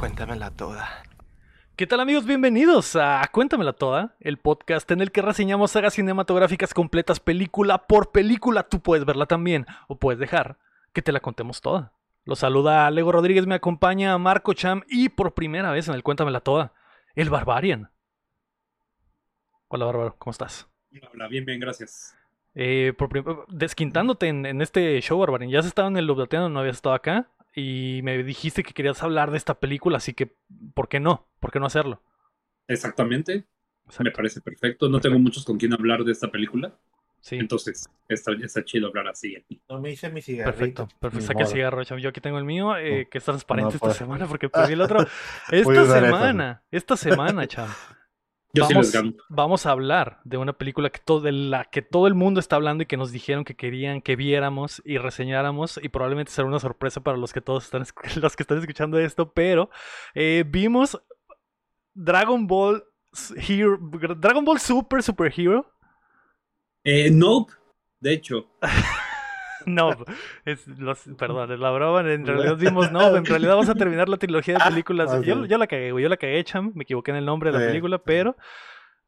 Cuéntamela toda. ¿Qué tal amigos? Bienvenidos a Cuéntamela Toda, el podcast en el que reseñamos sagas cinematográficas completas película por película. Tú puedes verla también o puedes dejar que te la contemos toda. Los saluda Lego Rodríguez, me acompaña Marco Cham y por primera vez en el Cuéntamela Toda, el Barbarian. Hola Bárbaro, ¿cómo estás? Hola, bien, bien, gracias. Eh, por desquintándote en, en este show, Barbarian. Ya has estado en el Lobdateando, no habías estado acá. Y me dijiste que querías hablar de esta película, así que, ¿por qué no? ¿Por qué no hacerlo? Exactamente, Exacto. me parece perfecto. No tengo muchos con quien hablar de esta película, Sí, entonces está, está chido hablar así. No me hice mi cigarrito. perfecto. Perfecto. Saca el cigarro, chavo. Yo aquí tengo el mío, eh, que está transparente No esta puedo. semana porque perdí el otro. Esta semana, esta semana, chavo. Yo sí vamos, les gano. vamos a hablar de una película que todo, de la que todo el mundo está hablando y que nos dijeron que querían que viéramos y reseñáramos y probablemente será una sorpresa para los que todos están los que están escuchando esto, pero eh, vimos Dragon Ball Hero, Dragon Ball Super Super Hero. Eh, nope, de hecho, No, es, los- perdón, es la broma. En realidad vimos, no, en realidad vamos a terminar la trilogía de películas. ah, Yo, yo la cagué, güey, yo la cagué, Cham. Me equivoqué en el nombre de la Sí, película, pero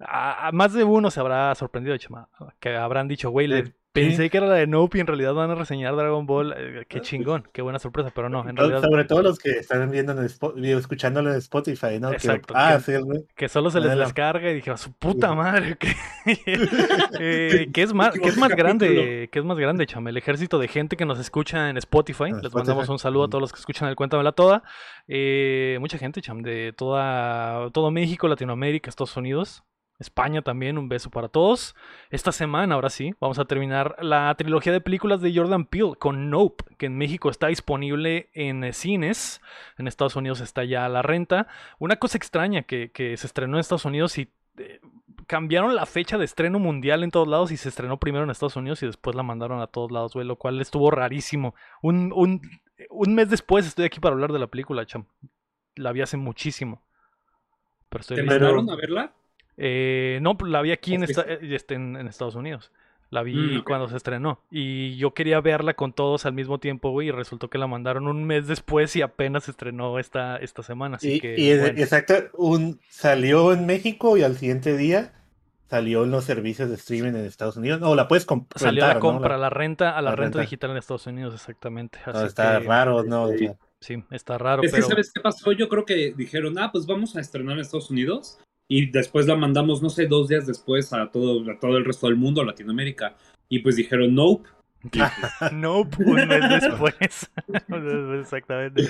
a, a más de uno se habrá sorprendido, Chama. Que habrán dicho, güey, le-. Pensé que era la de Nope y en realidad van a reseñar Dragon Ball. eh, qué chingón, qué buena sorpresa, pero no, en realidad Sobre todo los que están viendo en escuchándolo en Spotify, ¿no? Que- Exacto, ah, que- sí, el güey. que solo se les Adela. descarga y dije, a su puta madre, que, eh, que es más, es grande, que es más grande, chame, el ejército de gente que nos escucha en Spotify. En Les Spotify. mandamos un saludo a todos los que escuchan el Cuéntamela Toda. Eh, mucha gente, cham, de toda, todo México, Latinoamérica, Estados Unidos. España también, un beso para todos. Esta semana, ahora sí, vamos a terminar la trilogía de películas de Jordan Peele con Nope, que en México está disponible en eh, cines, en Estados Unidos está ya a la renta. Una cosa extraña que, que se estrenó en Estados Unidos y eh, cambiaron la fecha de estreno mundial en todos lados y se estrenó primero en Estados Unidos y después la mandaron a todos lados, güey, lo cual estuvo rarísimo. Un, un, un mes después estoy aquí para hablar de la película, cham. La vi hace muchísimo. Pero estoy ¿te mandaron a verla? Eh, no, pues, la vi aquí en, Ok. esta- eh, este, en, en Estados Unidos. La vi Mm, cuando se estrenó. Y yo quería verla con todos al mismo tiempo, güey. Y resultó que la mandaron un mes después y apenas se estrenó esta, esta semana. Así Y, que. y bueno. exacto, un, salió en México y al siguiente día salió en los servicios de streaming en Estados Unidos. No, la puedes comprar. Salió a la compra, a la renta, a la, la renta, renta. digital en Estados Unidos, exactamente. Así está que, raro, ¿no? O Sí. está raro, Es que, pero. ¿sabes qué pasó? Yo creo que dijeron, ah, pues vamos a estrenar en Estados Unidos y después la mandamos, no sé, dos días después a todo, a todo el resto del mundo, a Latinoamérica. Y pues dijeron, nope. Pues, Nope, un mes después. Exactamente.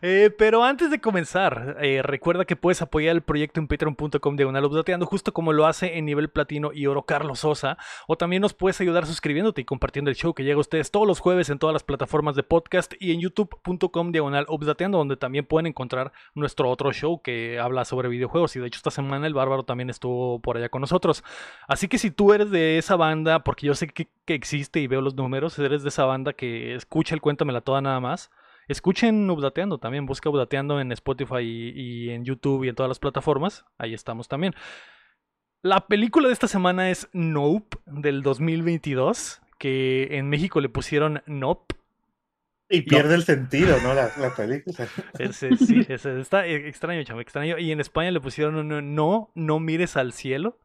Eh, pero antes de comenzar, eh, recuerda que puedes apoyar el proyecto en patreon.com updateando, justo como lo hace en nivel platino y oro Carlos Sosa. O también nos puedes ayudar suscribiéndote y compartiendo el show que llega a ustedes todos los jueves en todas las plataformas de podcast y en youtube.com diagonal updateando, donde también pueden encontrar nuestro otro show que habla sobre videojuegos. Y de hecho, esta semana el Bárbaro también estuvo por allá con nosotros. Así que si tú eres de esa banda, porque yo sé que, que existe y veo los números, eres de esa banda que escucha el Cuéntamela Toda nada más, escuchen Updateando también, busca Updateando en Spotify y, y en YouTube y en todas las plataformas, ahí estamos también. La película de esta semana es Nope del 2022, que en México le pusieron Nope. y pierde el sentido, ¿no? La, la película. Ese, sí, ese, está extraño, chamo, extraño. Y en España le pusieron no, no mires al cielo.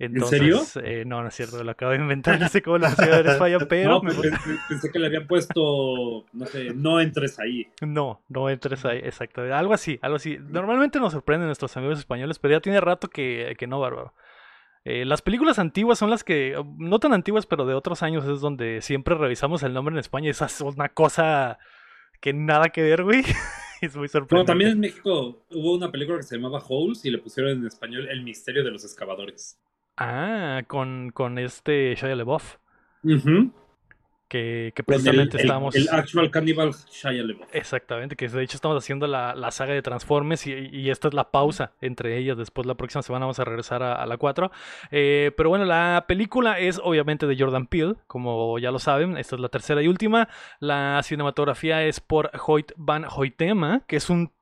Entonces, serio? eh, no, no es cierto, lo acabo de inventar, no sé cómo pusieron en España, pero no, me- pues, pensé que le habían puesto, no sé, no entres ahí. no, no entres ahí, exacto, algo así, algo así. Normalmente nos sorprenden nuestros amigos españoles, pero ya tiene rato que, que no, bárbaro. Eh, las películas antiguas son las que, no tan antiguas, pero de otros años es donde siempre revisamos el nombre en España. Esa es una cosa que nada que ver, güey. es muy sorprendente. también en México hubo una película que se llamaba Holes y le pusieron en español El misterio de los excavadores. Ah, con, con este Shia Ujú. que, que el- precisamente el, estábamos... el actual Cannibal Shia LaBeouf. Exactamente, que de hecho estamos haciendo la, la saga de Transformers y, y esta es la pausa entre ellas. Después la próxima semana vamos a regresar a, a la 4. Eh, pero bueno, la película es obviamente de Jordan Peele, como ya lo saben. Esta es la tercera y última. La cinematografía es por Hoyt Van Hoytema, que es un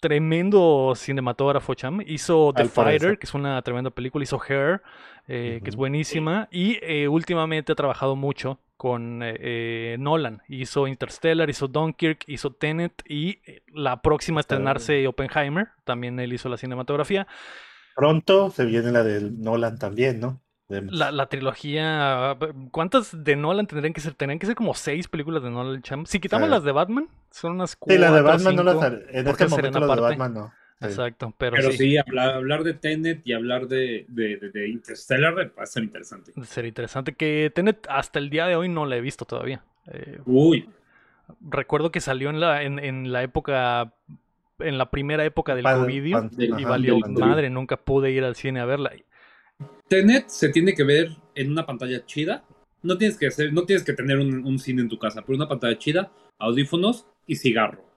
tremendo cinematógrafo, cham. Hizo The Al. Fighter, que es una tremenda película. Hizo Hair, eh, que es buenísima. Y eh, últimamente ha trabajado mucho con eh, eh, Nolan. Hizo Interstellar, hizo Dunkirk, hizo Tenet y la próxima a estrenarse Oppenheimer, también él hizo la cinematografía. Pronto se viene la de Nolan también, ¿no? La, la, trilogía. ¿Cuántas de Nolan tendrían que ser? Tendrían que ser como seis películas de Nolan, Cham. Si quitamos las de Batman, son unas cuatro. Sí, las de Batman no las. En este momento las de Batman no. Exacto, pero, pero sí, hablar, de Tenet y hablar de, de, de, Interstellar va a ser interesante. Va a ser interesante que Tenet hasta el día de hoy no la he visto todavía. Eh, Uy. Recuerdo que salió en la, en, en la época, en la primera época del COVID y valió madre, nunca pude ir al cine a verla. Tenet se tiene que ver en una pantalla chida. No tienes que hacer, no tienes que tener un, un cine en tu casa, pero una pantalla chida, audífonos y cigarro.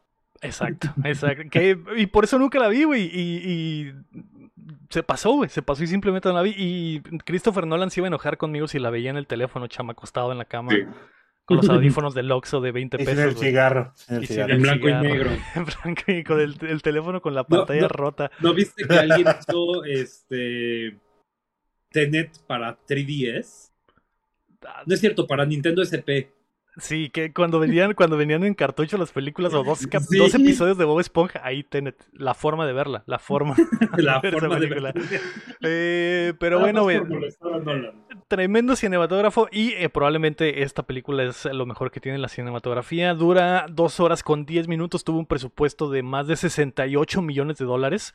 Exacto, exacto. y por eso nunca la vi, güey. Y, se pasó, güey. Se pasó y simplemente no la vi. Y Christopher Nolan se iba a enojar conmigo si la veía en el teléfono, chama, acostado en la cama. Con los audífonos del Oxxo de 20 pesos. En el cigarro. En, blanco y negro. En blanco y con el, teléfono con la pantalla rota. ¿No viste que alguien hizo este Tenet para 3DS? Ah. No es cierto, para Nintendo SP. Sí, que cuando venían, cuando venían en cartucho las películas o dos, dos episodios de Bob Esponja, ahí Tenet, la forma de verla, la forma, la forma de verla. Eh, pero bueno. Tremendo cinematógrafo y eh, probablemente esta película es lo mejor que tiene la cinematografía. Dura dos horas con diez minutos, tuvo un presupuesto de más de 68 millones de dólares,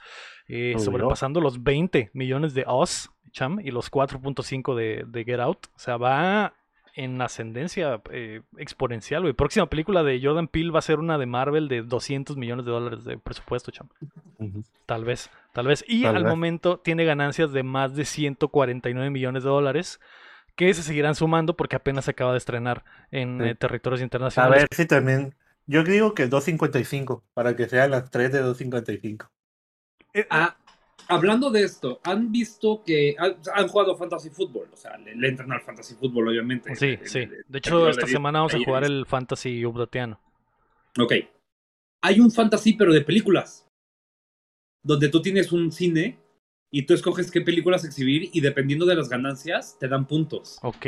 eh, sobrepasando los 20 millones de Oz, Cham, y los 4.5 de, de Get Out. O sea, va en ascendencia eh, exponencial, güey. Próxima película de Jordan Peele va a ser una de Marvel de 200 millones de dólares de presupuesto, chamo. Tal vez, tal vez. Y al momento tiene ganancias de más de 149 millones de dólares que se seguirán sumando porque apenas se acaba de estrenar en eh, territorios internacionales. A ver si también. Yo digo que 2.55 para que sean las 3 de 2.55. Eh, ah, hablando de esto, ¿han visto que han, jugado Fantasy Football? O sea, le, entran al Fantasy Football, obviamente. Sí, sí. De, hecho, esta semana vamos a jugar el Fantasy Updateano. Ok. Hay un Fantasy, pero de películas. Donde tú tienes un cine y tú escoges qué películas exhibir y dependiendo de las ganancias te dan puntos. Ok.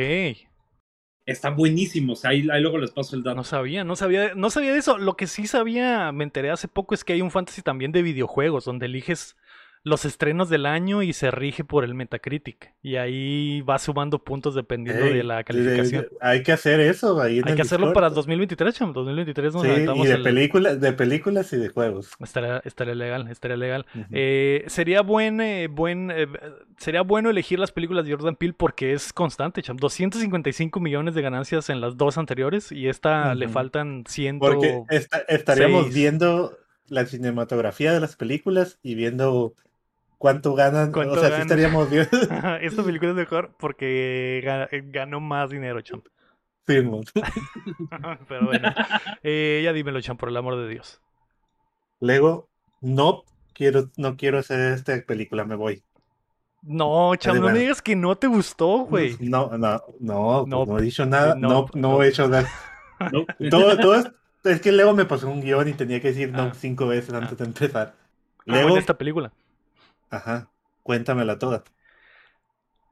Está buenísimo, o sea, ahí, luego les paso el dato. No sabía, no sabía, no sabía de eso. Lo que sí sabía, me enteré hace poco, es que hay un fantasy también de videojuegos, donde eliges los estrenos del año y se rige por el Metacritic. Y ahí va sumando puntos dependiendo de la calificación. hay que hacer eso. Ahí hay que hacerlo para 2023, chamo. 2023 nos sí, y de, películas, de películas y de juegos. Estaría, estaría legal, estaría legal. eh, sería buen, eh, buen eh, sería bueno elegir las películas de Jordan Peele porque es constante, chamo. 255 millones de ganancias en las dos anteriores y esta le faltan 100. Porque estaríamos viendo la cinematografía de las películas y viendo cuánto ganan. o sea, sí estaríamos bien. Esta película es mejor porque ganó más dinero, champ. Firmo. Pero bueno. Eh, ya dímelo, champ, por el amor de Dios. Lego, no quiero, no quiero hacer esta película, me voy. No, champ, no me digas que no te gustó, güey. No, no, no, no, pues no he dicho nada. No, no, he hecho nada. todo, todo es, es, que Lego me pasó un guion y tenía que decir no ah. cinco veces antes de empezar. Ah, Lego, esta película. Ajá, cuéntamela toda.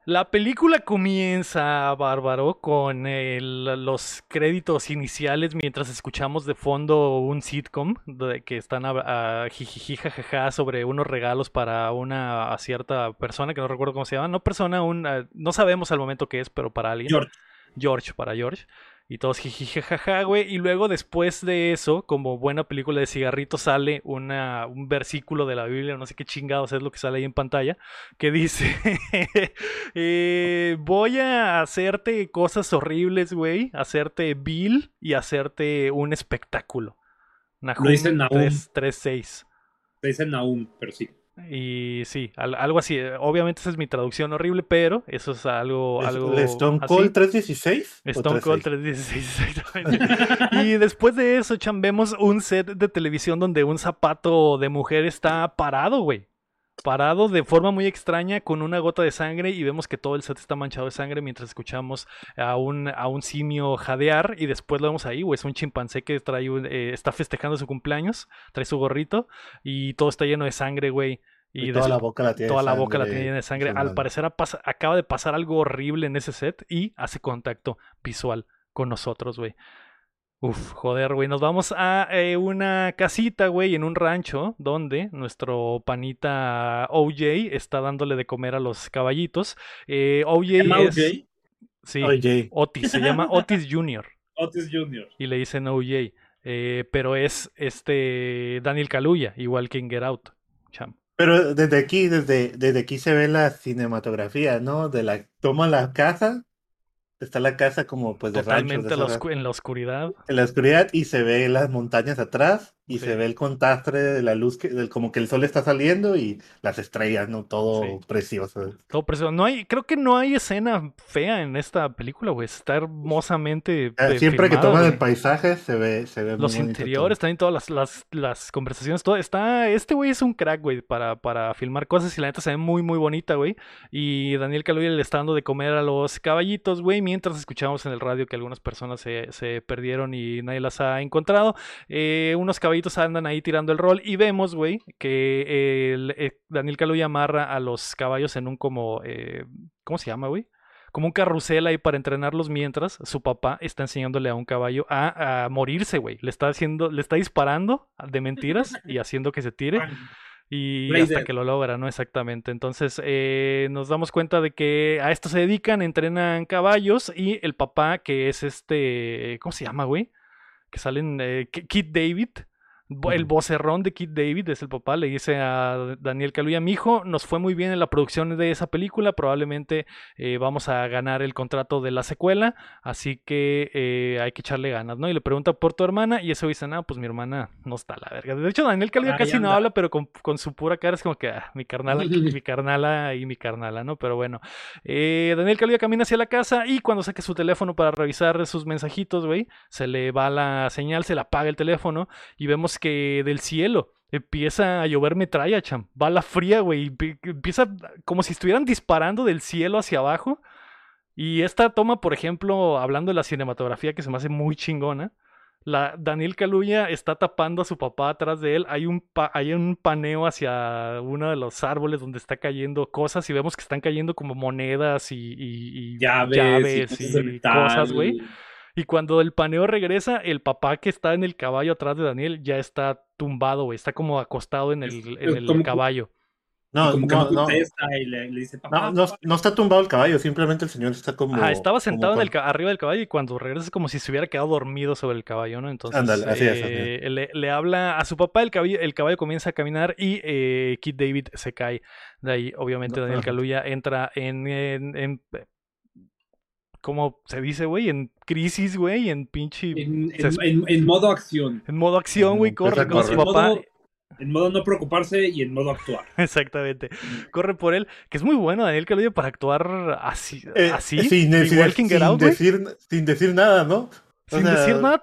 La película comienza, Bárbaro, con los créditos iniciales mientras escuchamos de fondo un sitcom de, que están a, a sobre unos regalos para una cierta persona que no recuerdo cómo se llama. No persona, un, no sabemos al momento qué es, pero para alguien. George. George, para George. Y todos jijijajaja, güey. Y luego después de eso, como buena película de cigarrito, sale una, un versículo de la Biblia, no sé qué chingados es lo que sale ahí en pantalla, que dice, eh, voy a hacerte cosas horribles, güey, hacerte vil y hacerte un espectáculo. Nahum, lo dice Nahum. 3.6. dice Nahum, pero sí. Y sí, algo así. Obviamente esa es mi traducción horrible, pero eso es algo... algo Stone Cold 316? Stone Cold 316, y después de eso, Chan, vemos un set de televisión donde un zapato de mujer está parado, güey. Parado de forma muy extraña con una gota de sangre y vemos que todo el set está manchado de sangre mientras escuchamos a un, a un simio jadear y después lo vemos ahí, güey, es un chimpancé que trae eh, está festejando su cumpleaños, trae su gorrito y todo está lleno de sangre, güey. Y, toda la boca la tiene Toda la boca la tiene llena de sangre. Al parecer acaba de pasar algo horrible en ese set y hace contacto visual con nosotros, güey. Uf, joder, güey. Nos vamos a eh, una casita, güey, en un rancho donde nuestro panita OJ está dándole de comer a los caballitos. Eh, OJ es... Sí, Otis, se llama Otis Jr. Otis Jr. Y le dicen OJ. Eh, pero es este Daniel Kaluuya, igual que en Get Out. Cham. Pero desde aquí, desde, desde aquí se ve la cinematografía, ¿no? De la toma la casa está la casa como pues de Totalmente en la oscuridad. En la oscuridad y se ve las montañas atrás y se ve el contraste de la luz, que, como que el sol está saliendo y las estrellas, ¿no? Todo precioso. Todo precioso. No hay, creo que no hay escena fea en esta película, güey. Está hermosamente. Ah, siempre que toman el paisaje se ve, se ve Los interiores, también todas las, las, las, conversaciones, todo. Está, este güey es un crack, güey, para, para filmar cosas y la neta se ve muy, muy bonita, güey. Y Daniel Kaluuya le está dando de comer a los caballitos, güey, mientras escuchamos en el radio que algunas personas se, se perdieron y nadie las ha encontrado. Eh, unos caballitos andan ahí tirando el rol y vemos, güey, que el, eh, Daniel Kaluuya amarra a los caballos en un como, eh, ¿cómo se llama, güey? Como un carrusel ahí para entrenarlos mientras su papá está enseñándole a un caballo a, morirse, güey. Le está haciendo, le está disparando de mentiras y haciendo que se tire. Y hasta que lo logra, ¿no? Exactamente. Entonces eh, nos damos cuenta de que a esto se dedican, entrenan caballos y el papá que es este, ¿cómo se llama, güey? Que salen, eh, Kid David, el vocerrón de Kid David es el papá, le dice a Daniel Kaluuya, mi hijo, nos fue muy bien en la producción de esa película, probablemente eh, vamos a ganar el contrato de la secuela, así que eh, hay que echarle ganas, ¿no? Y le pregunta por tu hermana y eso dice, no, pues mi hermana no está a la verga. De hecho, Daniel Kaluuya casi no habla, pero con, su pura cara es como que ah, mi carnala, mi carnala y mi carnala, ¿no? Pero bueno, eh, Daniel Kaluuya camina hacia la casa y cuando saque su teléfono para revisar sus mensajitos, güey, se le va la señal, se le apaga el teléfono y vemos que del cielo empieza a llover metralla, cham. Bala fría, güey. Empieza como si estuvieran disparando del cielo hacia abajo. Y esta toma, por ejemplo, hablando de la cinematografía que se me hace muy chingona. La, Daniel Kaluuya está tapando a su papá atrás de él. Hay un, hay un paneo hacia uno de los árboles donde está cayendo cosas y vemos que están cayendo como monedas y, llaves, y cosas, güey. Y cuando el paneo regresa, el papá que está en el caballo atrás de Daniel ya está tumbado, güey. Está como acostado en el, en el caballo. No, no, no. no, está tumbado el caballo, simplemente el señor está como. Ah, estaba sentado en el, arriba del caballo y cuando regresa es como si se hubiera quedado dormido sobre el caballo, ¿no? Entonces eh, Le, le, habla a su papá, el caballo, el caballo comienza a caminar y eh, Kid David se cae. De ahí, obviamente, Daniel Kaluuya entra en, en como se dice, güey, en crisis, güey, en pinche... En, modo acción. En modo acción, güey, corre con su papá. en modo no preocuparse y en modo actuar. Exactamente. Corre por él, que es muy bueno Daniel Kaluuya para actuar así, eh, así sin, igual sin, decir, sin decir nada, ¿no? sin decir nada,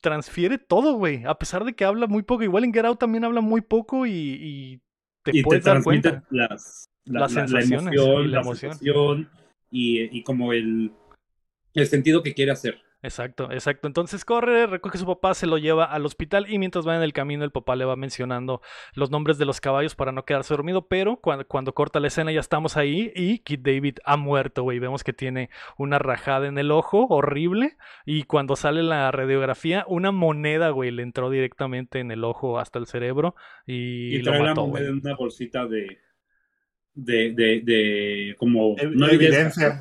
transfiere todo, güey. A pesar de que habla muy poco. Igual en Get Out también habla muy poco y, te puedes dar cuenta. Las, las, sensaciones y la, emoción. y, y como el, el sentido que quiere hacer. Exacto, exacto. Entonces corre, recoge a su papá, se lo lleva al hospital y mientras va en el camino el papá le va mencionando los nombres de los caballos para no quedarse dormido, pero cuando, cuando corta la escena ya estamos ahí y Kid David ha muerto, güey. Vemos que tiene una rajada en el ojo horrible y cuando sale la radiografía una moneda, güey, le entró directamente en el ojo hasta el cerebro y, y lo mató, la en una bolsita de de, de, de como no evidencia,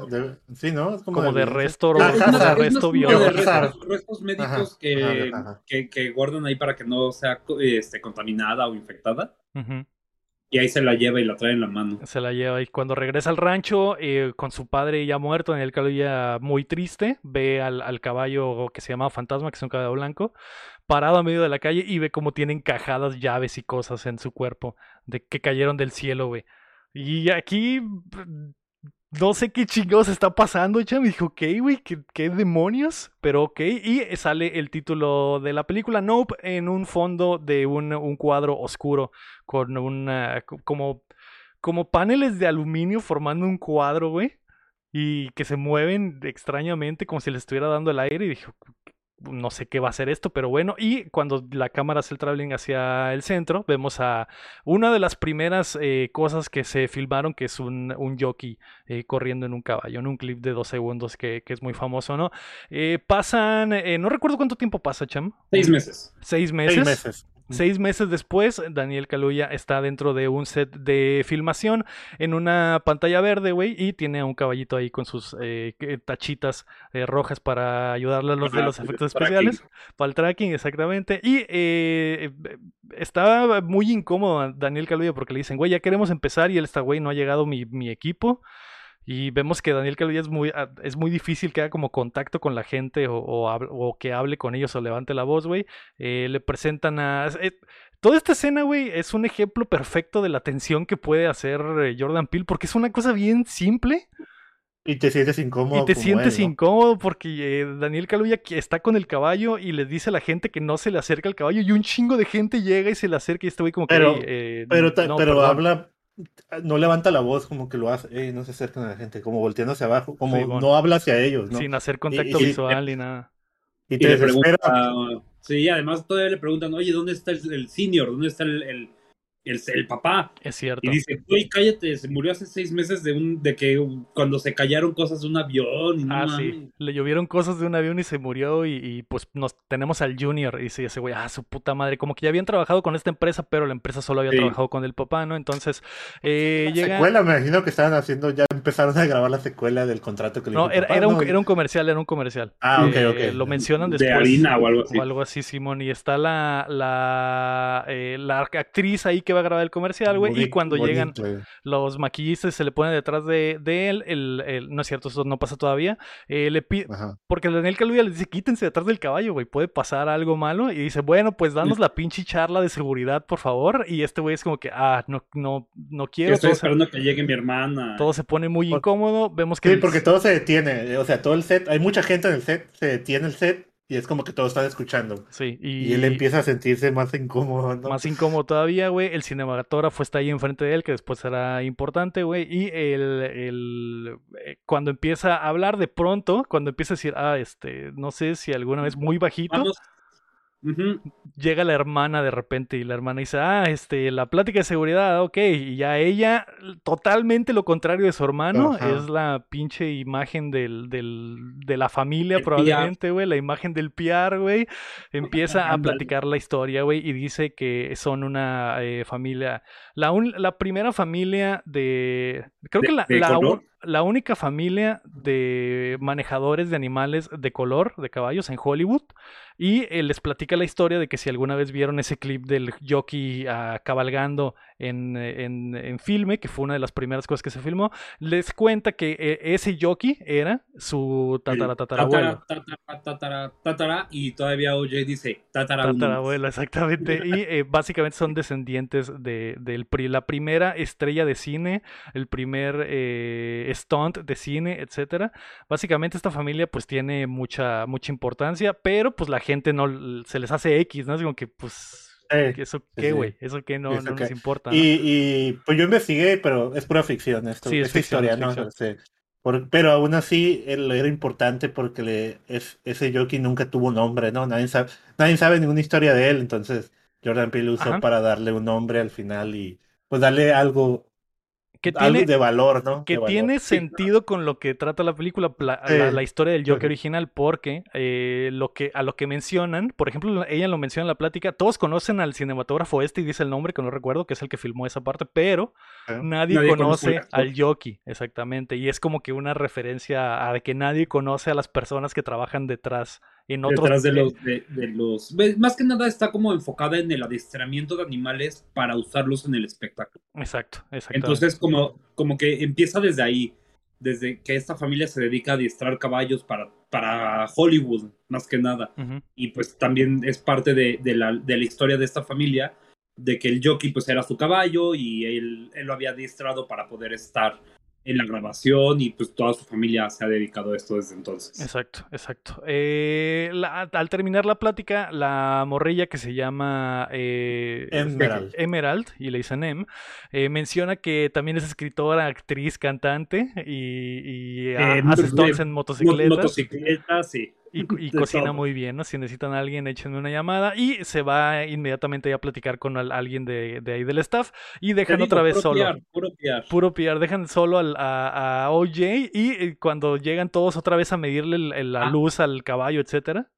sí, ¿no? como, de, resto, de resto biológico. Restos médicos que, que, que, guardan ahí para que no sea este, contaminada o infectada. Y ahí se la lleva y la trae en la mano. Se la lleva y cuando regresa al rancho eh, con su padre ya muerto, en el caballo ya muy triste, ve al, al caballo que se llama Fantasma, que es un caballo blanco, parado a medio de la calle y ve cómo tiene encajadas llaves y cosas en su cuerpo de que cayeron del cielo, güey. Y aquí no sé qué chingados está pasando, cham. dijo, ok, güey, ¿qué, demonios? Pero ok. Y sale el título de la película Nope en un fondo de un, un cuadro oscuro con una. como. como paneles de aluminio formando un cuadro, güey. Y que se mueven extrañamente como si le estuviera dando el aire. Y dijo, no sé qué va a ser esto, pero bueno. Y cuando la cámara hace el traveling hacia el centro, vemos a una de las primeras eh, cosas que se filmaron, que es un, un jockey eh, corriendo en un caballo, en un clip de dos segundos que, que es muy famoso, ¿no? Eh, pasan, no recuerdo cuánto tiempo pasa, Cham. Seis meses. Seis meses. Seis meses. Seis meses después, Daniel Kaluuya está dentro de un set de filmación en una pantalla verde, güey, y tiene a un caballito ahí con sus eh, tachitas eh, rojas para ayudarle a los de los efectos especiales. Para el tracking, exactamente. Y eh, estaba muy incómodo Daniel Kaluuya porque le dicen, güey, ya queremos empezar y él está, güey, no ha llegado mi, mi equipo. Y vemos que Daniel Kaluuya es muy, ah, es muy difícil que haga como contacto con la gente o, o, que hable con ellos o levante la voz, güey. Eh, le presentan a... Eh, toda esta escena, güey, es un ejemplo perfecto de la tensión que puede hacer eh, Jordan Peele porque es una cosa bien simple. Y te sientes incómodo. Y te sientes incómodo porque Daniel Kaluuya está con el caballo y le dice a la gente que no se le acerca al caballo y un chingo de gente llega y se le acerca y este güey como que... pero, pero habla no levanta la voz como que lo hace, no se acercan a la gente, como volteando hacia abajo, como no habla hacia ellos, Sin hacer contacto visual ni nada. Y te pregunta, sí, además todavía le preguntan, oye, ¿dónde está el, senior? ¿Dónde está el, el, papá. Es cierto. Y dice, güey, cállate, se murió hace seis meses de un, de que cuando se callaron cosas de un avión. Y ah, sí. Le llovieron cosas de un avión y se murió y, pues nos tenemos al Junior. Y dice ese güey, ah, su puta madre. Como que ya habían trabajado con esta empresa, pero la empresa solo había trabajado con el papá, ¿no? Entonces, eh, llega... Secuela, me imagino que estaban haciendo, ya empezaron a grabar la secuela del contrato que le No, era, era, un, era un comercial, era un comercial. Ah, ok, ok. Eh, lo mencionan después. De harina o algo así. O algo así, Simón. Y está la, la, eh, la actriz ahí que va a grabar el comercial y cuando llegan los maquillistas se le ponen detrás de, él, el, no es cierto, eso no pasa todavía, eh, le pide, porque Daniel Kaluuya le dice, quítense detrás del caballo, güey, puede pasar algo malo, y dice, bueno, pues danos la pinche charla de seguridad, por favor, y este güey es como que, ah, no, no, no quiero. Estoy esperando que llegue mi hermana. Todo se pone muy incómodo, vemos que... Sí, porque todo se detiene, o sea, todo el set, hay mucha gente en el set, se detiene el set, y es como que todos están escuchando. Sí, y, él empieza a sentirse más incómodo, ¿no? Más incómodo todavía, güey. El cinematógrafo está ahí enfrente de él, que después será importante, güey. Y el, el, eh, cuando empieza a hablar de pronto, cuando empieza a decir, ah, este, no sé si alguna vez muy bajito. Llega la hermana de repente y la hermana dice, ah, este, la plática de seguridad, ok, y ya ella, totalmente lo contrario de su hermano, es la pinche imagen del, del, de la familia probablemente, güey, la imagen del PR, güey, empieza a platicar la historia, güey, y dice que son una eh, familia, la, la primera familia de, creo que la, la única familia de manejadores de animales de color, de caballos, en Hollywood. Y eh, les platica la historia de que si alguna vez vieron ese clip del jockey ah, cabalgando en, en, filme, que fue una de las primeras cosas que se filmó, les cuenta que eh, ese jockey era su tatara, tatarabuelo. Tatara, tatara, y todavía OJ dice tatarabuelo. Tatarabuelo, exactamente. y eh, básicamente son descendientes de, la primera estrella de cine, el primer eh, stunt de cine, etcétera. Básicamente esta familia pues tiene mucha, mucha importancia, pero pues la gente no se les hace X, ¿no? Es como que pues ¿Eso qué, güey? ¿Eso qué no, no nos importa? Y, pues yo investigué, pero es pura ficción esto, sí, es historia, ¿no? pero aún así él era importante porque le, es, ese jockey nunca tuvo nombre, ¿no? Nadie sabe, nadie sabe ninguna historia de él, entonces Jordan Peele usó para darle un nombre al final y pues darle algo que tiene, de valor, ¿no? Que tiene sentido con lo que trata la película, la, historia del Joker original, porque eh, lo que, a lo que mencionan, por ejemplo, ella lo menciona en la plática, todos conocen al cinematógrafo este y dice el nombre que no recuerdo, que es el que filmó esa parte, pero nadie, conoce, al Jockey, exactamente, y es como que una referencia a que nadie conoce a las personas que trabajan detrás Detrás de los, de, los... Más que nada está como enfocada en el adiestramiento de animales para usarlos en el espectáculo. Exacto, exacto. Entonces como, como que empieza desde ahí, desde que esta familia se dedica a adiestrar caballos para, para Hollywood, más que nada. Y pues también es parte de, de, la, de la historia de esta familia, de que el jockey pues era su caballo y él, él lo había adiestrado para poder estar en la grabación y pues toda su familia se ha dedicado a esto desde entonces. Exacto, exacto. Eh, al terminar la plática, la morrilla que se llama eh, Emerald. Emerald, y le dicen Em, eh, menciona que también es escritora, actriz, cantante y, hace stunts en motocicletas. Motocicletas, sí. Y, cocina muy bien, ¿no? Si necesitan a alguien, échenme una llamada y se va inmediatamente a platicar con alguien de, ahí del staff y dejan otra vez solo. puro PR. Puro PR. Dejan solo a, a, OJ y eh, cuando llegan todos otra vez a medirle la ah. luz al caballo, etcétera.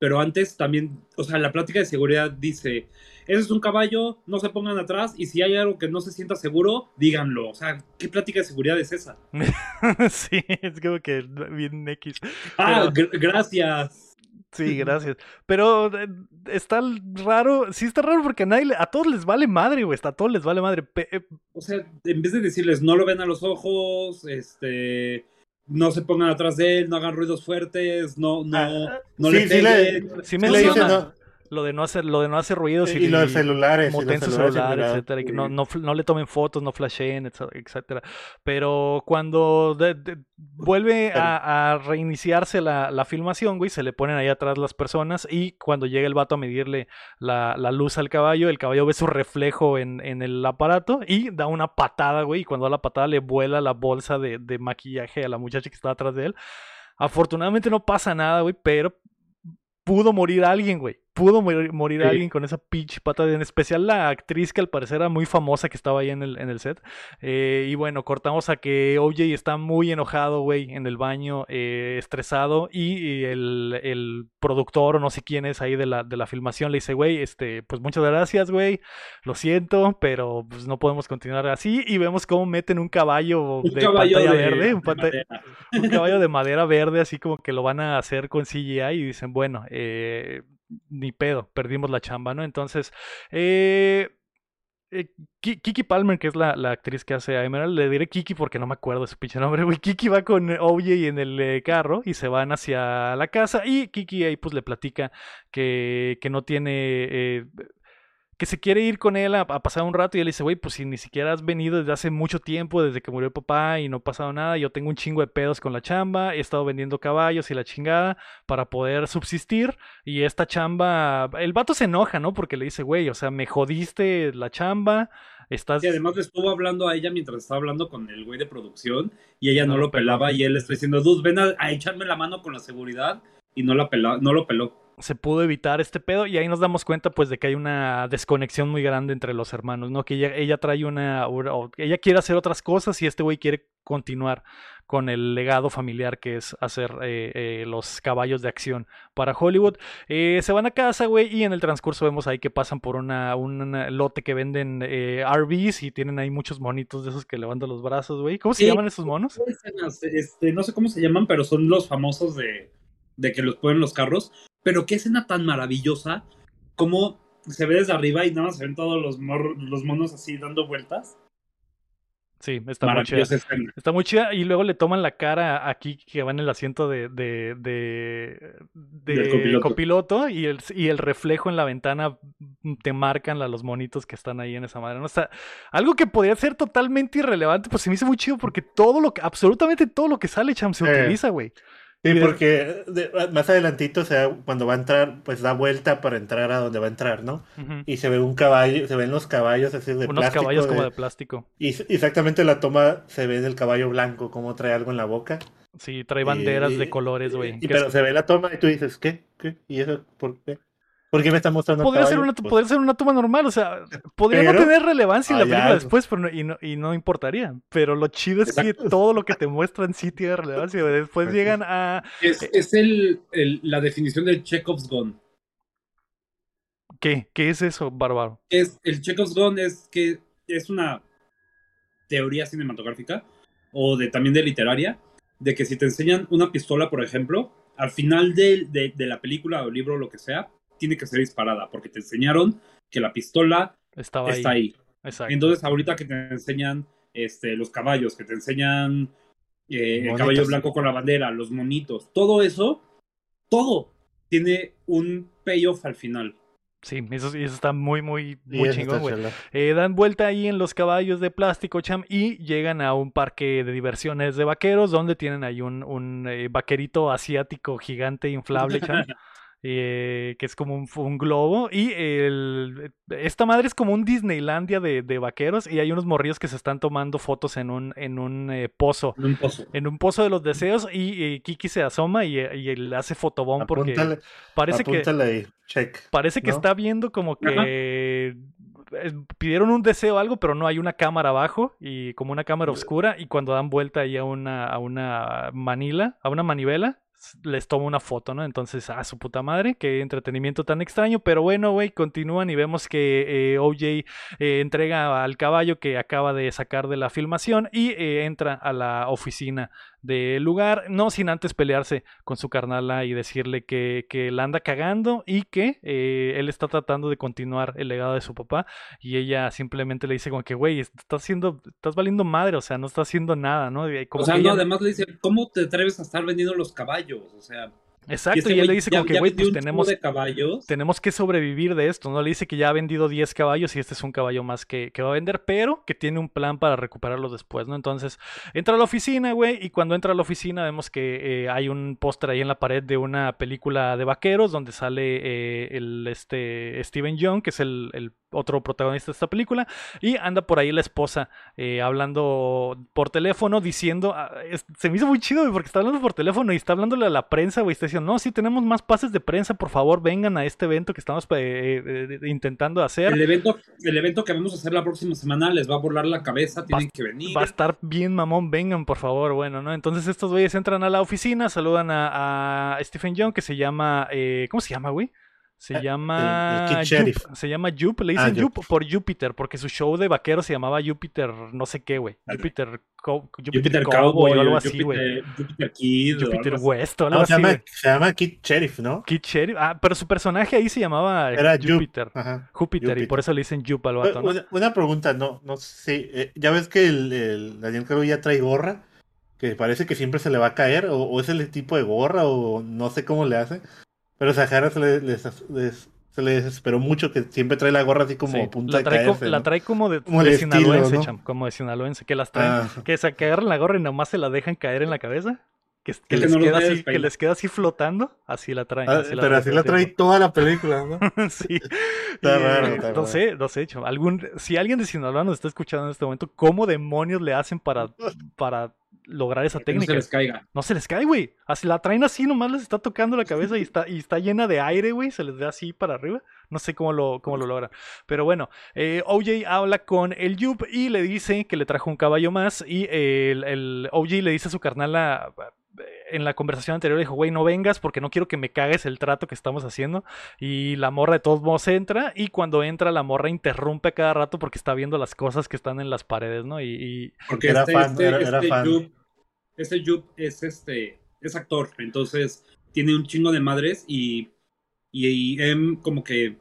Pero antes también, o sea, la plática de seguridad dice, ese es un caballo, no se pongan atrás y si hay algo que no se sienta seguro, díganlo. O sea, ¿qué plática de seguridad es esa? sí, es como que bien X. Ah, gracias. Sí, gracias. Pero eh, está raro, sí está raro porque a, nadie, a todos les vale madre, güey, a todos les vale madre. Eh, o sea, en vez de decirles no lo ven a los ojos, este, no se pongan atrás de él, no hagan ruidos fuertes, no, no, ah, no le peguen. Sí, me lo de no hacer, lo de no hacer ruidos y, y, los celulares, y los celulares, etcétera, y que no, no, no, le tomen fotos, no flasheen, etcétera. Pero cuando vuelve a, a, reiniciarse la, la, filmación, güey, se le ponen ahí atrás las personas y cuando llega el vato a medirle la, la luz al caballo, el caballo ve su reflejo en, en, el aparato y da una patada, güey, y cuando da la patada le vuela la bolsa de, de maquillaje a la muchacha que está atrás de él. Afortunadamente no pasa nada, güey, pero pudo morir alguien, güey pudo morir, alguien con esa pinche pata, en especial la actriz que al parecer era muy famosa que estaba ahí en el, en el set. Eh, y bueno, cortamos a que OJ está muy enojado, güey, en el baño, eh, estresado, y, el, el, productor o no sé quién es ahí de la, de la filmación le dice, güey, este, pues muchas gracias, güey, lo siento, pero pues no podemos continuar así. Y vemos cómo meten un caballo de pantalla verde, un, un caballo de madera verde, así como que lo van a hacer con CGI y dicen, bueno, eh ni pedo, perdimos la chamba, ¿no? Entonces, eh, eh, Kiki Palmer, que es la, actriz que hace a Emerald, le diré Kiki porque no me acuerdo de su pinche nombre, güey. Kiki va con OJ en el eh, carro y se van hacia la casa y Kiki ahí pues le platica que, que no tiene que se quiere ir con él a, pasar un rato y él dice, güey, pues si ni siquiera has venido desde hace mucho tiempo, desde que murió el papá y no ha pasado nada, yo tengo un chingo de pedos con la chamba, he estado vendiendo caballos y la chingada para poder subsistir y esta chamba, el vato se enoja, ¿no? Porque le dice, güey, o sea, me jodiste la chamba. Estás... Y además le estuvo hablando a ella mientras estaba hablando con el güey de producción y ella no, lo pelaba y él le está diciendo, Duz, ven a, echarme la mano con la seguridad y no, la no lo peló se pudo evitar este pedo y ahí nos damos cuenta pues de que hay una desconexión muy grande entre los hermanos, ¿no? Que ella, ella trae una, ella quiere hacer otras cosas y este güey quiere continuar con el legado familiar que es hacer eh, eh, los caballos de acción para Hollywood. Eh, se van a casa, güey, y en el transcurso vemos ahí que pasan por una, un lote que venden RVs y tienen ahí muchos monitos de esos que levantan los brazos, güey. ¿Cómo se llaman esos monos? Este, no sé cómo se llaman, pero son los famosos de, de que los ponen los carros. Pero qué escena tan maravillosa, como se ve desde arriba y nada más se ven todos los, los monos así dando vueltas. Sí, está muy chida. Está muy chida. Y luego le toman la cara aquí que va en el asiento de, de, de, copiloto. y, el, y el reflejo en la ventana te marcan los monitos que están ahí en esa madre. ¿no? O algo que podría ser totalmente irrelevante, pues se me hizo muy chido porque todo lo que, absolutamente todo lo que sale, Cham, se eh. utiliza, güey. Sí, porque más adelantito, o sea, cuando va a entrar, pues da vuelta para entrar a donde va a entrar, ¿no? Y se ve un caballo, se ven los caballos así de plástico. Unos caballos como de plástico. Y exactamente la toma se ve del caballo blanco, como trae algo en la boca. Sí, trae banderas de colores, güey. Pero se ve la toma y tú dices, ¿qué? ¿Qué? ¿Y eso por qué? ¿Por qué me está mostrando podría ser, una, podría ser una toma normal, o sea, podría no tener relevancia en la película después pero y, no, y no importaría. Pero lo chido es que todo lo que te muestran sí tiene relevancia. Después pues llegan a. Es, eh, es el, la definición del Chekhov's Gun. ¿Qué? ¿Qué es eso, Bárbaro? Es, el Chekhov's Gun es que es una teoría cinematográfica o de, también de literaria, de que si te enseñan una pistola, por ejemplo, al final de, de, de la película o libro o lo que sea, tiene que ser disparada, porque te enseñaron que la pistola Estaba está ahí. Entonces, ahorita que te enseñan este, los caballos, que te enseñan eh, el caballo blanco con la bandera, los monitos, todo eso, todo tiene un payoff al final. Sí, eso, está muy, muy, muy chingón, güey. Eh, dan vuelta ahí en los caballos de plástico, cham, y llegan a un parque de diversiones de vaqueros, donde tienen ahí un, un eh, vaquerito asiático gigante inflable, cham. eh, que es como un, globo. Y el, esta madre es como un Disneylandia de, vaqueros. Y hay unos morrillos que se están tomando fotos en un, en un eh, pozo. En un pozo. En un pozo de los deseos. Y, Kiki se asoma y, y le hace fotobón porque parece que. Parece que está viendo como que pidieron un deseo o algo, pero no hay una cámara abajo y como una cámara oscura y cuando dan vuelta ahí a una, a una manila, a una manivela, les toma una foto, ¿no? Entonces, a ah, su puta madre, qué entretenimiento tan extraño, pero bueno, güey, continúan y vemos que eh, OJ eh, entrega al caballo que acaba de sacar de la filmación y eh, entra a la oficina del lugar, no sin antes pelearse con su carnala y decirle que, que la anda cagando y que eh, él está tratando de continuar el legado de su papá y ella simplemente le dice como que, güey, estás haciendo, estás valiendo madre, o sea, no está haciendo nada, ¿no? o sea, no, además le dice, ¿cómo te atreves a estar vendiendo los caballos? O sea... Exacto, y, él le dice como que, güey, pues tenemos, tenemos que sobrevivir de esto, ¿no? Le dice que ya ha vendido 10 caballos y este es un caballo más que, que, va a vender, pero que tiene un plan para recuperarlo después, ¿no? Entonces, entra a la oficina, güey, y cuando entra a la oficina vemos que eh, hay un póster ahí en la pared de una película de vaqueros donde sale eh, el, este, Steven Young, que es el, el otro protagonista de esta película, y anda por ahí la esposa eh, hablando por teléfono, diciendo, ah, se me hizo muy chido, porque está hablando por teléfono y está hablándole a la prensa, güey, está diciendo, no, si tenemos más pases de prensa, por favor, vengan a este evento que estamos eh, eh, intentando hacer. El evento, el evento que vamos a hacer la próxima semana les va a volar la cabeza, tienen que venir. Va a estar bien, mamón, vengan, por favor, bueno, ¿no? Entonces estos güeyes entran a la oficina, saludan a, a Stephen Young, que se llama, ¿cómo se llama, güey? Se eh, llama. Se llama Jup. Le ah, dicen Jup por Júpiter, porque su show de vaquero se llamaba Júpiter, no sé qué, güey. Júpiter, Júpiter Cowboy o algo así, güey. Júpiter Kid. Júpiter West o algo así. Se llama, se llama, Kid Sheriff, ¿no? Kid Sheriff. Ah, pero su personaje ahí se llamaba Era Júpiter. Júpiter, y por eso le dicen Jup al vato, ¿no? Una, pregunta, no, no sé. Eh, ya ves que el, el Daniel Caro ya trae gorra, que parece que siempre se le va a caer, o, o es el tipo de gorra, o no sé cómo le hace. Pero Sahara se le, se le desesperó mucho que siempre trae la gorra así como punta la trae, de La trae como de, como de sinaloense, como de sinaloense, que las traen, ah. que, se, agarran la gorra y nomás se la dejan caer en la cabeza. Que, que, les, queda así, que les queda así flotando, así la traen. Ah, pero así la trae toda la película, ¿no? sí. Está raro, no sé, no sé, algún, si alguien de Sinaloa nos está escuchando en este momento, ¿cómo demonios le hacen para, para lograr esa técnica. No se les caiga. No se les cae, güey. Así la traen así, nomás les está tocando la cabeza y está, y está llena de aire, güey. Se les da así para arriba. No sé cómo lo, cómo lo logran. Pero bueno, eh, OJ habla con el Yup y le dice que le trajo un caballo más. Y el, el OJ le dice a su carnal en la conversación anterior dijo, güey, no vengas porque no quiero que me cagues el trato que estamos haciendo. Y la morra de todos modos entra y cuando entra la morra interrumpe cada rato porque está viendo las cosas que están en las paredes, ¿no? Y, Porque era este, fan, este, era, este fan este Jup es este es actor, entonces tiene un chingo de madres y, y, como que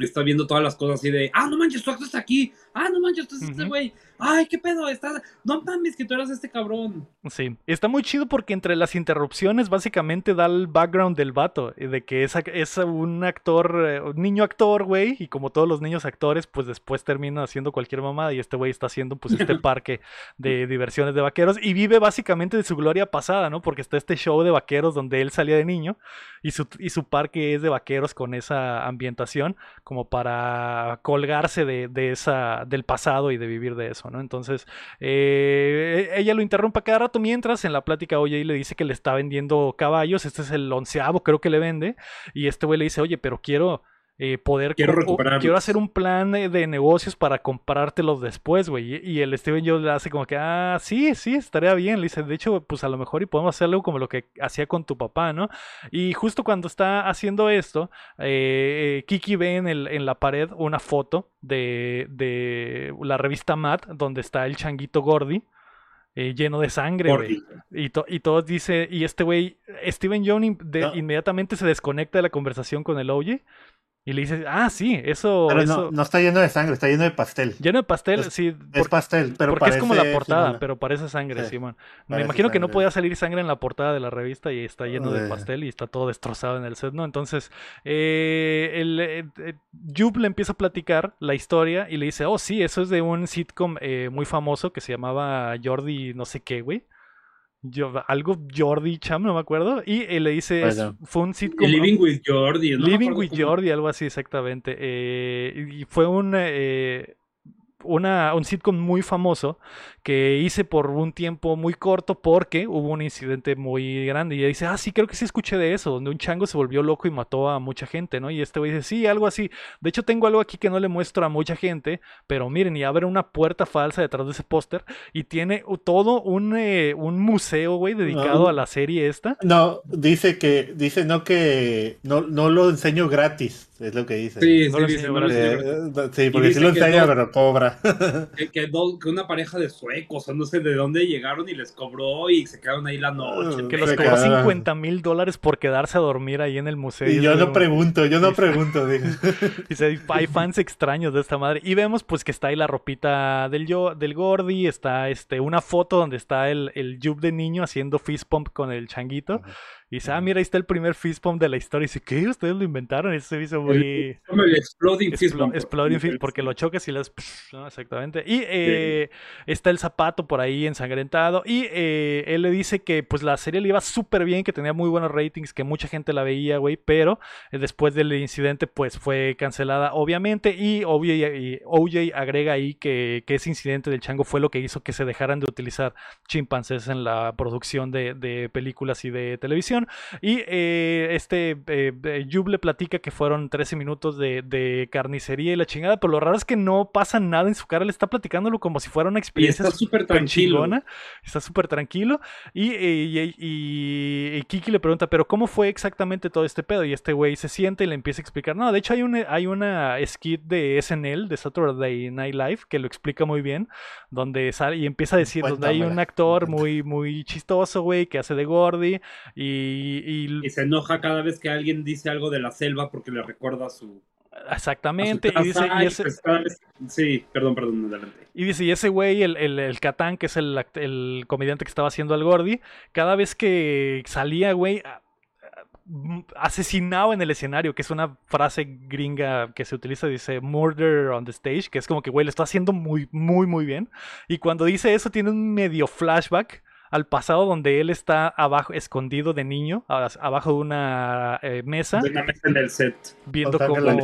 está viendo todas las cosas así de, ah, no manches, tú estás aquí, ah, no manches, tú este güey, ay, qué pedo, está, no mames que tú eras este cabrón. Sí, está muy chido porque entre las interrupciones básicamente da el background del vato, de que es, es un actor, eh, un niño actor, güey, y como todos los niños actores, pues después termina haciendo cualquier mamada y este güey está haciendo pues este parque de diversiones de vaqueros y vive básicamente de su gloria pasada, ¿no? Porque está este show de vaqueros donde él salía de niño y su, y su parque es de vaqueros con esa ambientación como para colgarse de, de esa, del pasado y de vivir de eso, entonces, eh, ella lo interrumpe cada rato mientras en la plática, oye, y le dice que le está vendiendo caballos, este es el onceavo, creo que le vende, y este güey le dice, oye, pero quiero eh, poder quiero, quiero hacer un plan de negocios para comprártelos después, güey. Y, el Steven Jones le hace como que, ah, sí, sí, estaría bien. Le dice, de hecho, pues a lo mejor y podemos hacer algo como lo que hacía con tu papá, ¿no? Y justo cuando está haciendo esto, eh, eh, Kiki ve en, el, en la pared una foto de, de la revista Mad, donde está el changuito Gordy. lleno de sangre, güey. Y, y todos dice, y este güey, Steven Jones inmediatamente se desconecta de la conversación con el OJ y le dices, ah, sí, eso. Pero No, está lleno de sangre, está lleno de pastel. Lleno de pastel, sí. Es pastel, pero Porque es como la portada, pero parece sangre, Simón. Me imagino que no podía salir sangre en la portada de la revista y está lleno de pastel y está todo destrozado en el set, ¿no? Entonces, eh, el, eh, eh, le empieza a platicar la historia y le dice, oh, sí, eso es de un sitcom muy famoso que se llamaba Jordi no sé qué, güey. Yo, algo Jordi Cham, no me acuerdo. Y le dice, fue un sitcom. Living with Jordi. Living with Jordi, algo así exactamente. y fue un una, un sitcom muy famoso que hice por un tiempo muy corto porque hubo un incidente muy grande. Y ella dice, ah, sí, creo que sí escuché de eso, donde un chango se volvió loco y mató a mucha gente, ¿no? Y este güey dice, sí, algo así. De hecho, tengo algo aquí que no le muestro a mucha gente, pero miren, y abre una puerta falsa detrás de ese póster y tiene todo un, eh, un museo, güey, dedicado a la serie esta. No, dice que, dice no que no, no lo enseño gratis, es lo que dice. Sí, sí, dice, sí, porque sí lo enseña, pero cobra. Que, que, una pareja de suecos, o no sé de dónde llegaron y les cobró y se quedaron ahí la noche. Que los cobró 50 mil dólares por quedarse a dormir ahí en el museo. Y yo no pregunto, yo no pregunto. Dice, hay fans extraños de esta madre. Y vemos pues que está ahí la ropita del, yo, del Gordy, está este, una foto donde está el, el de niño haciendo fist pump con el changuito. Y dice, ah, mira, ahí está el primer fist bump de la historia. Y dice, ¿qué? ¿Ustedes lo inventaron? Eso se hizo muy... El, exploding fist. Exploding fist, porque lo chocas y las... ¿no? Exactamente. Y eh, está el zapato por ahí ensangrentado. Y eh, él le dice que pues la serie le iba súper bien, que tenía muy buenos ratings, que mucha gente la veía, güey. Pero eh, después del incidente, pues fue cancelada, obviamente. Y OJ, agrega ahí que, ese incidente del chango fue lo que hizo que se dejaran de utilizar chimpancés en la producción de, de películas y de televisión. Y eh, este eh, le platica que fueron 13 minutos de, carnicería y la chingada, pero lo raro es que no pasa nada en su cara, le está platicándolo como si fuera una experiencia. está súper tranquilo. Está súper tranquilo. Y, y, Kiki le pregunta, pero ¿cómo fue exactamente todo este pedo? Y este güey se siente y le empieza a explicar. No, de hecho hay una, hay una skit de SNL, de Saturday Night Live, que lo explica muy bien, donde sale y empieza a decir, donde hay un actor muy, muy chistoso, güey, que hace de Gordy y y, se enoja cada vez que alguien dice algo de la selva porque le recuerda a su. Exactamente. y dice, pues, Sí, perdón, perdón, adelante. Y dice, y ese güey, el, el, el Catán, que es el, el, comediante que estaba haciendo al Gordy, cada vez que salía, güey, asesinado en el escenario, que es una frase gringa que se utiliza, dice murder on the stage, que es como que, güey, lo está haciendo muy, muy, muy bien. Y cuando dice eso, tiene un medio flashback al pasado donde él está abajo, escondido de niño, abajo de una eh, mesa. en el set. Viendo con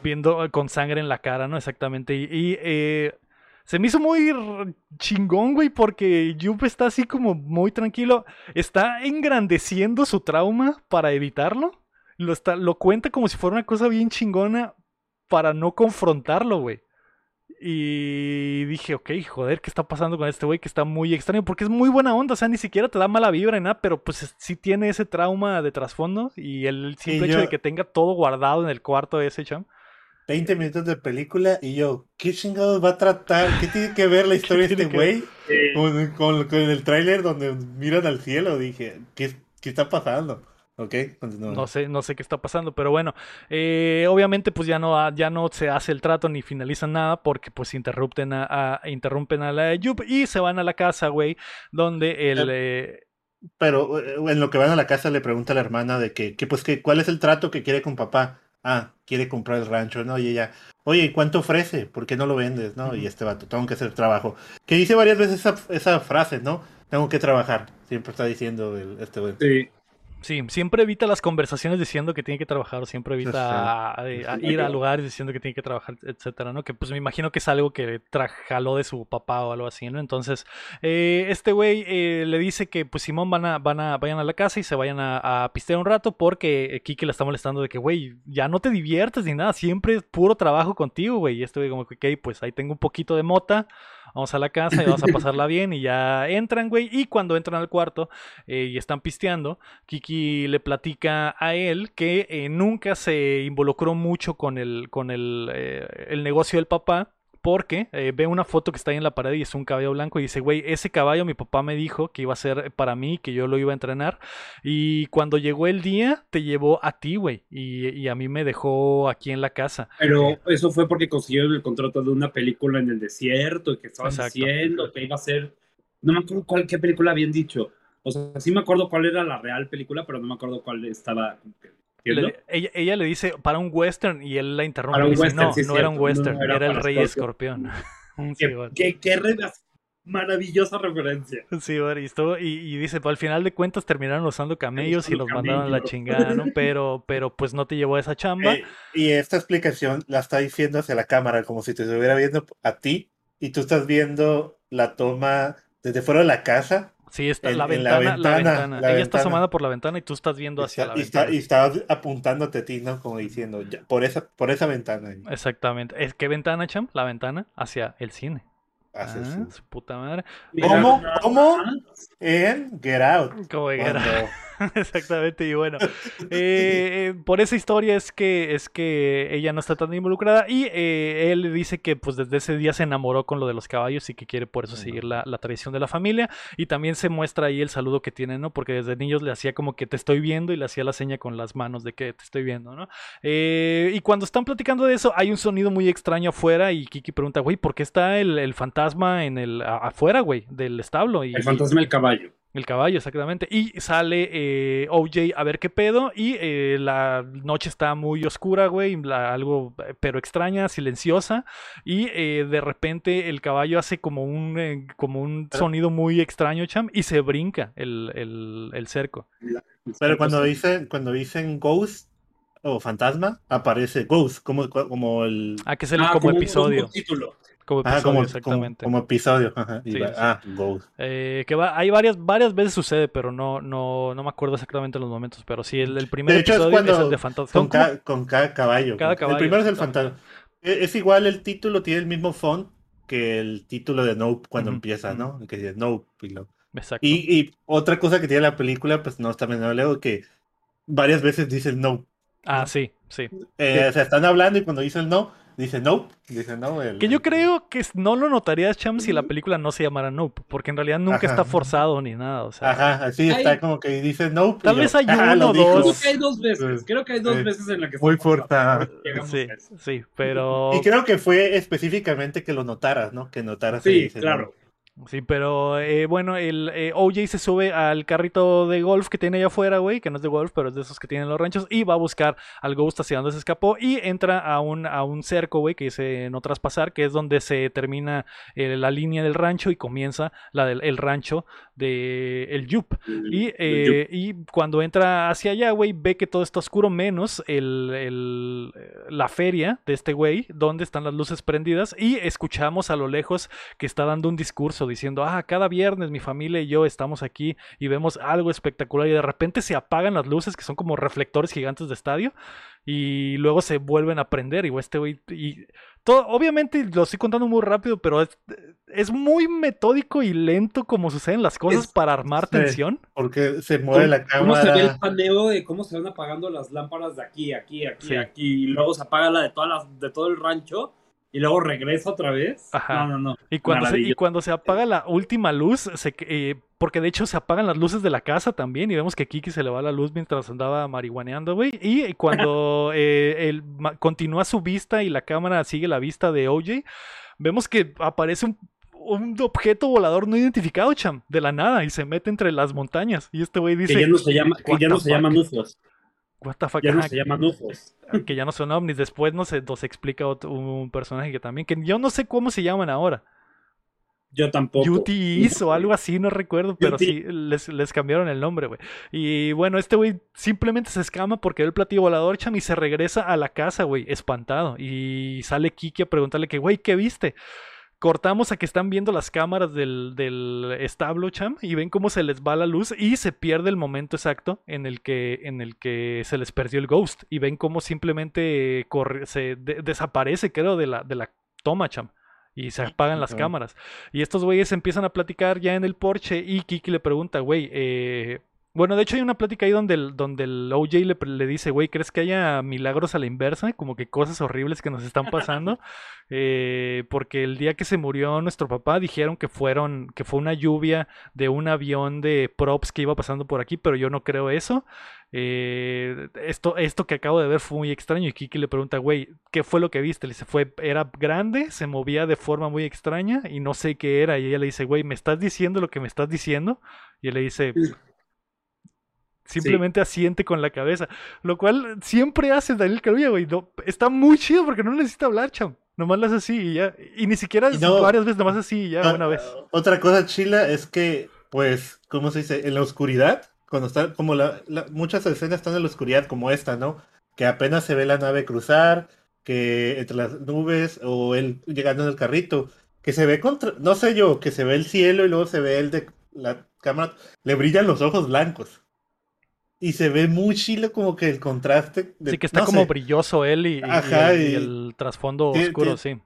Viendo con sangre en la cara, ¿no? Exactamente. Y, eh, se me hizo muy chingón, güey, porque Yup está así como muy tranquilo. Está engrandeciendo su trauma para evitarlo. Lo, está, lo cuenta como si fuera una cosa bien chingona para no confrontarlo, güey. Y dije, ok, joder, ¿qué está pasando con este güey? Que está muy extraño, porque es muy buena onda, o sea, ni siquiera te da mala vibra ni nada, pero pues sí tiene ese trauma de trasfondo y el simple hecho de que tenga todo guardado en el cuarto de ese cham. 20 minutos de película y yo, ¿qué chingados va a tratar? ¿Qué tiene que ver la historia de este güey con, el tráiler donde miran al cielo? Dije, ¿qué, qué está pasando? Ok, No sé, no sé qué está pasando, pero bueno, eh, obviamente pues ya no, ya no se hace el trato ni finalizan nada porque pues interrumpen a, interrumpen a la Yup y se van a la casa, güey, donde el... Eh, pero eh, en lo que van a la casa le pregunta a la hermana de que, que pues que cuál es el trato que quiere con papá. Ah, quiere comprar el rancho, ¿no? Y ella, oye, ¿cuánto ofrece? ¿Por qué no lo vendes? ¿No? Y este vato, tengo que hacer trabajo. Que dice varias veces esa, esa frase, ¿no? Tengo que trabajar. Siempre está diciendo el, este güey. Sí. Sí, siempre evita las conversaciones diciendo que tiene que trabajar, siempre evita ir a lugares diciendo que tiene que trabajar, etcétera, ¿no? Que pues me imagino que es algo que jaló de su papá o algo así, ¿no? Entonces, eh, este güey eh, le dice que pues Simón van a, van a, vayan a la casa y se vayan a, a pistear un rato porque Kiki le está molestando de que, güey, ya no te diviertes ni nada, siempre es puro trabajo contigo, güey. Y este güey como que, ok, pues ahí tengo un poquito de mota vamos a la casa y vamos a pasarla bien y ya entran, güey. Y cuando entran al cuarto eh, y están pisteando, Kiki le platica a él que eh, nunca se involucró mucho con el, con el, eh, el negocio del papá porque eh, ve una foto que está ahí en la pared y es un caballo blanco y dice, güey, ese caballo mi papá me dijo que iba a ser para mí, que yo lo iba a entrenar. Y cuando llegó el día, te llevó a ti, güey, y, a mí me dejó aquí en la casa. Pero eso fue porque consiguieron el contrato de una película en el desierto y que estaban diciendo que iba a ser... No me acuerdo cuál, qué película habían dicho. O sea, sí me acuerdo cuál era la real película, pero no me acuerdo cuál estaba ella, le dice para un western y él la interrumpe. no, no era un western, era el rey escorpión. ¿Qué, qué, Maravillosa referencia. Sí, y, y, dice, pues, al final de cuentas terminaron usando camellos y los mandaron a la chingada, ¿no? Pero, pero pues no te llevó a esa chamba. Eh, y esta explicación la está diciendo hacia la cámara, como si te estuviera viendo a ti y tú estás viendo la toma desde fuera de la casa. Sí, está en, la, ventana, la, ventana, Ella está asomada por la ventana y tú estás viendo hacia la ventana. y está apuntándote a ti, ¿no? Como diciendo, por, esa, por esa ventana. Exactamente. ¿Qué ventana, Cham? La ventana hacia el cine. Ah, su puta madre. ¿Cómo? ¿Cómo? En Get Out. Como Get Out. Exactamente, y bueno, eh, eh, por esa historia es que, es que ella no está tan involucrada y eh, él dice que pues desde ese día se enamoró con lo de los caballos y que quiere por eso seguir la, tradición de la familia y también se muestra ahí el saludo que tiene, ¿no? Porque desde niños le hacía como que te estoy viendo y le hacía la seña con las manos de que te estoy viendo, ¿no? y cuando están platicando de eso hay un sonido muy extraño afuera y Kiki pregunta, güey, ¿por qué está el, fantasma en el afuera, güey, del establo? Y, el fantasma del caballo. El caballo, exactamente. Y sale eh, OJ a ver qué pedo. Y eh, la noche está muy oscura, güey. algo, eh, pero extraña, silenciosa. Y de repente el caballo hace como un, como un sonido muy extraño, cham. Y se brinca el, el, cerco. Pero cuando dicen, cuando dicen ghost o fantasma, aparece ghost, como, como el. Ah, que es el, ah, como, episodio. título. Como episodio, exactamente. Como, episodio. Ah, eh, que va, hay varias, varias veces sucede, pero no, no, no me acuerdo exactamente los momentos. Pero sí, el, primer episodio es, el de fantasma. Con, cada caballo. El primero es el fantasma. E, es, igual, el título tiene el mismo font que el título de Nope cuando empieza, ¿no? Que dice Nope. Y, Exacto. Y, otra cosa que tiene la película, pues no, también no leo, que varias veces dice el no. Ah, sí, sí. Eh, o sea, están hablando y cuando dicen no, Dice Nope. Dice no. que yo creo que no lo notarías, Cham, si la película no se llamara Nope. Porque en realidad nunca está forzado ni nada. O sea, Ajá, así está como que dice Nope. Tal vez hay uno o dos. Creo que hay dos veces. Creo que hay dos veces en la que Muy forzado. Sí, sí, pero. Y creo que fue específicamente que lo notaras, ¿no? Que notaras. Sí, claro. Sí, pero eh, bueno, el eh, OJ se sube al carrito de golf que tiene allá afuera, güey, que no es de golf, pero es de esos que tienen los ranchos, y va a buscar al Ghost hacia donde se escapó y entra a un, a un cerco, güey, que dice no traspasar, que es donde se termina eh, la línea del rancho y comienza la del el rancho de el Yup. Y, y cuando entra hacia allá, güey, ve que todo está oscuro, menos el, la feria de este güey, donde están las luces prendidas, y escuchamos a lo lejos que está dando un discurso diciendo, ah, cada viernes mi familia y yo estamos aquí y vemos algo espectacular y de repente se apagan las luces que son como reflectores gigantes de estadio y luego se vuelven a prender y este güey y todo, obviamente lo estoy contando muy rápido, pero es, muy metódico y lento como suceden las cosas para armar tensión. Porque se mueve la cámara. ¿Cómo se ve el paneo de cómo se van apagando las lámparas de aquí, aquí, aquí, aquí, y luego se apaga la de todas las, de todo el rancho? Y luego regresa otra vez. No, no, no. Y cuando, se, y cuando se apaga la última luz, se, eh, porque de hecho se apagan las luces de la casa también y vemos que Kiki se le va la luz mientras andaba marihuaneando, güey. Y cuando eh, continúa su vista y la cámara sigue la vista de OJ, vemos que aparece un, objeto volador no identificado, cham, de la nada y se mete entre las montañas. Y este güey dice... Que ya no se llama, que ya no se llama What the fuck? Ya no se llaman UFOs. Que ya no son ovnis. Después nos, nos explica un personaje que también, que yo no sé cómo se llaman ahora. Yo tampoco. UTIs o algo así, no recuerdo, pero sí, les, les, cambiaron el nombre, güey. Y bueno, este güey simplemente se escama porque ve el platillo volador, cham, y se regresa a la casa, güey, espantado. Y sale Kiki a preguntarle que, güey, ¿qué viste? Cortamos a que están viendo las cámaras del, del, establo, cham, y ven cómo se les va la luz y se pierde el momento exacto en el que, en el que se les perdió el ghost. Y ven cómo simplemente corre, se desaparece, creo, de la, de la toma, cham. Y se apagan las cámaras. Y estos güeyes empiezan a platicar ya en el porche y Kiki le pregunta, güey, eh, bueno, de hecho hay una plática ahí donde el, donde el OJ le, le dice, güey, ¿crees que haya milagros a la inversa? Como que cosas horribles que nos están pasando. Eh, porque el día que se murió nuestro papá dijeron que fueron, que fue una lluvia de un avión de props que iba pasando por aquí, pero yo no creo eso. Eh, esto, esto que acabo de ver fue muy extraño. Y Kiki le pregunta, güey, ¿qué fue lo que viste? Le dice, fue, era grande, se movía de forma muy extraña y no sé qué era. Y ella le dice, güey, ¿me estás diciendo lo que me estás diciendo? Y él le dice, Simplemente asiente con la cabeza. Lo cual siempre hace Daniel Carulla, güey. está muy chido porque no necesita hablar, cham. Nomás las así y ya. Y ni siquiera varias veces, nomás así y ya, ah, una vez. Otra cosa chila es que, pues, ¿cómo se dice? En la oscuridad, cuando está, como la, muchas escenas están en la oscuridad, como esta, ¿no? Que apenas se ve la nave cruzar, que entre las nubes, o él llegando en el carrito, que se ve contra, no sé yo, que se ve el cielo y luego se ve el de la cámara, le brillan los ojos blancos. Y se ve muy chilo como que el contraste. De, sí, que está como brilloso él y, el, trasfondo oscuro, sí.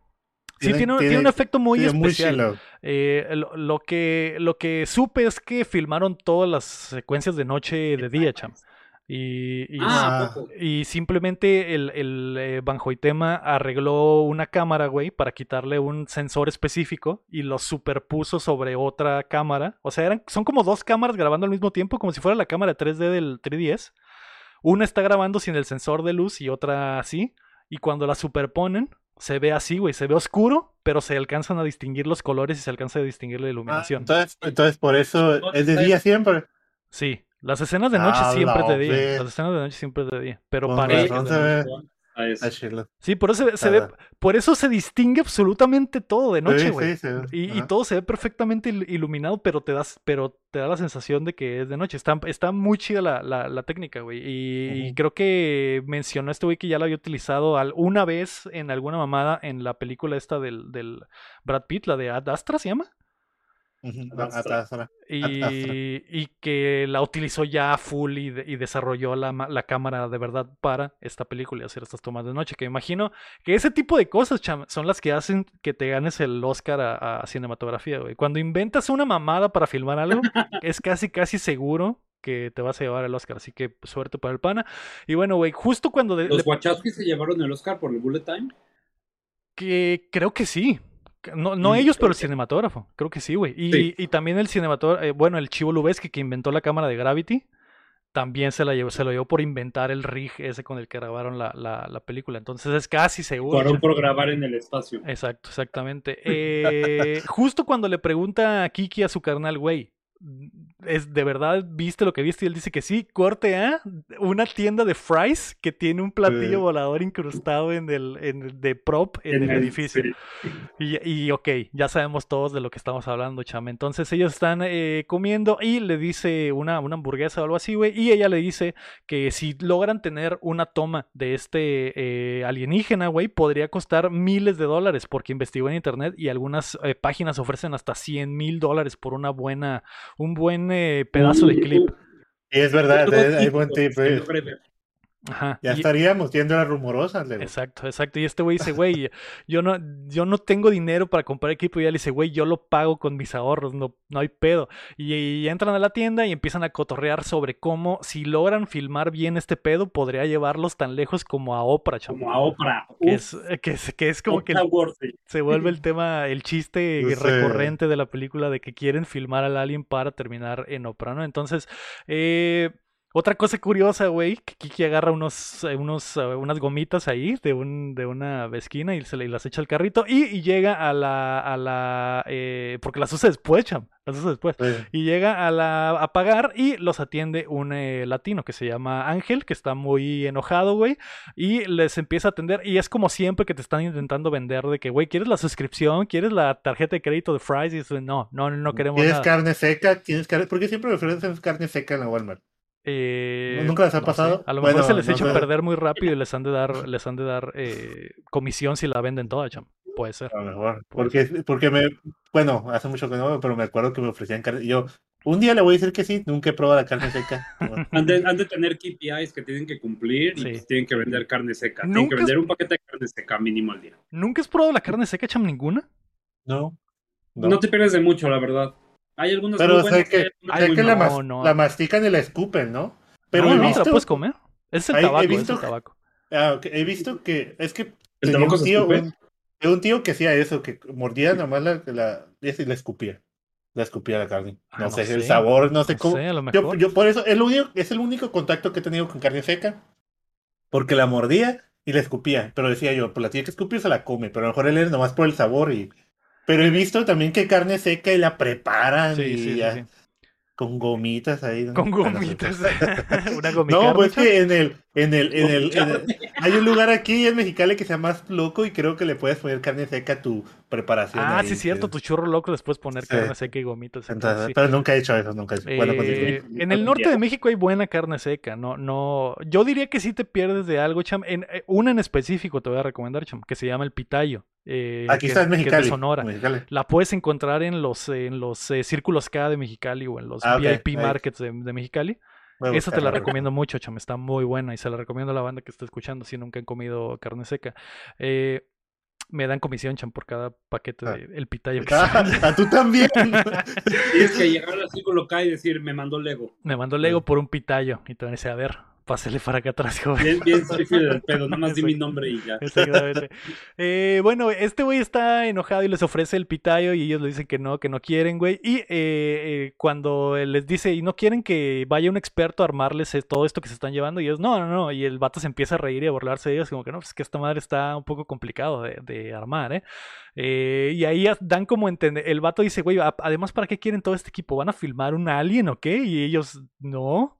Sí, tiene, un efecto muy especial. Eh, lo, que, lo que supe es que filmaron todas las secuencias de noche y de día, cham. Y, y, ah, y, simplemente el, el eh, Banjoitema arregló una cámara, güey, para quitarle un sensor específico y lo superpuso sobre otra cámara. O sea, eran, son como dos cámaras grabando al mismo tiempo, como si fuera la cámara 3D del 3DS. Una está grabando sin el sensor de luz y otra así. Y cuando la superponen, se ve así, güey, se ve oscuro, pero se alcanzan a distinguir los colores y se alcanza a distinguir la ah, iluminación. entonces, entonces, por eso es de día siempre. Sí, las escenas de noche siempre de día. Las escenas de noche siempre de día. Pero parece. Sí, por eso se, ve, por eso se distingue absolutamente todo de noche, güey. y, todo se ve perfectamente iluminado, pero te das, pero te da la sensación de que es de noche. Está, está muy chida la, la, técnica, güey. Y, creo que mencionó este güey que ya lo había utilizado una vez en alguna mamada en la película esta del, del Brad Pitt, la de Ad Astra, ¿se llama? Y, que la utilizó ya full y, desarrolló la, cámara de verdad para esta película y hacer estas tomas de noche. Que imagino que ese tipo de cosas son las que hacen que te ganes el Oscar a, cinematografía, güey. Cuando inventas una mamada para filmar algo, es casi, casi seguro que te vas a llevar el Oscar. Así que suerte para el pana. Y bueno, güey, justo cuando. ¿Los Wachowski se llevaron el Oscar por el Bullet Time? Que creo que sí. No, no ellos, pero el cinematógrafo. Creo que sí, güey. Y, también el cinematógrafo, eh, bueno, el Chivo Lubeski que inventó la cámara de Gravity, también se la llevó, se lo llevó por inventar el rig ese con el que grabaron la, la, película. Entonces es casi seguro. Fueron por grabar en el espacio. Exacto, exactamente. Eh, justo cuando le pregunta a Kiki a su carnal, güey, es de verdad viste lo que viste y él dice que sí, corte a una tienda de fries que tiene un platillo volador incrustado en el, en de prop en, el, edificio. Y, y, ok, ya sabemos todos de lo que estamos hablando, chame. Entonces ellos están eh, comiendo y le dice una, una hamburguesa o algo así, güey, y ella le dice que si logran tener una toma de este eh, alienígena, güey, podría costar miles de dólares porque investigó en internet y algunas eh, páginas ofrecen hasta 100 mil dólares por una buena un buen eh, pedazo de clip. Y es verdad, hay buen tip. Ya estaríamos viendo las rumorosas. Exacto, exacto. Y este güey dice, güey, yo no, yo no tengo dinero para comprar equipo. Y ya le dice, güey, yo lo pago con mis ahorros, no, no hay pedo. Y, entran a la tienda y empiezan a cotorrear sobre cómo, si logran filmar bien este pedo, podría llevarlos tan lejos como a Oprah, Como a Oprah. Que es, que, es, como que se vuelve el tema, el chiste recurrente de la película de que quieren filmar al alien para terminar en Oprah, ¿no? Entonces, eh otra cosa curiosa, güey, que Kiki agarra unos, eh, unos, eh, unas gomitas ahí de, un, de una esquina y se le las echa al carrito y, llega a la, a la eh, porque las usa después, cham, las usa después. Y llega a la, a pagar y los atiende un latino que se llama Ángel, que está muy enojado, güey, y les empieza a atender y es como siempre que te están intentando vender de que, güey, ¿quieres la suscripción? ¿Quieres la tarjeta de crédito de Fries? Y dices, no, no, no queremos ¿Quieres carne seca? ¿Tienes carne? ¿Por qué siempre me ofrecen carne seca en la Walmart? Eh, ¿Nunca les ha pasado? A lo mejor se les echa a perder muy rápido y les han de dar, les han de dar eh, comisión si la venden toda, cham. Puede ser. A lo mejor. Porque, porque me, bueno, hace mucho que no, pero me acuerdo que me ofrecían carne. Yo, un día le voy a decir que sí, nunca he probado la carne seca. han, de, han, de, tener KPIs que tienen que cumplir y pues tienen que vender carne seca. Tienen que vender un paquete de carne seca mínimo al día. ¿Nunca has probado la carne seca, cham, ninguna? No. No, no te pierdes de mucho, la verdad. Hay algunos Pero sé que, que la, la, mastican y la escupen, ¿no? Pero he visto, la puedes comer. Es el tabaco, he visto, es el tabaco. Ah, He visto que es que ¿El tabaco un tío, un, un, tío que hacía eso, que mordía nomás la, la, y la escupía. La escupía la carne. Ah, no, sé, el sabor, no sé cómo. Yo, yo, por eso, es, el único, es el único contacto que he tenido con carne seca. Porque la mordía y la escupía. Pero decía yo, pues la tiene que escupir se la come. Pero a lo mejor él es nomás por el sabor y pero he visto también que carne seca y la preparan y con gomitas ahí. Con gomitas. Una gomita. No, pues que en el, en el, en el, hay un lugar aquí en Mexicali que se llama Loco y creo que le puedes poner carne seca a tu preparación. Ah, sí, cierto, tu churro loco después poner carne seca y gomitas. Pero nunca he hecho eso, nunca he hecho. bueno, pues, eh, en el norte de México hay buena carne seca, no, no, yo diría que sí te pierdes de algo, cham. En, eh, una en específico te voy a recomendar, cham, que se llama el pitayo. Eh, Aquí está en Mexicali. Sonora. La puedes encontrar en los, en los círculos K de Mexicali o en los ah, VIP markets de, Mexicali. Esa te la recomiendo mucho, cham. Está muy buena y se la recomiendo a la banda que está escuchando si nunca han comido carne seca. Eh, me dan comisión, cham, por cada paquete ah. de el pitayo que ah, a tú también. Tienes que llegar al círculo K y decir, me mandó Lego. Me mandó Lego por un pitayo. Y te van a decir, a ver, Pásale para acá atrás, joven. Bien, bien, soy fiel pedo, nada más di mi nombre y ya. Exactamente. Eh, bueno, este güey está enojado y les ofrece el pitayo y ellos le dicen que no, que no quieren, güey. Y eh, eh, cuando les dice, y no quieren que vaya un experto a armarles todo esto que se están llevando, y ellos, no, no, no. Y el vato se empieza a reír y a burlarse de ellos, como que no, pues que esta madre está un poco complicado de, armar, ¿eh? y ahí dan como entender, el vato dice, güey, además, ¿para qué quieren todo este equipo? ¿Van a filmar un alien o qué? Y ellos, no,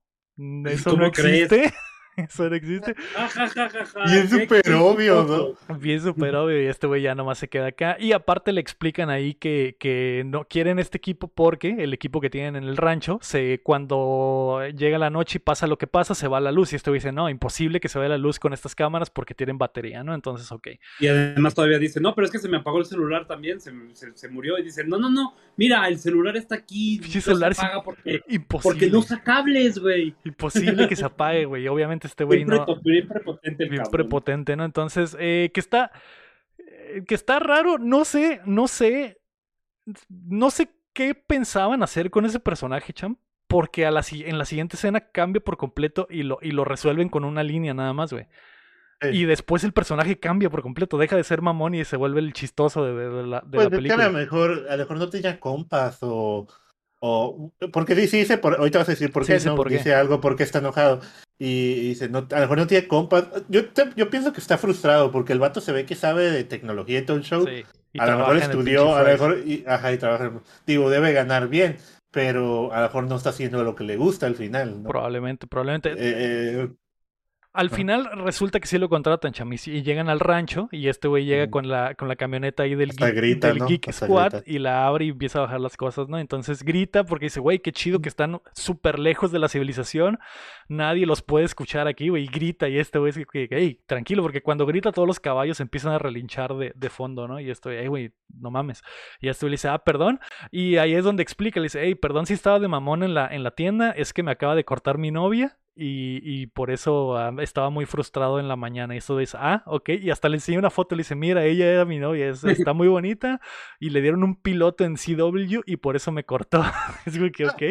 eso no existe. Eso no existe. es súper obvio, ¿no? Bien súper obvio. Y este güey ya nomás se queda acá. Y aparte le explican ahí que, que, no quieren este equipo porque el equipo que tienen en el rancho, se, cuando llega la noche y pasa lo que pasa, se va la luz. Y este güey dice, no, imposible que se vaya la luz con estas cámaras porque tienen batería, ¿no? Entonces, ok. Y además todavía dice, no, pero es que se me apagó el celular también, se, se, murió. Y dice, no, no, no, mira, el celular está aquí. Sí, celular se apaga porque, imposible. porque no usa cables, güey. Imposible que se apague, güey. Obviamente este güey no. Bien prepotente, prepotente, ¿no? Entonces, eh, que está. Eh, que está raro, no sé, no sé. No sé qué pensaban hacer con ese personaje, Cham. Porque a la, en la siguiente escena cambia por completo y lo, y lo resuelven con una línea nada más, güey. Y después el personaje cambia por completo, deja de ser mamón y se vuelve el chistoso de, la, de pues película. a lo mejor, a lo mejor no tenía compas o o, porque dice, dice por, ahorita vas a decir por qué, ¿no? dice algo porque está enojado. Y, dice, no, a lo mejor no tiene compas. Yo, yo pienso que está frustrado porque el vato se ve que sabe de tecnología y todo el show. a lo mejor estudió, a lo mejor, y, ajá, y trabaja. Digo, debe ganar bien, pero a lo mejor no está haciendo lo que le gusta al final. Probablemente, probablemente. Eh, al final resulta que sí lo contratan, chamis, y llegan al rancho y este güey llega con la, con la camioneta ahí del, Geek, Squad y la abre y empieza a bajar las cosas, ¿no? Entonces grita porque dice, güey, qué chido que están súper lejos de la civilización, nadie los puede escuchar aquí, güey, y grita y este güey es que, hey, tranquilo, porque cuando grita todos los caballos empiezan a relinchar de, de fondo, ¿no? Y esto, hey, güey, no mames. Y este güey le dice, ah, perdón, y ahí es donde explica, le dice, hey, perdón si estaba de mamón en la, en la tienda, es que me acaba de cortar mi novia y, por eso ah, estaba muy frustrado en la mañana. Y eso dice, ah, ok. Y hasta le enseñé una foto, le dice, mira, ella era mi novia, está muy bonita. Y le dieron un piloto en CW y por eso me cortó. es que, ok.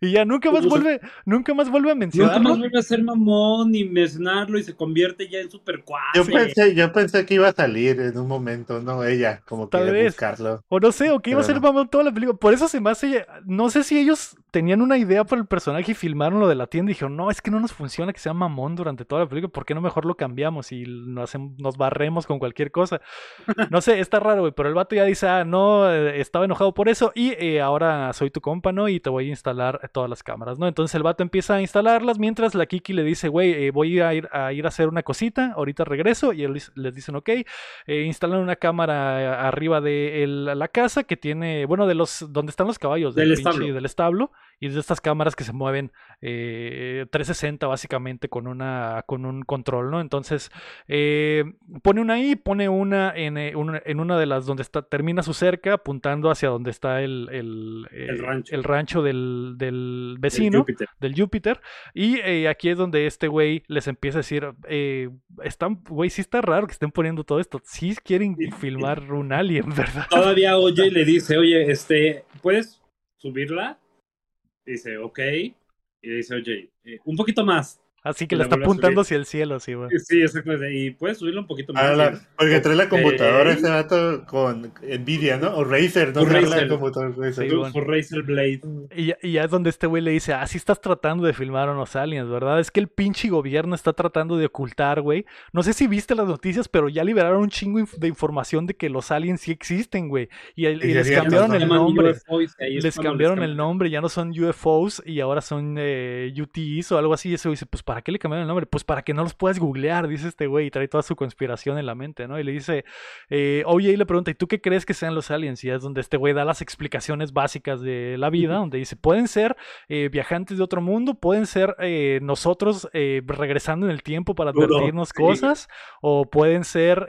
Y ya nunca más vuelve, nunca más vuelve a mencionarlo. Nunca más vuelve a ser mamón y mencionarlo y se convierte ya en super cuasi. Yo pensé, yo pensé que iba a salir en un momento, no ella, como Tal vez. buscarlo. O no sé, o que iba a ser mamón toda la película. Por eso se me hace, no sé si ellos tenían una idea para el personaje y filmaron lo de la tienda y dijeron, no, es que no nos funciona que sea mamón durante toda la película, ¿por qué no mejor lo cambiamos y nos, nos barremos con cualquier cosa? No sé, está raro, güey, pero el vato ya dice, ah, no, eh, estaba enojado por eso y eh, ahora soy tu compa, ¿no? Y te voy a instalar todas las cámaras, ¿no? Entonces el vato empieza a instalarlas mientras la Kiki le dice, güey, eh, voy a ir, a ir a hacer una cosita, ahorita regreso y él, les dicen, ok, instalan una cámara arriba de la casa que tiene, bueno, de los, donde están los caballos, del, del establo y de estas cámaras que se mueven 360 eh, básicamente con una con un control, ¿no? Entonces eh, pone una ahí, pone una en, eh, en, una de las donde está termina su cerca apuntando hacia donde está el, el, rancho. del, del vecino, del Júpiter, y aquí es donde este güey les empieza a decir, están, güey, sí está raro que estén poniendo todo esto, sí quieren filmar un alien, ¿verdad? Todavía oye y le dice, oye, este, ¿puedes subirla? dice, ok. Y dice, oye, eh, un poquito más. Así que le está apuntando hacia el cielo, sí, güey. Sí, exactamente. Y puedes subirlo un poquito más. Ah, porque trae la computadora ese dato con Nvidia, ¿no? O Razer, ¿no? Razer. Razer. Blade. Y, y, ya es donde este güey le dice, ah, sí estás tratando de filmar a unos aliens, ¿verdad? Es que el pinche gobierno está tratando de ocultar, güey. No sé si viste las noticias, pero ya liberaron un chingo de información de que los aliens sí existen, güey. Y, les cambiaron el nombre. les cambiaron el nombre, ya no son UFOs y ahora son eh, UTIs o algo así. Y eso dice, pues ¿para qué le cambiaron el nombre? Pues para que no los puedas googlear, dice este güey, y trae toda su conspiración en la mente, ¿no? Y le dice, eh, oye, y le pregunta, ¿y tú qué crees que sean los aliens? Y es donde este güey da las explicaciones básicas de la vida, donde dice, pueden ser eh, viajantes de otro mundo, pueden ser eh, nosotros regresando en el tiempo para advertirnos cosas, o pueden ser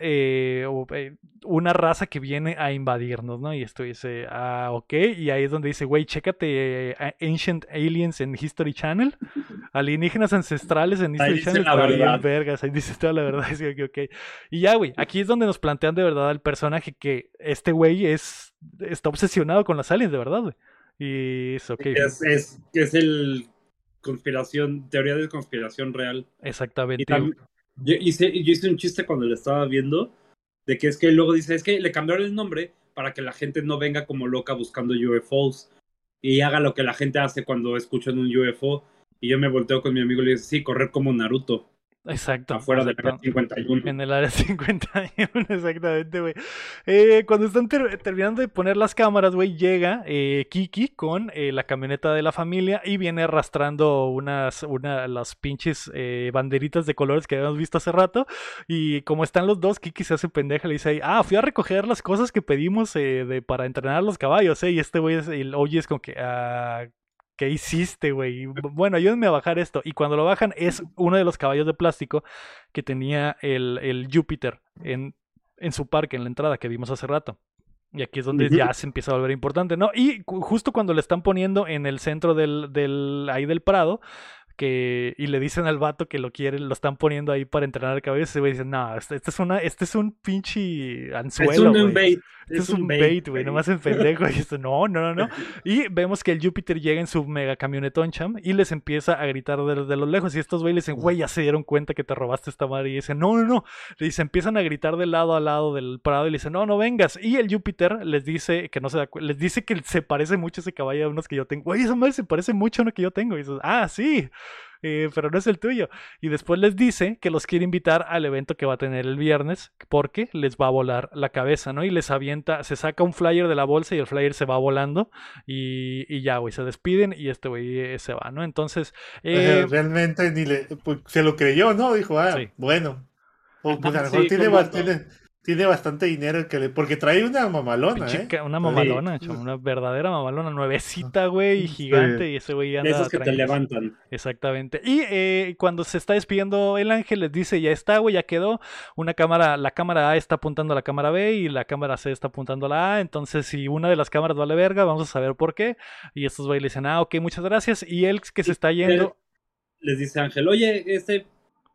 una raza que viene a invadirnos, ¿no? Y esto dice, ah, ok, y ahí es donde dice, güey, chécate Ancient Aliens en History Channel, alienígenas ancestrales en History Channel. La verdad. vergas, ahí dice toda la verdad. Y ya, güey, aquí es donde nos plantean de verdad el personaje que este güey es, está obsesionado con las aliens, de verdad, güey. Y es ok. Es, es, es el conspiración, teoría de conspiración real. Exactamente. yo, hice, yo hice un chiste cuando lo estaba viendo, de que es que luego dice, es que le cambiaron el nombre para que la gente no venga como loca buscando UFOs y haga lo que la gente hace cuando escuchan un UFO y yo me volteo con mi amigo y le digo, sí, correr como Naruto. Exacto. Afuera del área 51. En el área 51, exactamente, güey. Eh, cuando están terminando de poner las cámaras, güey, llega eh, Kiki con eh, la camioneta de la familia y viene arrastrando unas, una, las pinches banderitas de colores que habíamos visto hace rato. Y como están los dos, Kiki se hace pendeja, le dice, ah, fui a recoger las cosas que pedimos de, para entrenar a los caballos, ¿eh? Y este güey, el oye es como que, ah, ¿qué hiciste, güey? Bueno, ayúdenme a bajar esto. Y cuando lo bajan es uno de los caballos de plástico que tenía el, el Júpiter en, en su parque, en la entrada que vimos hace rato. Y aquí es donde ya se empieza a volver importante, ¿no? Y justo cuando le están poniendo en el centro del, del ahí del Prado, que, y le dicen al vato que lo quieren, lo están poniendo ahí para entrenar al caballo, se dicen, no, este, este, es una, este es un pinche anzuelo. Es un bait. Este es, un bait, güey, nomás en pendejo. Y esto, no, no, no, no. Y vemos que el Júpiter llega en su mega camionetón, cham, y les empieza a gritar desde los lejos. Y estos güeyes le dicen, güey, ya se dieron cuenta que te robaste esta madre. Y dicen, no, no, no. Le dicen, empiezan a gritar de lado a lado del prado y le dicen, no, no vengas. Y el Júpiter les dice que no se da les dice que se parece mucho ese caballo a unos que yo tengo. Güey, esa madre se parece mucho a uno que yo tengo. Y dices, ah, sí. Eh, pero no es el tuyo. Y después les dice que los quiere invitar al evento que va a tener el viernes porque les va a volar la cabeza, ¿no? Y les avienta, se saca un flyer de la bolsa y el flyer se va volando y, ya, güey, se despiden y este güey eh, se va, ¿no? Entonces... Eh, realmente ni le, pues, se lo creyó, ¿no? Dijo, ah, bueno. O, pues a lo mejor tiene, tiene bastante dinero que le... porque trae una mamalona, ¿eh? Una mamalona, una verdadera mamalona, nuevecita, güey, y gigante, y ese güey anda... Esos que te levantan. Exactamente. Y eh, cuando se está despidiendo el ángel, les dice, ya está, güey, ya quedó. Una cámara, la cámara A está apuntando a la cámara B y la cámara C está apuntando a la A. Entonces, si una de las cámaras vale verga, vamos a saber por qué. Y estos güeyes le dicen, ah, ok, muchas gracias. Y él que se está yendo... Les dice Ángel, oye, este,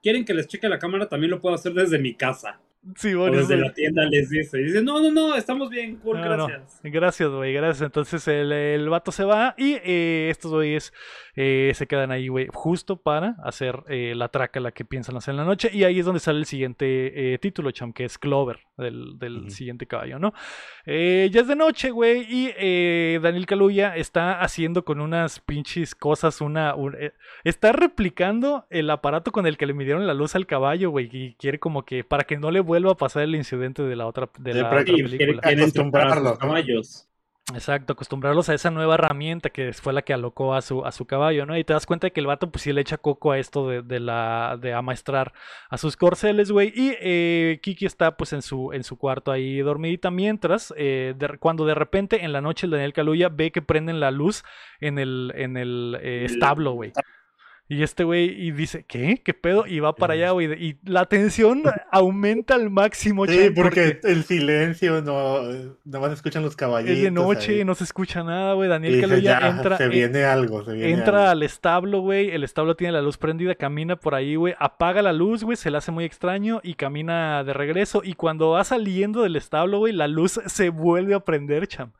¿quieren que les cheque la cámara? También lo puedo hacer desde mi casa. Sí, bueno, desde la tienda les dice, dice, no, no, no, estamos bien, cool, gracias. Gracias, güey, gracias. Entonces el, el, vato se va y eh, estos güeyes eh, se quedan ahí, güey, justo para hacer eh, la traca la que piensan hacer en la noche. Y ahí es donde sale el siguiente título, cham, que es Clover, del, del siguiente caballo, ¿no? ya es de noche, güey, y Daniel Kaluuya está haciendo con unas pinches cosas una... está replicando el aparato con el que le midieron la luz al caballo, güey, y quiere como que, para que no le vuelva a pasar el incidente de la otra, de la otra película. acostumbrarlos. Caballos. Exacto, acostumbrarlos a esa nueva herramienta que fue la que alocó a su, a su caballo, ¿no? Y te das cuenta de que el vato pues sí le echa coco a esto de, de la de amaestrar a sus corceles, güey. Y eh, Kiki está pues en su, en su cuarto ahí dormidita mientras, eh, cuando de repente en la noche el Daniel Caluya ve que prenden la luz en el, en el eh, establo, güey. Y este güey y dice, ¿qué? ¿Qué pedo? Y va para allá, güey. Y la tensión aumenta al máximo. Sí, porque, el silencio, no, nada más escuchan los caballitos. Es de noche, no se escucha nada, güey. Daniel Kaluuya entra. Se viene algo, se viene Entra al establo, güey. El establo tiene la luz prendida, camina por ahí, güey. Apaga la luz, güey. Se le hace muy extraño y camina de regreso. Y cuando va saliendo del establo, güey, la luz se vuelve a prender, cham.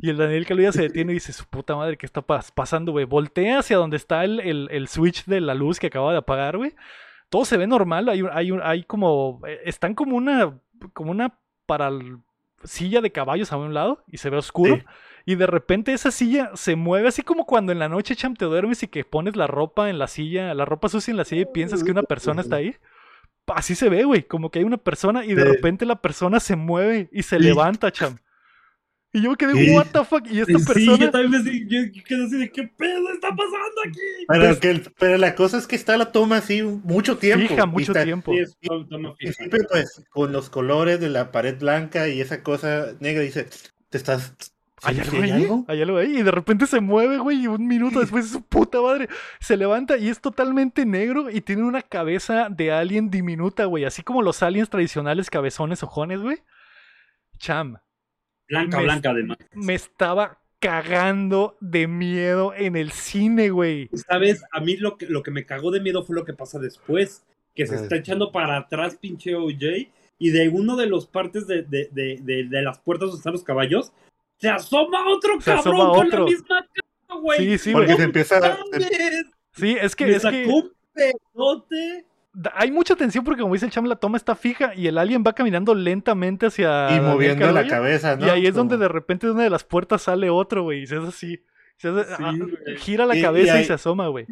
Y el Daniel Kaluuya se detiene y dice, su puta madre, ¿qué está pasando, güey? Voltea hacia donde está el, el, switch de la luz que acaba de apagar, güey. Todo se ve normal, hay, hay, hay como... Eh, están como una... como una para silla de caballos a un lado y se ve oscuro. Y de repente esa silla se mueve así como cuando en la noche, cham, te duermes y que pones la ropa en la silla, la ropa sucia en la silla y piensas que una persona está ahí. Así se ve, güey, como que hay una persona y de repente la persona se mueve y se levanta, cham. Y yo quedé, what the fuck, y esta persona... Sí, yo también me yo quedé así de, ¿qué pedo está pasando aquí? Pero, pues pero la cosa es que está la toma así mucho tiempo. Fija, mucho tiempo. Y siempre, pues, con los colores de la pared blanca y esa cosa negra, dice, te estás ¿Hay algo, ahí? ¿Hay algo ahí? Y de repente se mueve, güey, y un minuto después su puta madre se levanta y es totalmente negro y tiene una cabeza de alien diminuta, güey. Así como los aliens tradicionales, cabezones, ojones, güey. Cham. Blanca, blanca además. Me estaba cagando de miedo en el cine, güey. ¿Sabes? A mí lo que, lo que me cagó de miedo fue lo que pasa después. Que se está echando para atrás, pinche OJ. Y de uno de los partes de, de, de, de las puertas donde están los caballos, se asoma otro cabrón con la misma cara, güey. Sí, sí, Porque se empieza a... Sí, es que... es que... Hay mucha tensión porque, como dice el cham, la toma está fija y el alien va caminando lentamente hacia. Y moviendo la cabeza, ¿no? Y ahí es donde de repente de una de las puertas sale otro, güey. Y es así. Ah, gira la cabeza y, se asoma, güey.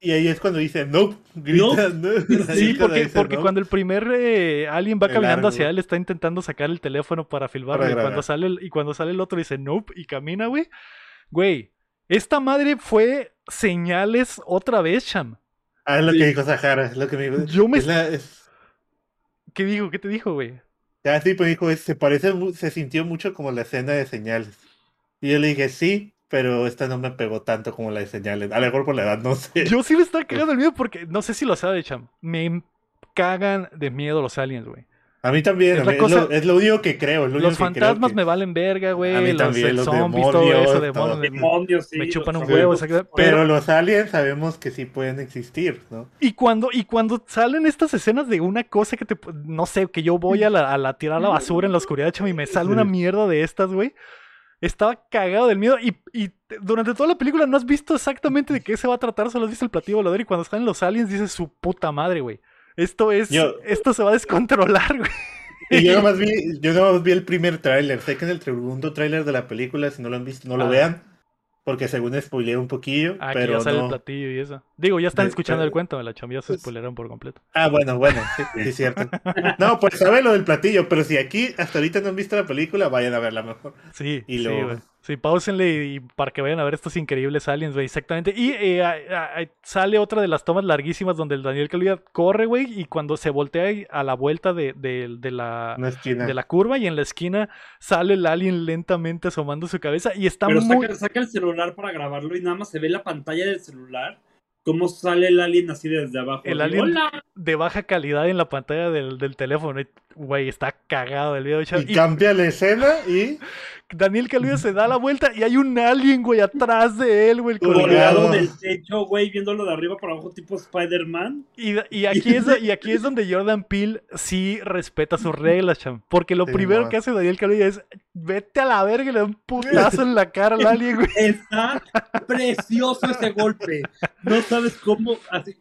Y ahí es cuando dice, no, grita, no. Sí, porque, porque cuando el primer eh, alien va caminando hacia él, está intentando sacar el teléfono para filmarlo. y, cuando sale el, y cuando sale el otro dice, nope, y camina, güey. Güey, esta madre fue señales otra vez, Cham. Ah, es lo que dijo Sahara, es lo que me dijo. Yo me... ¿Qué dijo? ¿Qué te dijo, güey? Ah, sí, pues dijo, se parece, se sintió mucho como la escena de señales. Y yo le dije, sí, pero esta no me pegó tanto como la de señales. A lo mejor por la edad, no sé. Yo sí me estaba cagando de miedo porque no sé si lo sabe, Cham. Me cagan de miedo los aliens, güey. A mí también, es, lo, único que creo. los fantasmas me valen verga, güey. A mí los, también, los zombies, todo eso, demonios, me chupan un huevo. Pero, los aliens sabemos que sí pueden existir, ¿no? Y cuando, y cuando salen estas escenas de una cosa que te, no sé, que yo voy a la, a la tirar la basura en la oscuridad, cham, y me sale una mierda de estas, güey. Estaba cagado del miedo y, y, durante toda la película no has visto exactamente de qué se va a tratar, solo has visto el platillo volador y cuando están los aliens dices su puta madre, güey. Esto es, esto se va a descontrolar, güey. Y yo nomás vi, yo nomás vi el primer tráiler. Sé que en el segundo tráiler de la película, si no lo han visto, no lo ah. vean. Porque según spoileé un poquillo, ah, pero ya sale el platillo y eso. Digo, ya están escuchando el cuento, la chamba ya se pues spoilearon por completo. Ah, bueno, bueno, sí, sí, cierto. No, pues sabe lo del platillo, pero si aquí hasta ahorita no han visto la película, vayan a verla mejor. Sí, y sí, Sí, pausenle y para que vayan a ver estos increíbles aliens, güey. Exactamente. Y eh, sale otra de las tomas larguísimas donde el Daniel Kaluuya corre, güey, y cuando se voltea a la vuelta de, la, de la curva y en la esquina sale el alien lentamente asomando su cabeza y está Pero muy... saca el celular para grabarlo y nada más se ve la pantalla del celular cómo sale el alien así desde abajo. El alien de baja calidad en la pantalla del, del teléfono. Güey, está cagado el video. Y, y cambia la escena y... Daniel Kaluuya se da la vuelta y hay un alien, güey, atrás de él, güey. Colgado del techo, güey, viéndolo de arriba para abajo, tipo Spider-Man. Y, y, aquí es, y aquí es donde Jordan Peele sí respeta sus reglas, cham. Porque lo primero que hace Daniel Kaluuya es vete a la verga y le da un putazo en la cara al alien, güey. Está precioso ese golpe. No sabes cómo. Así,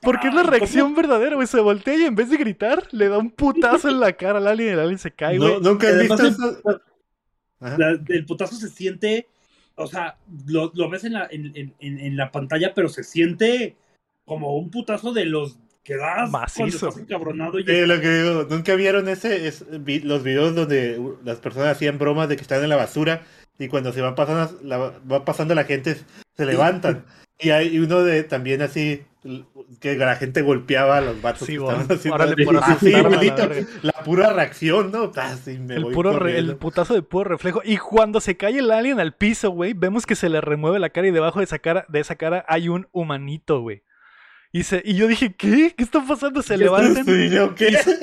porque es la reacción verdadera, güey. Se voltea y en vez de gritar, le da un putazo en la cara al alien y el alien se cae, güey. No, nunca he visto eso el putazo se siente, o sea, lo, ves en la, en, la pantalla, pero se siente como un putazo de los que das Macizo. encabronado. Y lo que digo, nunca vieron ese, es, los videos donde las personas hacían bromas de que están en la basura y cuando se van pasando la, va pasando la gente se levantan. y hay uno de también así que la gente golpeaba a los vatos sí, la, pura reacción, ¿no? Ah, el, puro el putazo de puro reflejo. Y cuando se cae el alien al piso, güey, vemos que se le remueve la cara y debajo de esa cara, de esa cara hay un humanito, güey. Y, se, y yo dije, ¿qué? ¿Qué está pasando? Se levantan.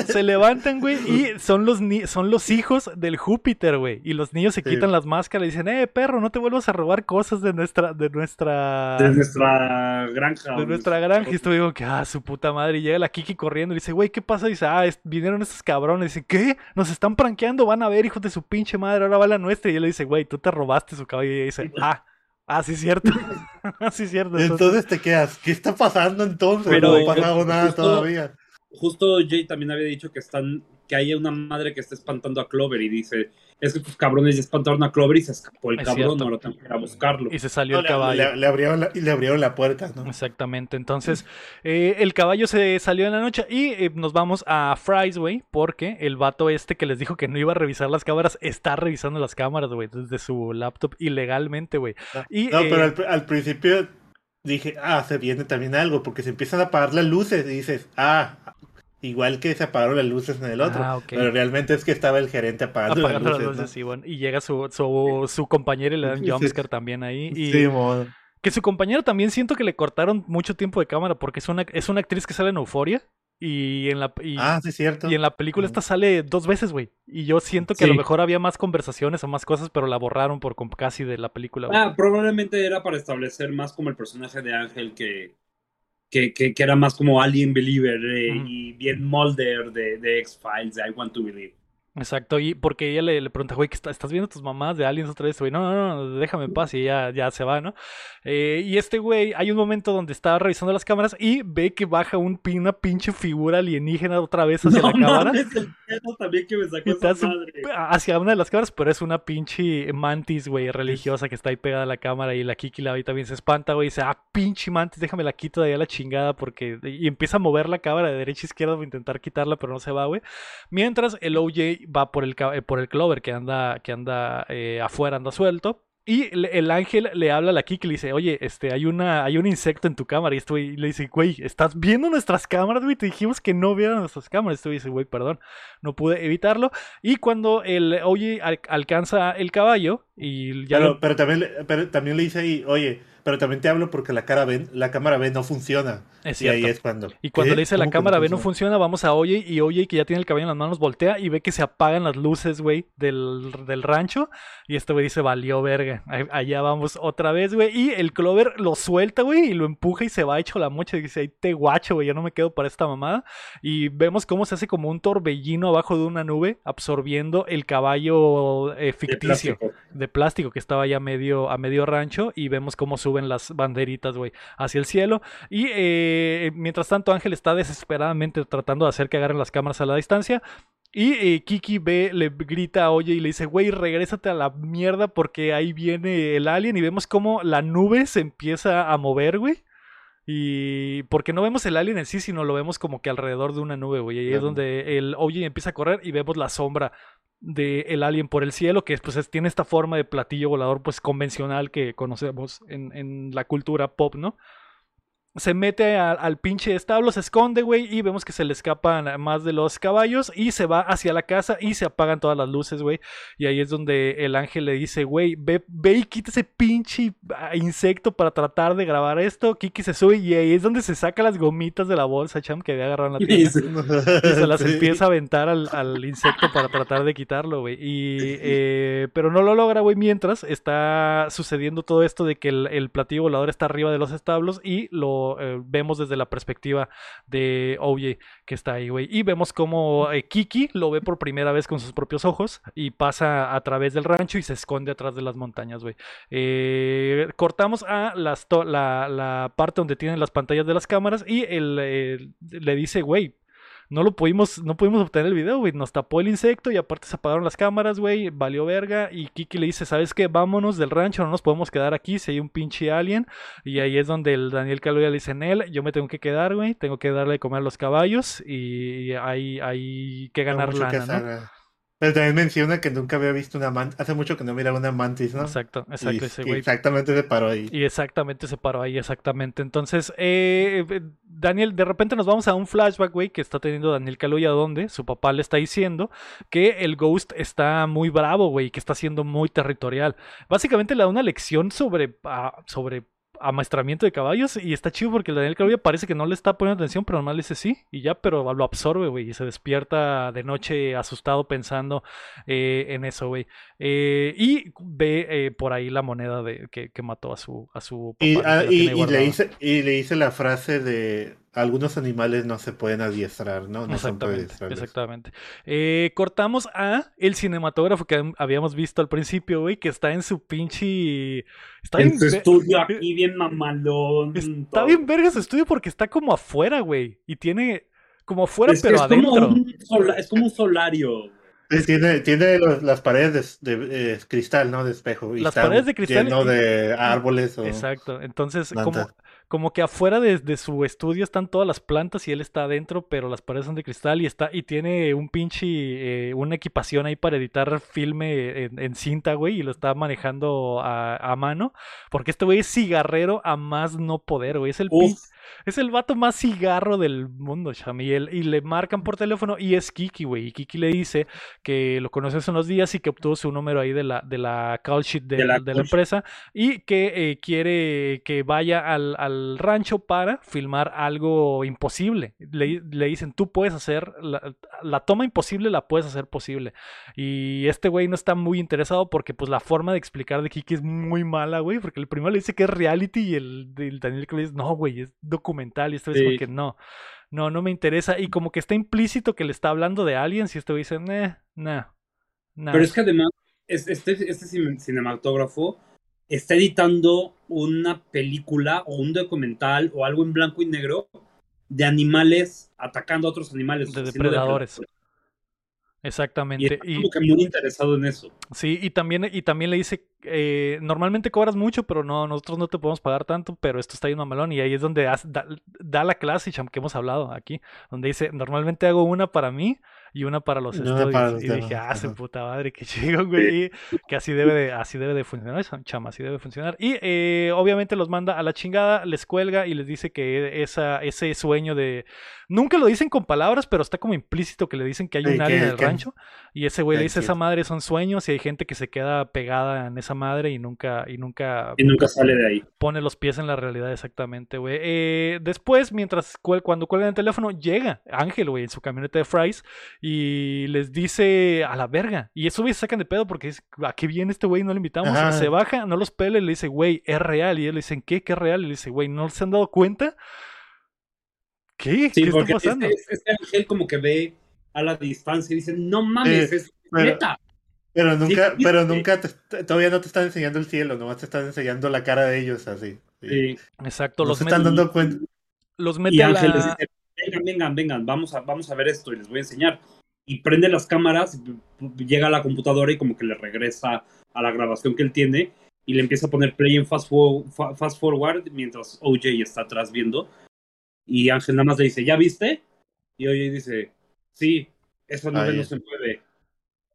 Se levantan, güey. Y son los, son los hijos del Júpiter, güey. Y los niños se quitan las máscaras y dicen, eh, perro, no te vuelvas a robar cosas de nuestra. De nuestra, de nuestra granja. De nuestra granja. Y esto digo que, ah, su puta madre. Y llega la Kiki corriendo y dice, güey, ¿qué pasa? Y dice, ah, vinieron estos cabrones. Y dice, ¿qué? Nos están pranqueando. Van a ver, hijos de su pinche madre. Ahora va la nuestra. Y él le dice, güey, tú te robaste su caballo. Y dice, ah. Ah, sí, cierto. sí, cierto. Entonces, te quedas, ¿qué está pasando entonces? Pero, no ha pasado nada todavía. Justo Jay también había dicho que están, que hay una madre que está espantando a Clover y dice, es que tus cabrones ya espantaron a Clover y se escapó el cabrón, no lo tengo que ir a buscarlo. Y se salió el caballo. Le, abrieron la, y le abrieron la puerta, ¿no? Exactamente. Entonces, eh, el caballo se salió en la noche y eh, nos vamos a Fry's, güey, porque el vato este que les dijo que no iba a revisar las cámaras está revisando las cámaras, güey, desde su laptop ilegalmente, güey. No, pero eh, al, principio dije, ah, se viene también algo, porque se empiezan a apagar las luces y dices, ah, Igual que se apagaron las luces en el otro. Ah, pero realmente es que estaba el gerente apagando, las luces. y llega su, su, compañero y le dan jumpscare también ahí. Y... Que su compañero también siento que le cortaron mucho tiempo de cámara porque es una, es una actriz que sale en Euforia. Y en la, y, ah, sí, cierto. Y en la película esta sale dos veces, güey. Y yo siento que a lo mejor había más conversaciones o más cosas, pero la borraron por casi de la película. Ah, probablemente era para establecer más como el personaje de Ángel que, que, que, era más como Alien Believer eh, y bien Mulder de, de X-Files, de I Want to Believe. Exacto, y porque ella le, le pregunta, güey, ¿estás viendo tus mamás de aliens otra vez? Güey, no, no, no, déjame en paz y ya, ya se va, ¿no? Eh, y este güey, hay un momento donde está revisando las cámaras y ve que baja un, una pinche figura alienígena otra vez hacia la cámara. también que me sacó esa madre. Hacia una de las cámaras, pero es una pinche mantis, güey, religiosa que está ahí pegada a la cámara y la Kiki la ve también se espanta, güey, y dice, ah, pinche mantis, déjame la quito de ahí a la chingada porque... Y empieza a mover la cámara de derecha a izquierda para intentar quitarla, pero no se va, güey. Mientras el OJ va por el, por el Clover que anda, que anda eh, afuera, anda suelto. Y el ángel le habla a la Kiki y le dice, oye, este, hay, una, hay un insecto en tu cámara. Y esto y le dice, güey, ¿estás viendo nuestras cámaras, güey? Te dijimos que no vieran nuestras cámaras. Esto dice, güey, perdón, no pude evitarlo. Y cuando el oye alcanza el caballo y ya... Pero, pero, también, pero también le dice ahí, oye, pero también te hablo porque la, cara B, la cámara B no funciona. y ahí es cuando. Y cuando le dice la cámara B no funciona, vamos a Oye y Oye que ya tiene el cabello en las manos voltea y ve que se apagan las luces, güey, del, del, rancho. Y este güey dice, valió verga. Allá vamos otra vez, güey. Y el Clover lo suelta, güey, y lo empuja y se va hecho la mocha. Y dice, ahí te guacho, güey, yo no me quedo para esta mamada. Y vemos cómo se hace como un torbellino abajo de una nube, absorbiendo el caballo eh, ficticio de plástico. que estaba ya medio, a medio rancho. Y vemos cómo su suben las banderitas, güey, hacia el cielo. Y eh, mientras tanto, Ángel está desesperadamente tratando de hacer que agarren las cámaras a la distancia. Y eh, Kiki ve, le grita, oye, y le dice, güey, regrésate a la mierda porque ahí viene el alien. Y vemos como la nube se empieza a mover, güey. Y porque no vemos el alien en sí, sino lo vemos como que alrededor de una nube, güey. Y ahí es donde el OJ empieza a correr y vemos la sombra de el alien por el cielo, que pues tiene esta forma de platillo volador pues convencional que conocemos en, en la cultura pop, ¿no? Se mete al pinche establo, se esconde, güey, y vemos que se le escapan más de los caballos y se va hacia la casa y se apagan todas las luces, güey. Y ahí es donde el ángel le dice, güey, ve, ve y quita ese pinche ah, insecto para tratar de grabar esto. Kiki se sube y ahí es donde se saca las gomitas de la bolsa, cham, que había agarrado en la tienda. y se las empieza a aventar al, insecto para tratar de quitarlo, güey. Y, eh, pero no lo logra, güey, mientras está sucediendo todo esto de que el, el platillo volador está arriba de los establos y lo eh, vemos desde la perspectiva de Oye que está ahí, güey. Y vemos como eh, Kiki lo ve por primera vez con sus propios ojos y pasa a través del rancho y se esconde atrás de las montañas, güey. Eh, cortamos a la, parte donde tienen las pantallas de las cámaras y él le dice, güey, no lo pudimos, no pudimos obtener el video, güey. Nos tapó el insecto y aparte se apagaron las cámaras, güey. Valió verga. Y Kiki le dice, ¿sabes qué? Vámonos del rancho, no nos podemos quedar aquí si hay un pinche alien. Y ahí es donde el Daniel Caluya le dice, en él, yo me tengo que quedar, güey. Tengo que darle de comer a los caballos y hay, hay que ganar lana, ¿no? Pero también menciona que nunca había visto una mantis. Hace mucho que no miraba una mantis, ¿no? Exacto, exacto. ese güey. Exactamente se paró ahí. Y exactamente se paró ahí, exactamente. Entonces, eh, Daniel, de repente nos vamos a un flashback, güey, que está teniendo Daniel Kaluuya, donde su papá le está diciendo que el Ghost está muy bravo, güey, que está siendo muy territorial. Básicamente le da una lección sobre, ah, sobre amaestramiento de caballos y está chido porque el Daniel Kaluuya parece que no le está poniendo atención, pero normal dice sí y ya, pero lo absorbe, güey, y se despierta de noche asustado pensando eh, en eso, güey. Eh, y ve eh, por ahí la moneda de que, mató a su, a su papá. Y, ah, le dice, y le dice la frase de algunos animales no se pueden adiestrar, ¿no? no exactamente. exactamente. Eh, cortamos a el cinematógrafo que habíamos visto al principio, güey, que está en su pinche. Está en su estudio aquí, bien mamalón. Está bien verga su estudio porque está como afuera, güey. Y tiene como afuera, pero es adentro. Como es como un solario. Tiene, tiene las paredes de, cristal, ¿no? De espejo. las paredes de cristal. Lleno de árboles. O Exacto. Entonces, como, como que afuera de, su estudio están todas las plantas y él está adentro, pero las paredes son de cristal y está y tiene un pinche eh, una equipación ahí para editar filme en, cinta, güey, y lo está manejando a, mano, porque este güey es cigarrero a más no poder, güey, es el es el vato más cigarro del mundo. Y le marcan por teléfono y es Kiki, güey. Y Kiki le dice que lo conoces en los días y que obtuvo su número ahí de la, de la call sheet de, la, empresa y que eh, quiere que vaya al, rancho para filmar algo imposible. Le, dicen, tú puedes hacer, la, la, toma imposible la puedes hacer posible. Y este güey no está muy interesado porque pues la forma de explicar de Kiki es muy mala, güey. Porque el primero le dice que es reality y el, el Daniel que le dice, no, güey, es documental y esta vez porque no, no, no me interesa y como que está implícito que le está hablando de alguien si este dice, eh, nah, Pero es que además, este, este cinematógrafo está editando una película o un documental o algo en blanco y negro de animales atacando a otros animales. De depredadores. Exactamente. Y, está como que muy interesado en eso. Sí, y también, y también le dice, eh, normalmente cobras mucho, pero no, nosotros no te podemos pagar tanto, pero esto está yendo a malón. Y ahí es donde da, la clase que hemos hablado aquí, donde dice, normalmente hago una para mí y una para los estudios. y dije, ah, su puta madre, qué chido, güey. Que así debe de, así debe de funcionar eso, chama, así debe funcionar. Y eh, obviamente los manda a la chingada, les cuelga y les dice que esa, ese sueño de. Nunca lo dicen con palabras, pero está como implícito que le dicen que hay un alien en el rancho. Y ese güey le dice, esa madre son sueños y hay gente que se queda pegada en esa madre y nunca, y nunca. Y nunca sale de ahí. Pone los pies en la realidad, exactamente, güey. Eh, después, mientras cuando cuelgan el teléfono, llega Ángel, güey, en su camioneta de Fries y les dice a la verga. Y eso, güey, se sacan de pedo porque es, ¿a qué viene este güey? No le invitamos. Se baja, no los pele, le dice, güey, es real. Y él le dicen, ¿qué? ¿Qué es real? Y le dice, güey, ¿no se han dado cuenta? ¿Qué? ¿Qué está pasando? Este, este, Ángel como que ve a la distancia y dice, no mames, es neta. Pero nunca, pero nunca todavía no te están enseñando el cielo, nomás te están enseñando la cara de ellos así. Sí. Exacto, los están dando cuenta. Los mete y Ángeles dice, vengan, vengan, vengan, vamos a, vamos a ver esto y les voy a enseñar. Y prende las cámaras, llega a la computadora y como que le regresa a la grabación que él tiene y le empieza a poner play en fast, fast forward mientras OJ está atrás viendo. Y Ángel nada más le dice, ¿ya viste? Y OJ dice, sí, esa nube no se mueve.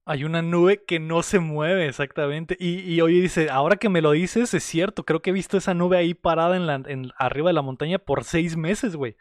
Hay una nube que no se mueve, exactamente. Y, y oye, dice, ahora que me lo dices, es cierto, creo que he visto esa nube ahí parada en la, en, arriba de la montaña por seis meses, güey.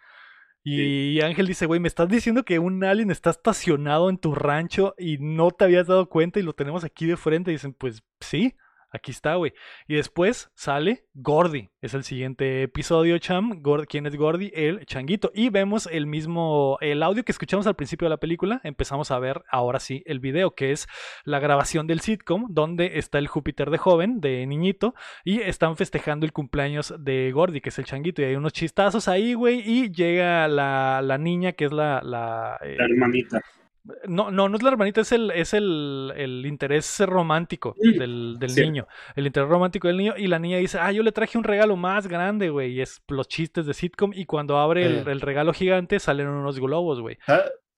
Y, Ángel dice, güey, me estás diciendo que un alien está estacionado en tu rancho y no te habías dado cuenta y lo tenemos aquí de frente. Y dicen, pues sí. Aquí está, güey. Y después sale Gordy. Es el siguiente episodio, Cham. ¿Quién es Gordy? El changuito. Y vemos el mismo, el audio que escuchamos al principio de la película. Empezamos a ver ahora sí el video, que es la grabación del sitcom, donde está el Júpiter de joven, de niñito, y están festejando el cumpleaños de Gordy, que es el changuito. Y hay unos chistazos ahí, güey. Y llega la, la niña, que es la... La, la hermanita. No, no, no es la hermanita, es el, es el, el interés romántico del, del niño. El interés romántico del niño. Y la niña dice, ah, yo le traje un regalo más grande, güey. Y es los chistes de sitcom. Y cuando abre el, el regalo gigante, salen unos globos, güey.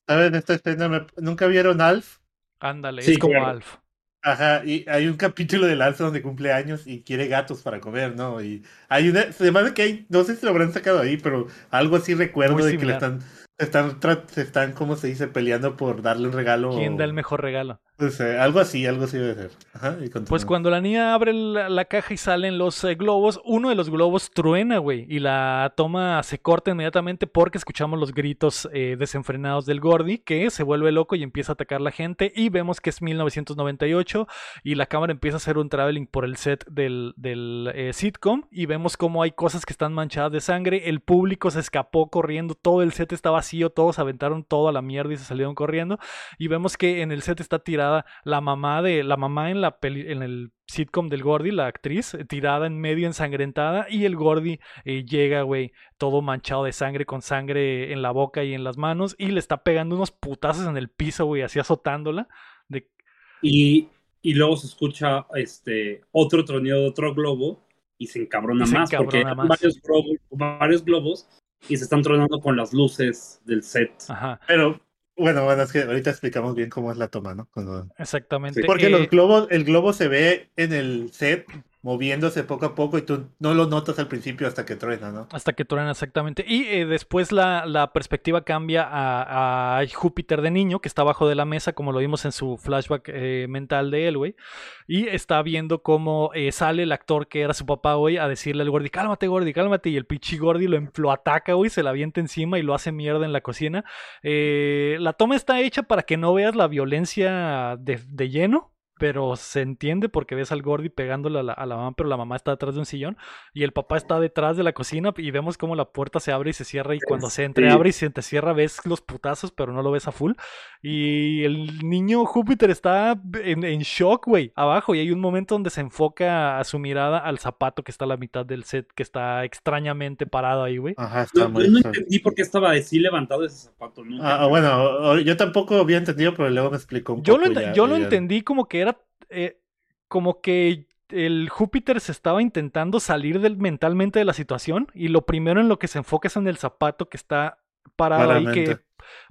¿Saben esta escena? ¿Nunca vieron Alf? Ándale, es como Alf. Ajá, y hay un capítulo del Alf donde cumple años y quiere gatos para comer, ¿no? Y hay una, se me que hay, no sé si lo habrán sacado ahí, pero algo así recuerdo de que le están están, se están, ¿cómo se dice? Peleando por darle un regalo. ¿Quién da el mejor regalo? Pues, algo así, algo así debe ser. pues cuando la niña abre la, caja y salen los eh, globos, uno de los globos truena, güey, y la toma se corta inmediatamente porque escuchamos los gritos eh, desenfrenados del Gordy, que se vuelve loco y empieza a atacar a la gente, y vemos que es 1998 y la cámara empieza a hacer un traveling por el set del, eh, sitcom y vemos como hay cosas que están manchadas de sangre, el público se escapó corriendo, todo el set está vacío, todos aventaron todo a la mierda y se salieron corriendo, y vemos que en el set está tirado la mamá de la mamá en la peli, en el sitcom del Gordy, la actriz, eh, tirada en medio ensangrentada y el Gordy eh, llega, güey, todo manchado de sangre con sangre en la boca y en las manos y le está pegando unos putazos en el piso, güey, así azotándola. De... Y, y luego se escucha este otro tronido de otro globo y se encabrona más porque hay Varios, globos, varios globos y se están tronando con las luces del set. Ajá. Pero bueno, bueno, es que ahorita explicamos bien cómo es la toma, ¿no? Exactamente. Porque los eh, globos, el globo se ve en el set moviéndose poco a poco y tú no lo notas al principio hasta que truena, ¿no? Hasta que truena, exactamente. Y eh, después la, la, perspectiva cambia a, a, Júpiter de niño, que está abajo de la mesa, como lo vimos en su flashback eh, mental de él, güey. Y está viendo cómo eh, sale el actor que era su papá, güey, a decirle al Gordy, cálmate, Gordy, cálmate. Y el pichi Gordy lo, lo ataca, güey, se la avienta encima y lo hace mierda en la cocina. la toma está hecha para que no veas la violencia de, de lleno pero se entiende porque ves al Gordy pegándole a la, a la, mamá, pero la mamá está detrás de un sillón y el papá está detrás de la cocina y vemos como la puerta se abre y se cierra y cuando se entreabre y se cierra ves los putazos, pero no lo ves a full. Y el niño Júpiter está en, en shock, güey, abajo y hay un momento donde se enfoca a su mirada al zapato que está a la mitad del set, que está extrañamente parado ahí, güey. Ajá, está muy... no entendí por qué estaba así levantado ese zapato. Ah, bueno, yo tampoco había entendido, pero luego me explicó un yo poco. Lo yo lo entendí como que era eh, como que el Júpiter se estaba intentando salir del, mentalmente de la situación y lo primero en lo que se enfoca es en el zapato que está parado ahí, que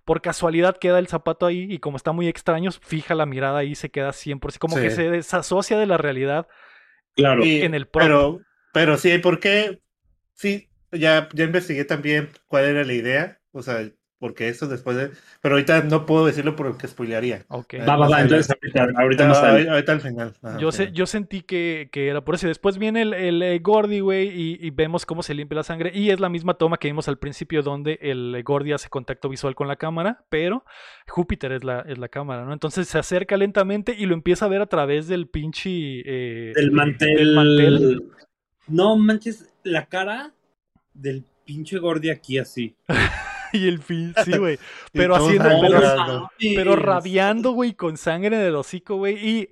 por casualidad queda el zapato ahí y como está muy extraño, fija la mirada ahí, se queda siempre, como que se desasocia de la realidad claro. en el Pero, pero sí, porque sí, ya, ya investigué también cuál era la idea, o sea, porque eso después de... Pero ahorita no puedo decirlo porque spoilearía. Ok. Va, va, va, entonces ahorita, más ahorita al final. yo, sé, yo sentí que, que, era por eso. Después viene el, el, eh, Gordy, güey, y, vemos cómo se limpia la sangre. Y es la misma toma que vimos al principio donde el Gordy hace contacto visual con la cámara, pero Júpiter es la, es la cámara, ¿no? Entonces se acerca lentamente y lo empieza a ver a través del pinche... Eh, del mantel. Del mantel. No manches, la cara del pinche Gordy aquí así. y el fin, sí, güey. Pero haciendo, pero, pero, rabiando, güey, con sangre en el hocico, güey. Y,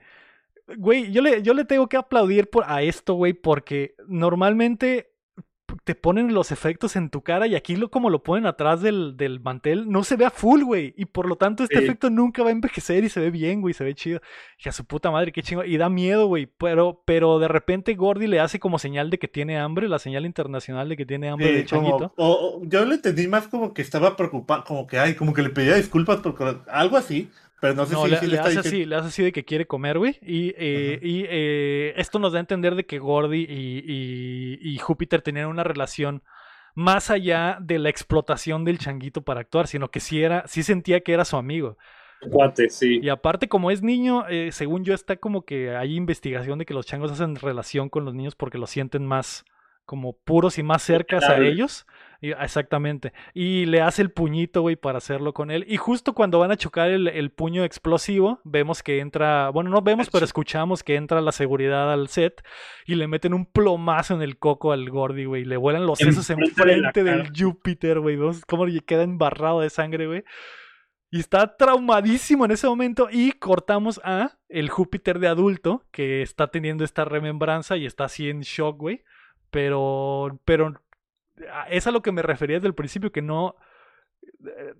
güey, yo le, yo le tengo que aplaudir por, a esto, güey, porque normalmente te ponen los efectos en tu cara y aquí lo, como lo ponen atrás del, del mantel, no se ve a full, güey. Y por lo tanto este efecto nunca va a envejecer y se ve bien, güey, se ve chido. Y a su puta madre, qué chingo. Y da miedo, güey. Pero, pero de repente Gordy le hace como señal de que tiene hambre, la señal internacional de que tiene hambre de changuito. O, yo le entendí más como que estaba preocupado, como que, ay, como que le pedía disculpas por algo así. Pero no sé si, le, hace así, le hace así de que quiere comer, güey. Y, eh, y eh, esto nos da a entender de que Gordy y, y, Júpiter tenían una relación más allá de la explotación del changuito para actuar, sino que sí, era, sí sentía que era su amigo. Cuate, sí. Y aparte, como es niño, eh, según yo, está como que hay investigación de que los changos hacen relación con los niños porque los sienten más como puros y más cercas a ellos. Exactamente. Y le hace el puñito, güey, para hacerlo con él. Y justo cuando van a chocar el, puño explosivo, vemos que entra, bueno, no vemos, pero escuchamos que entra la seguridad al set y le meten un plomazo en el coco al Gordy, güey. Le vuelan los sesos enfrente del Júpiter, güey. Vemos cómo queda embarrado de sangre, güey. Y está traumadísimo en ese momento. Y cortamos a el Júpiter de adulto, que está teniendo esta remembranza y está así en shock, güey. Pero, pero es a lo que me refería desde el principio, que no... Eh,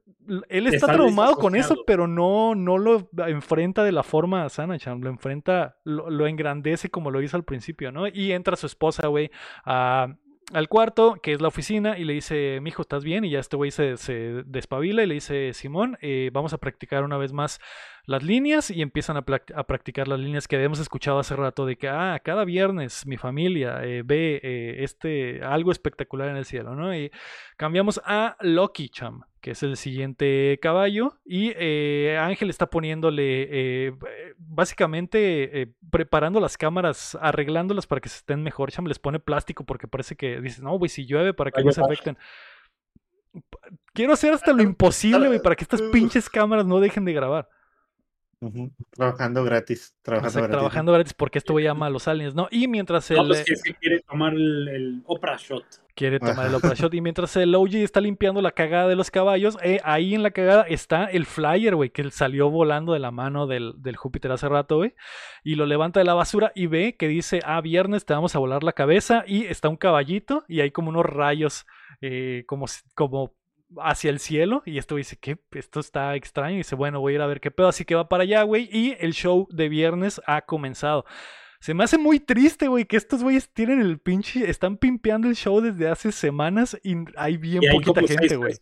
él está, traumado con eso, pero no, no lo enfrenta de la forma sana, Chan. Lo enfrenta, lo, engrandece como lo hizo al principio, ¿no? Y entra su esposa, güey, al cuarto, que es la oficina, y le dice, mijo, ¿estás bien? Y ya este güey se, se, despabila y le dice, Simón, eh, vamos a practicar una vez más las líneas y empiezan a, practicar las líneas que habíamos escuchado hace rato de que, ah, cada viernes mi familia eh, ve eh, este, algo espectacular en el cielo, ¿no? Y cambiamos a Lucky Cham, que es el siguiente caballo, y eh, Ángel está poniéndole, básicamente preparando las cámaras, arreglándolas para que se estén mejor. Cham les pone plástico porque parece que dice, no, güey, si llueve para que no se afecten. Quiero hacer hasta lo imposible, güey, para que estas pinches cámaras no dejen de grabar. Trabajando gratis. Trabajando, gratis. trabajando gratis porque esto llama a los aliens, ¿no? Y mientras el. No, pues que, quiere tomar el, Oprah Shot. Quiere tomar el Oprah Shot. Y mientras el OG está limpiando la cagada de los caballos, eh, ahí en la cagada está el flyer, güey, que salió volando de la mano del, del Júpiter hace rato, güey. Y lo levanta de la basura y ve que dice, ah, viernes te vamos a volar la cabeza. Y está un caballito y hay como unos rayos, eh, como, como hacia el cielo y esto dice que esto está extraño y dice bueno voy a ir a ver qué pedo así que va para allá güey y el show de viernes ha comenzado se me hace muy triste, güey, que estos güeyes tienen el pinche. Están pimpeando el show desde hace semanas y hay bien poquita gente, güey.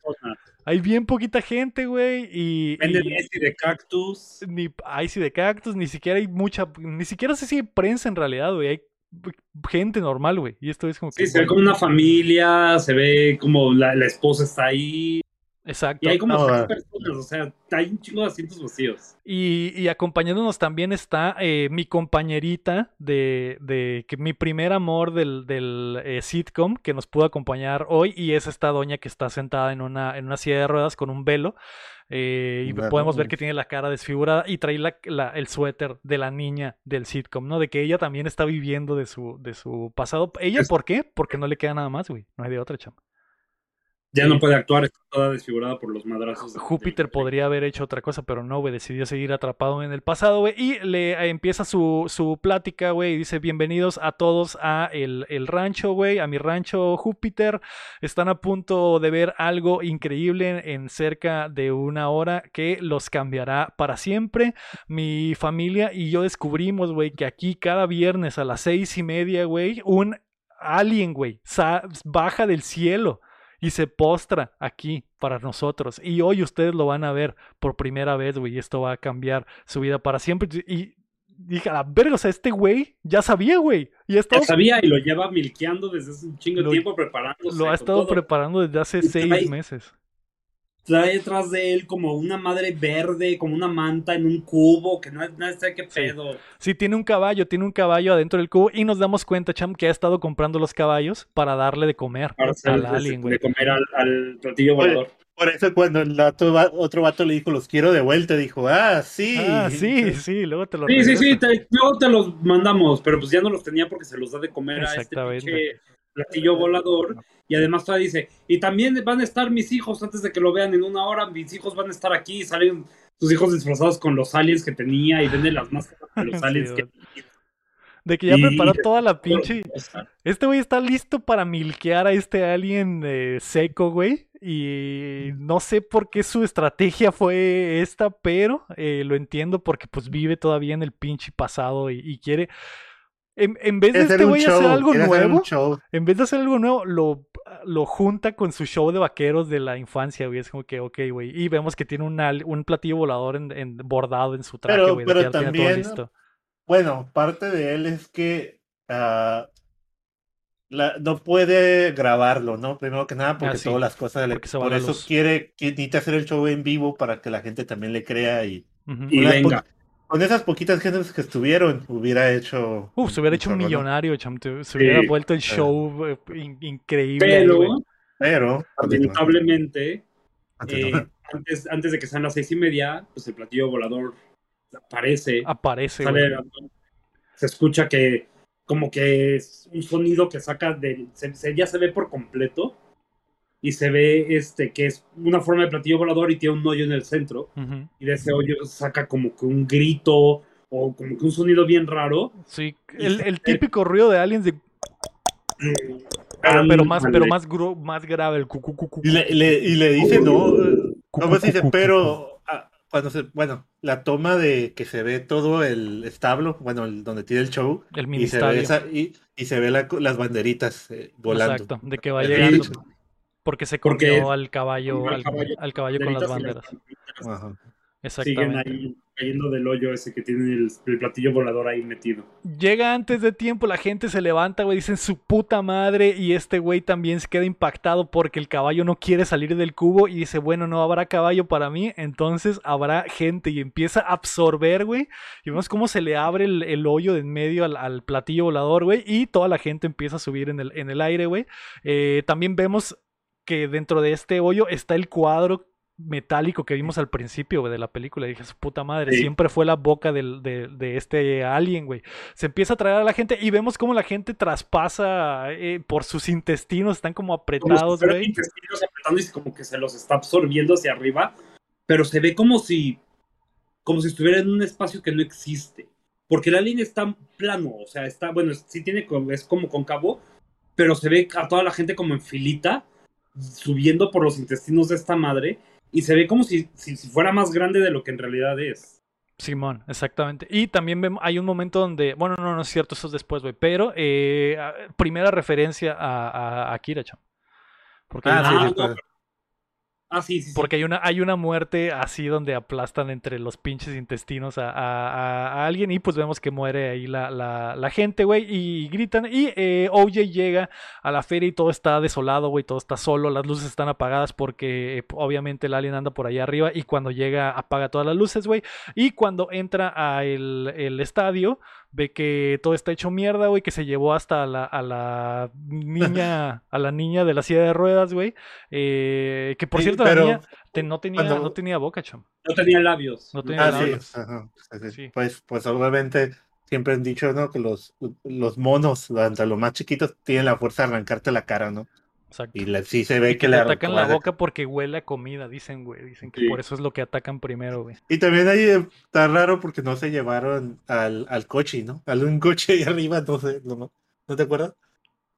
Hay bien poquita gente, güey. Y. Venden Icy de cactus. Ni Icy de cactus, ni siquiera hay mucha. Ni siquiera sé si hay prensa en realidad, güey. Hay gente normal, güey. Y esto es como que. Sí, se ve como una familia, se ve como la, la esposa está ahí. Exacto. Y hay como tres personas, o sea, hay un chingo de asientos vacíos. Y, y acompañándonos también está eh, mi compañerita de, de que mi primer amor del, del eh, sitcom que nos pudo acompañar hoy y es esta doña que está sentada en una, en una silla de ruedas con un velo. Eh, y podemos ver que tiene la cara desfigurada y trae la, el suéter de la niña del sitcom, ¿no? De que ella también está viviendo de su, de su pasado. ¿Ella por qué? Porque no le queda nada más, güey. No hay de otra chamba. Ya no puede actuar, está toda desfigurada por los madrazos. Júpiter podría haber hecho otra cosa, pero no, güey, decidió seguir atrapado en el pasado, güey. Y le empieza su, su plática, güey, y dice, bienvenidos a todos a el, el rancho, güey, a mi rancho Júpiter. Están a punto de ver algo increíble en cerca de una hora que los cambiará para siempre. Mi familia y yo descubrimos, güey, que aquí cada viernes a las seis y media, güey, un alien, güey, baja del cielo y se postra aquí para nosotros. Y hoy ustedes lo van a ver por primera vez, güey, y esto va a cambiar su vida para siempre. Y dije, a la verga, o sea, este güey ya sabía, güey. Ya sabía y lo lleva milqueando desde hace un chingo de tiempo preparándose. Lo ha estado preparando desde hace seis meses trae detrás de él como una madre verde, como una manta en un cubo, que no, no sé qué pedo. Sí. tiene un caballo, tiene un caballo adentro del cubo y nos damos cuenta, Cham, que ha estado comprando los caballos para darle de comer al alien, güey. De comer al, platillo volador. Por eso cuando el otro vato le dijo, los quiero de vuelta, dijo, ah, sí. Ah, sí, sí, luego te los Sí, sí, sí, luego te los mandamos, pero pues ya no los tenía porque se los da de comer a este pinche platillo volador. Y además todavía dice, y también van a estar mis hijos antes de que lo vean en una hora, mis hijos van a estar aquí, y salen sus hijos disfrazados con los aliens que tenía y venden las máscaras de los aliens que de que ya preparó toda la pinche. Este güey está listo para milquear a este alien eh, seco, güey. Y no sé por qué su estrategia fue esta, pero eh, lo entiendo porque pues vive todavía en el pinche pasado y quiere. En, vez de este güey hacer algo nuevo, en vez de hacer algo nuevo, lo, lo junta con su show de vaqueros de la infancia, güey. Es como que, ok, güey. Y vemos que tiene un platillo volador en, bordado en su traje, güey. Pero, también, bueno, parte de él es que ah, no puede grabarlo, ¿no? Primero que nada, porque ah, todas las cosas. Le, por eso quiere, quiere, hacer el show en vivo para que la gente también le crea y, y venga. Con esas poquitas gentes que estuvieron, hubiera hecho. Uf, se hubiera hecho un millonario, Se hubiera vuelto el show eh, increíble. Pero, pero lamentablemente, eh, antes, antes de que sean las seis y media, pues el platillo volador aparece. Aparece. se escucha que, como que es un sonido que saca del. ya se ve por completo y se ve este que es una forma de platillo volador y tiene un hoyo en el centro y de ese hoyo saca como que un grito o como que un sonido bien raro. Sí, el, típico ruido de aliens de pero, más pero más más grave el cucu, y, le, y le dice no no dice pero ah, cuando se, bueno, la toma de que se ve todo el establo, bueno, el, donde tiene el show, el y se ve, y, se ve las banderitas eh, volando. Exacto, de que va llegando. Porque se comió al caballo, al caballo, con las banderas. Exactamente. cayendo del hoyo ese que tiene el, platillo volador ahí metido. Llega antes de tiempo, la gente se levanta, güey, dicen su puta madre y este güey también se queda impactado porque el caballo no quiere salir del cubo y dice, bueno, no habrá caballo para mí, entonces habrá gente y empieza a absorber, güey. Y vemos cómo se le abre el, hoyo de en medio al, platillo volador, güey, y toda la gente empieza a subir en el, en el aire, güey. Eh, también vemos que dentro de este hoyo está el cuadro metálico que vimos al principio de la película. dije, su puta madre, siempre fue la boca de, este alien, güey. Se empieza a traer a la gente y vemos cómo la gente traspasa eh, por sus intestinos, están como apretados, güey. intestinos apretando y como que se los está absorbiendo hacia arriba, pero se ve como si, como si estuviera en un espacio que no existe. Porque el alien está plano, o sea, está, bueno, sí tiene, es como cóncavo, pero se ve a toda la gente como en filita, subiendo por los intestinos de esta madre y se ve como si, si, fuera más grande de lo que en realidad es. Simón, exactamente. Y también vemos, hay un momento donde, bueno, no, no es cierto, eso es después, güey, pero eh, primera referencia a, a, a Kira, Porque ah, Ah. Porque hay una, hay una muerte así donde aplastan entre los pinches intestinos a, alguien y pues vemos que muere ahí la, la, gente, güey, y gritan. Y eh, OJ llega a la feria y todo está desolado, güey, todo está solo, las luces están apagadas porque eh, obviamente el alien anda por allá arriba y cuando llega apaga todas las luces, güey. Y cuando entra a el estadio, ve que todo está hecho mierda, güey, que se llevó hasta a la, a la niña, a la niña de la silla de ruedas, güey. Eh, que por cierto, la niña no, tenía, no tenía boca, cham. No tenía labios. No tenía ah, labios. Sí. Pues, pues obviamente siempre han dicho, ¿no? Que los, los monos, hasta los más chiquitos, tienen la fuerza de arrancarte la cara, ¿no? Y sí se ve que, le atacan la boca porque huele a comida, dicen, güey. Dicen que por eso es lo que atacan primero, güey. Y también ahí está raro porque no se llevaron al, al coche, ¿no? Al un coche ahí arriba, no sé, no, ¿no te acuerdas?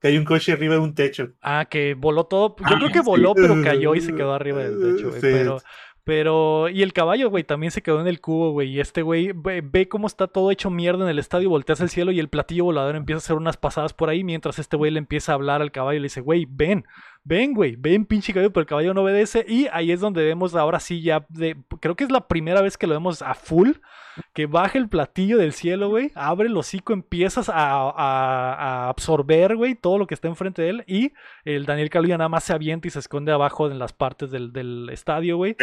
Que hay un coche arriba de un techo. Ah, que voló todo. Yo ah, creo que voló, pero cayó y se quedó arriba del techo, güey. Pero pero, y el caballo, güey, también se quedó en el cubo, güey. Y este güey ve, cómo está todo hecho mierda en el estadio, volteas al cielo y el platillo volador empieza a hacer unas pasadas por ahí mientras este güey le empieza a hablar al caballo y le dice, güey, ven, ven, güey, ven, pinche caballo, pero el caballo no obedece. Y ahí es donde vemos ahora sí ya, de, creo que es la primera vez que lo vemos a full que baja el platillo del cielo, güey, abre el hocico, empiezas a, absorber, güey, todo lo que está enfrente de él y el Daniel Kaluuya nada más se avienta y se esconde abajo en las partes del, del estadio, güey.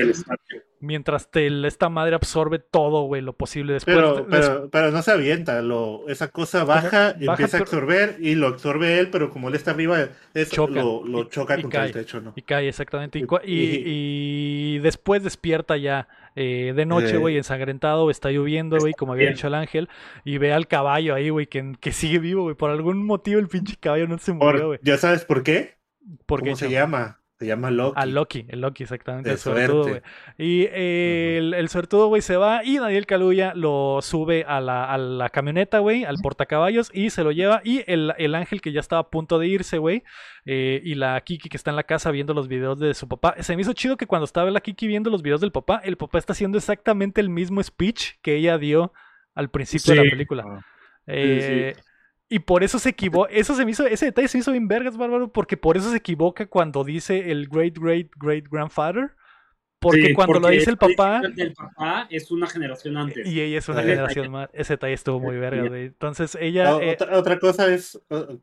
Mientras esta madre absorbe todo, güey, lo posible después. Pero, pero, pero no se avienta, lo, esa cosa baja, y empieza a absorber y lo absorbe él, pero como él está arriba, lo, choca contra el techo, ¿no? Y cae, exactamente. Y, después despierta ya eh, de noche, güey, ensangrentado, está lloviendo, güey, como había dicho el ángel, y ve al caballo ahí, güey, que, que sigue vivo, güey. Por algún motivo el pinche caballo no se murió, güey. ¿Ya sabes por qué? ¿Por ¿Cómo se llama? Se llama Loki. A Loki, el Loki, exactamente. el suertudo, güey. Y eh, el, el, suertudo, güey, se va y Daniel Kaluuya lo sube a la, a la camioneta, güey, al portacaballos y se lo lleva. Y el, el ángel que ya estaba a punto de irse, güey, eh, y la Kiki que está en la casa viendo los videos de su papá. Se me hizo chido que cuando estaba la Kiki viendo los videos del papá, el papá está haciendo exactamente el mismo speech que ella dio al principio de la película. Ah. Eh, y por eso se equivoca. Eso se me hizo. Ese detalle se me hizo bien vergas, bárbaro. Porque por eso se equivoca cuando dice el great, great, great grandfather. Porque cuando lo dice el papá. El papá es una generación antes. Y ella es una generación más. Ese detalle estuvo muy verga, güey. Entonces ella. Eh, otra, cosa es.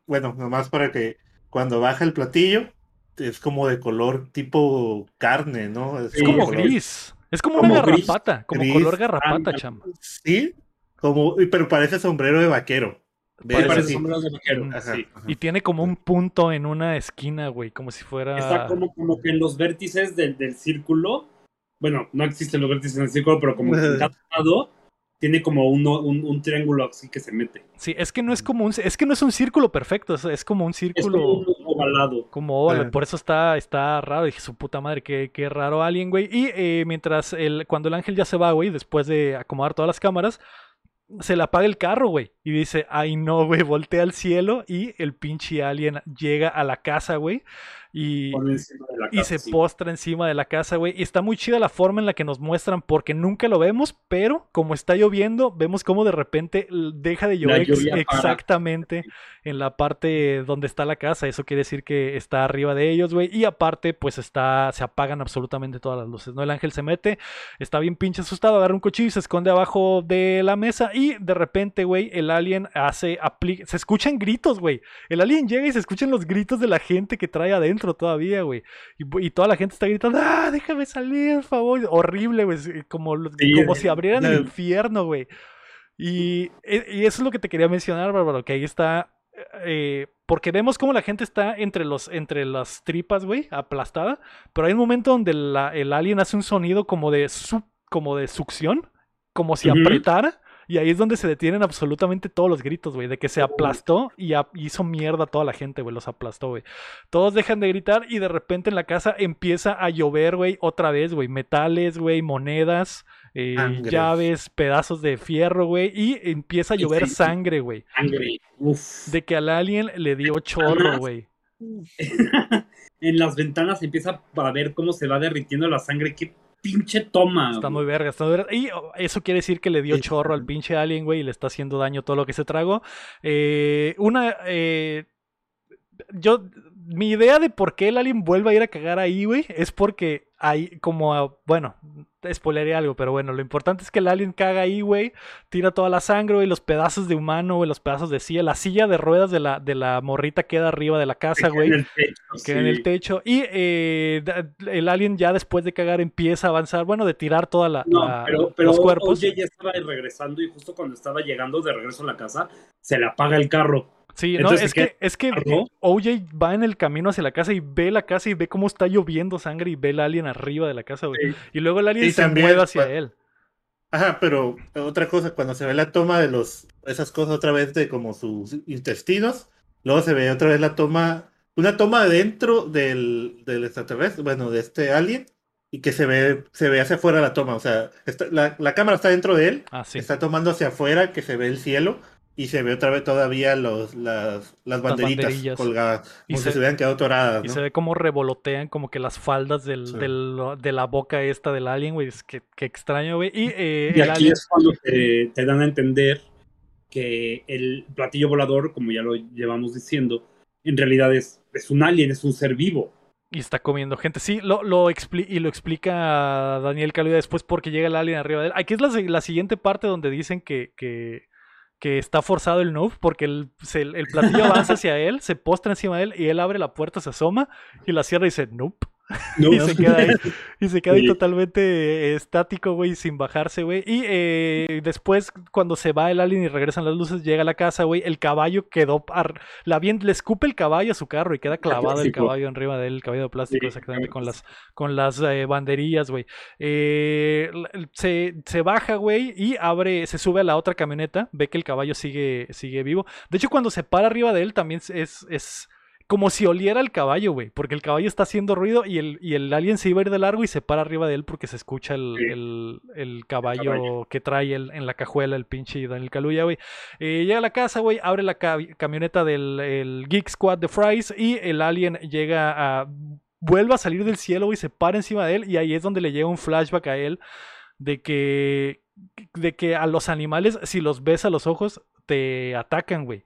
Bueno, nomás para que cuando baja el platillo. Es como de color tipo carne, ¿no? Es, como gris. Es como, una garrapata. como color garrapata, chamba. Sí, como, pero parece sombrero de vaquero. Y tiene como un punto en una esquina, güey, como si fuera. Está como, como que en los vértices del, del círculo. Bueno, no existen los vértices en el círculo, pero como que en cada lado tiene como un, un, triángulo así que se mete. Sí, es que no es como un, es que no es un círculo perfecto, es, como un círculo. como un ovalado. Como óvalo, ah. por eso está, está raro. Dije, su puta madre, qué, qué raro alguien, güey. Y eh, mientras el, cuando el ángel ya se va, güey, después de acomodar todas las cámaras, se le apaga el carro, güey. Y dice, ay no, güey, voltea al cielo y el pinche alien llega a la casa, güey. Y, y se postra encima de la casa, güey. Y está muy chida la forma en la que nos muestran porque nunca lo vemos, pero como está lloviendo, vemos como de repente deja de llover exactamente en la parte donde está la casa. Eso quiere decir que está arriba de ellos, güey. Y aparte, pues está, se apagan absolutamente todas las luces, ¿no? El ángel se mete, está bien pinche asustado, agarra un cuchillo y se esconde abajo de la mesa y de repente, güey, el alien hace, aplica, se escuchan gritos, güey. El alien llega y se escuchan los gritos de la gente que trae adentro todavía, güey. Y, toda la gente está gritando, ah, déjame salir, por favor. Horrible, güey. Como, como si abrieran el infierno, güey. Y, y, eso es lo que te quería mencionar, Bárbaro, que ahí está. Eh, porque vemos como la gente está entre, los, entre las tripas, güey, aplastada. Pero hay un momento donde el alien hace un sonido como de, como de succión, como si apretara. Y ahí es donde se detienen absolutamente todos los gritos, güey, de que se aplastó y hizo mierda a toda la gente, güey, los aplastó, güey. Todos dejan de gritar y de repente en la casa empieza a llover, güey, otra vez, güey, metales, güey, monedas, eh, llaves, pedazos de fierro, güey, y empieza a llover sangre, güey. Sangre. De que al alien le dio chorro, güey. en las ventanas empieza a ver cómo se va derritiendo la sangre. Qué pinche toma. Está muy verga, está muy verga. Y oh, eso quiere decir que le dio chorro al pinche alien, güey, y le está haciendo daño todo lo que se tragó. Eh, una. Eh, yo. Mi idea de por qué el alien vuelve a ir a cagar ahí, güey, es porque hay como. Bueno, spoileré algo, pero bueno, lo importante es que el alien caga ahí, güey, tira toda la sangre, güey, los pedazos de humano, güey, los pedazos de silla, la silla de ruedas de la, de la morrita queda arriba de la casa, güey. Queda en el techo. Y eh, el alien ya después de cagar empieza a avanzar, bueno, de tirar toda la, pero, los cuerpos. Oye, ya estaba regresando y justo cuando estaba llegando de regreso a la casa, se le apaga el carro. Sí, no, es que, es que OJ va en el camino hacia la casa y ve la casa y ve cómo está lloviendo sangre y ve el alien arriba de la casa, güey. Y luego el alien se mueve hacia él. Ajá, pero otra cosa, cuando se ve la toma de los, esas cosas otra vez de como sus intestinos, luego se ve otra vez la toma, una toma dentro del, del extraterrestre, bueno, de este alien, y que se ve, se ve hacia afuera la toma, o sea, la, la, cámara está dentro de él, ah, está tomando hacia afuera, que se ve el cielo, y se ve otra vez todavía los, las, las banderitas colgadas, como se, si se hubieran quedado toradas. Y se ve como revolotean como que las faldas del, de la boca esta del alien, güey. Es que, extraño, güey. Y, eh, aquí es cuando te, dan a entender que el platillo volador, como ya lo llevamos diciendo, en realidad es, es un alien, es un ser vivo. Y está comiendo gente. Sí, lo, lo y lo explica Daniel Caluda después porque llega el alien arriba de él. Aquí es la, la siguiente parte donde dicen que, que que está forzado el noob porque el, el platillo avanza hacia él, se postra encima de él y él abre la puerta, se asoma y la cierra y dice, nope. Y se queda ahí, y se queda ahí totalmente eh, estático, güey, sin bajarse, güey. Y eh, después, cuando se va el alien y regresan las luces, llega a la casa, güey, el caballo quedó... La bien, le escupe el caballo a su carro y queda clavado el caballo arriba de él, el caballo de plástico, exactamente, con las, con las eh, banderillas, güey. se, se baja, güey, y abre, se sube a la otra camioneta, ve que el caballo sigue, sigue vivo. De hecho, cuando se para arriba de él, también es... es como si oliera el caballo, güey, porque el caballo está haciendo ruido y el, y el alien se iba a ir de largo y se para arriba de él porque se escucha el, caballo, que trae en la cajuela el pinche Daniel Caluya, güey. Eh, llega a la casa, güey, abre la camioneta del Geek Squad de Fries y el alien llega a... vuelve a salir del cielo, güey, se para encima de él y ahí es donde le llega un flashback a él de que de que a los animales, si los ves a los ojos, te atacan, güey.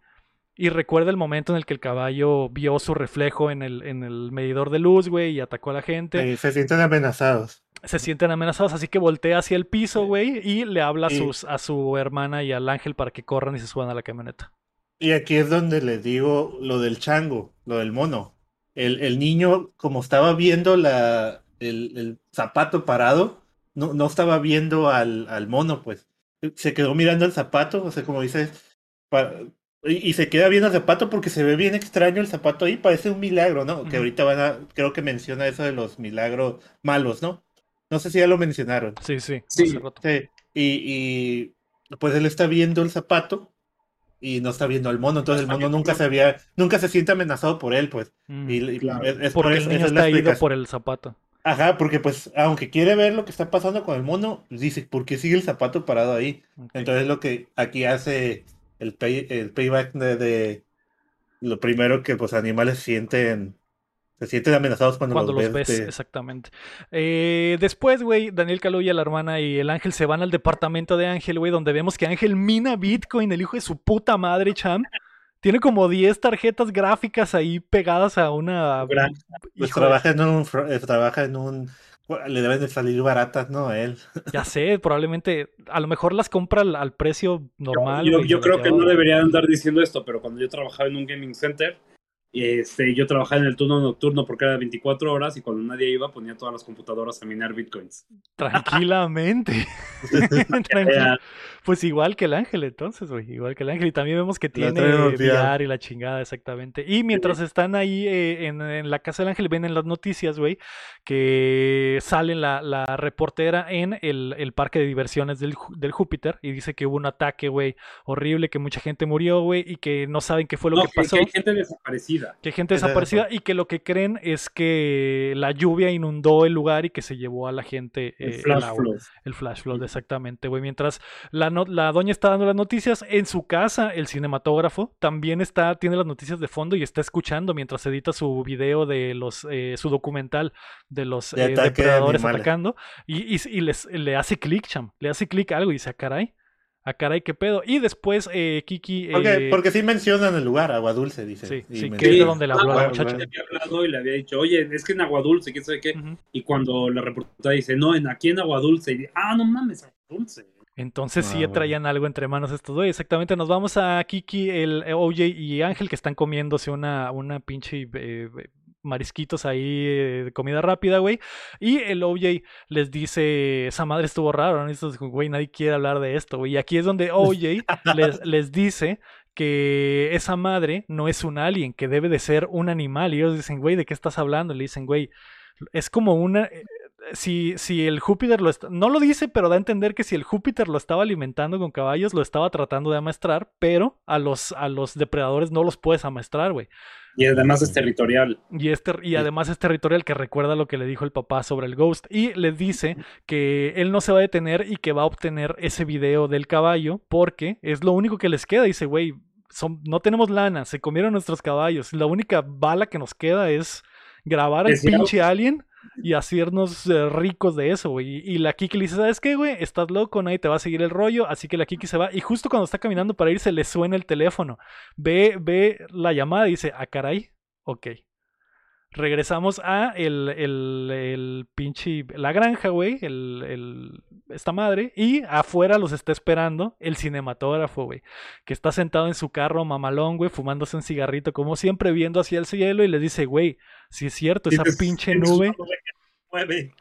Y recuerda el momento en el que el caballo vio su reflejo en el, en el medidor de luz, güey, y atacó a la gente. Y se sienten amenazados. Se sienten amenazados, así que voltea hacia el piso, güey, y le habla a, sus, a su hermana y al ángel para que corran y se suban a la camioneta. Y aquí es donde les digo lo del chango, lo del mono. El, niño, como estaba viendo la, el, zapato parado, no, no estaba viendo al, al mono, pues. Se quedó mirando el zapato, o sea, como dices, y, se queda bien el zapato porque se ve bien extraño el zapato ahí, parece un milagro, ¿no? Que ahorita van a, creo que menciona eso de los milagros malos, ¿no? No sé si ya lo mencionaron. Sí, sí. Sí, Y, pues él está viendo el zapato y no está viendo al mono, entonces el mono nunca se había, nunca se siente amenazado por él, pues. Mm, y, es, porque el niño está ido por el zapato. Ajá, porque pues aunque quiere ver lo que está pasando con el mono, dice, ¿por qué sigue el zapato parado ahí? Entonces lo que aquí hace el, pay, el payback de, lo primero que pues animales sienten se sienten amenazados cuando, cuando los, ves. Exactamente. Eh, después, güey, Daniel Caluya, la hermana y el Ángel se van al departamento de Ángel, güey, donde vemos que Ángel mina Bitcoin, el hijo de su puta madre, Cham. Tiene como 10 tarjetas gráficas ahí pegadas a una. Pues trabaja en un. Eh, trabaja en un. Le deben de salir baratas, ¿no? A él. Ya sé, probablemente. A lo mejor las compra al, precio normal. Yo, yo creo que no debería andar diciendo esto, pero cuando yo trabajaba en un gaming center, este, yo trabajaba en el turno nocturno porque era 24 horas y cuando nadie iba ponía todas las computadoras a minar bitcoins. Tranquilamente. Pues igual que el ángel entonces, güey. Igual que el ángel. Y también vemos que tiene VR y la chingada, exactamente. Y mientras están ahí eh, en, la casa del ángel, ven en las noticias, güey, que sale la, la reportera en el, parque de diversiones del, del, Júpiter y dice que hubo un ataque, güey, horrible, que mucha gente murió, güey, y que no saben qué fue lo que, pasó. Que hay gente desaparecida que hay gente desaparecida y que lo que creen es que la lluvia inundó el lugar y que se llevó a la gente el eh, flash flood. El flash flood, exactamente, güey. Mientras la, la doña está dando las noticias, en su casa el cinematógrafo también está, tiene las noticias de fondo y está escuchando mientras edita su video de los, eh, su documental de los eh, depredadores atacando y, y, les, le hace clic, cham, le hace clic algo y dice, ah, caray, ah, caray, qué pedo. Y después eh, Kiki. Eh, porque, sí mencionan el lugar, Agua Dulce, dice. Sí, sí que es de donde la muchacha. Le había hablado y le había dicho, oye, es que en Agua Dulce, quién sabe qué. Y cuando la reportera dice, no, en aquí en Agua Dulce. Y ah, no mames, Agua Dulce. Entonces sí ah, traían algo entre manos estos dos. Exactamente, nos vamos a Kiki, el OJ y Ángel que están comiéndose una, una pinche eh, marisquitos ahí de eh, comida rápida, güey. Y el OJ les dice, esa madre estuvo raro, ¿no? güey, nadie quiere hablar de esto, güey. Y aquí es donde OJ les, les dice que esa madre no es un alien, que debe de ser un animal. Y ellos dicen, güey, ¿de qué estás hablando? le dicen, güey, es como una... Si, si el Júpiter lo está, no lo dice, pero da a entender que si el Júpiter lo estaba alimentando con caballos, lo estaba tratando de amaestrar, pero a los, a los depredadores no los puedes amaestrar, güey. Y además es territorial. Y, y además es territorial, que recuerda lo que le dijo el papá sobre el Ghost. Y le dice que él no se va a detener y que va a obtener ese video del caballo porque es lo único que les queda. Dice, güey, no tenemos lana, se comieron nuestros caballos. La única bala que nos queda es grabar al pinche alien y hacernos eh, ricos de eso, güey. Y, la Kiki le dice, ¿sabes qué, güey? Estás loco, nadie te va a seguir el rollo. Así que la Kiki se va. Y justo cuando está caminando para irse, le suena el teléfono. Ve, ve la llamada y dice, ah, caray, ok. Regresamos a el, el, el pinche, la granja, güey, el, el, esta madre, y afuera los está esperando el cinematógrafo, güey, que está sentado en su carro mamalón, güey, fumándose un cigarrito, como siempre, viendo hacia el cielo, y le dice, güey, si es cierto, esa pinche nube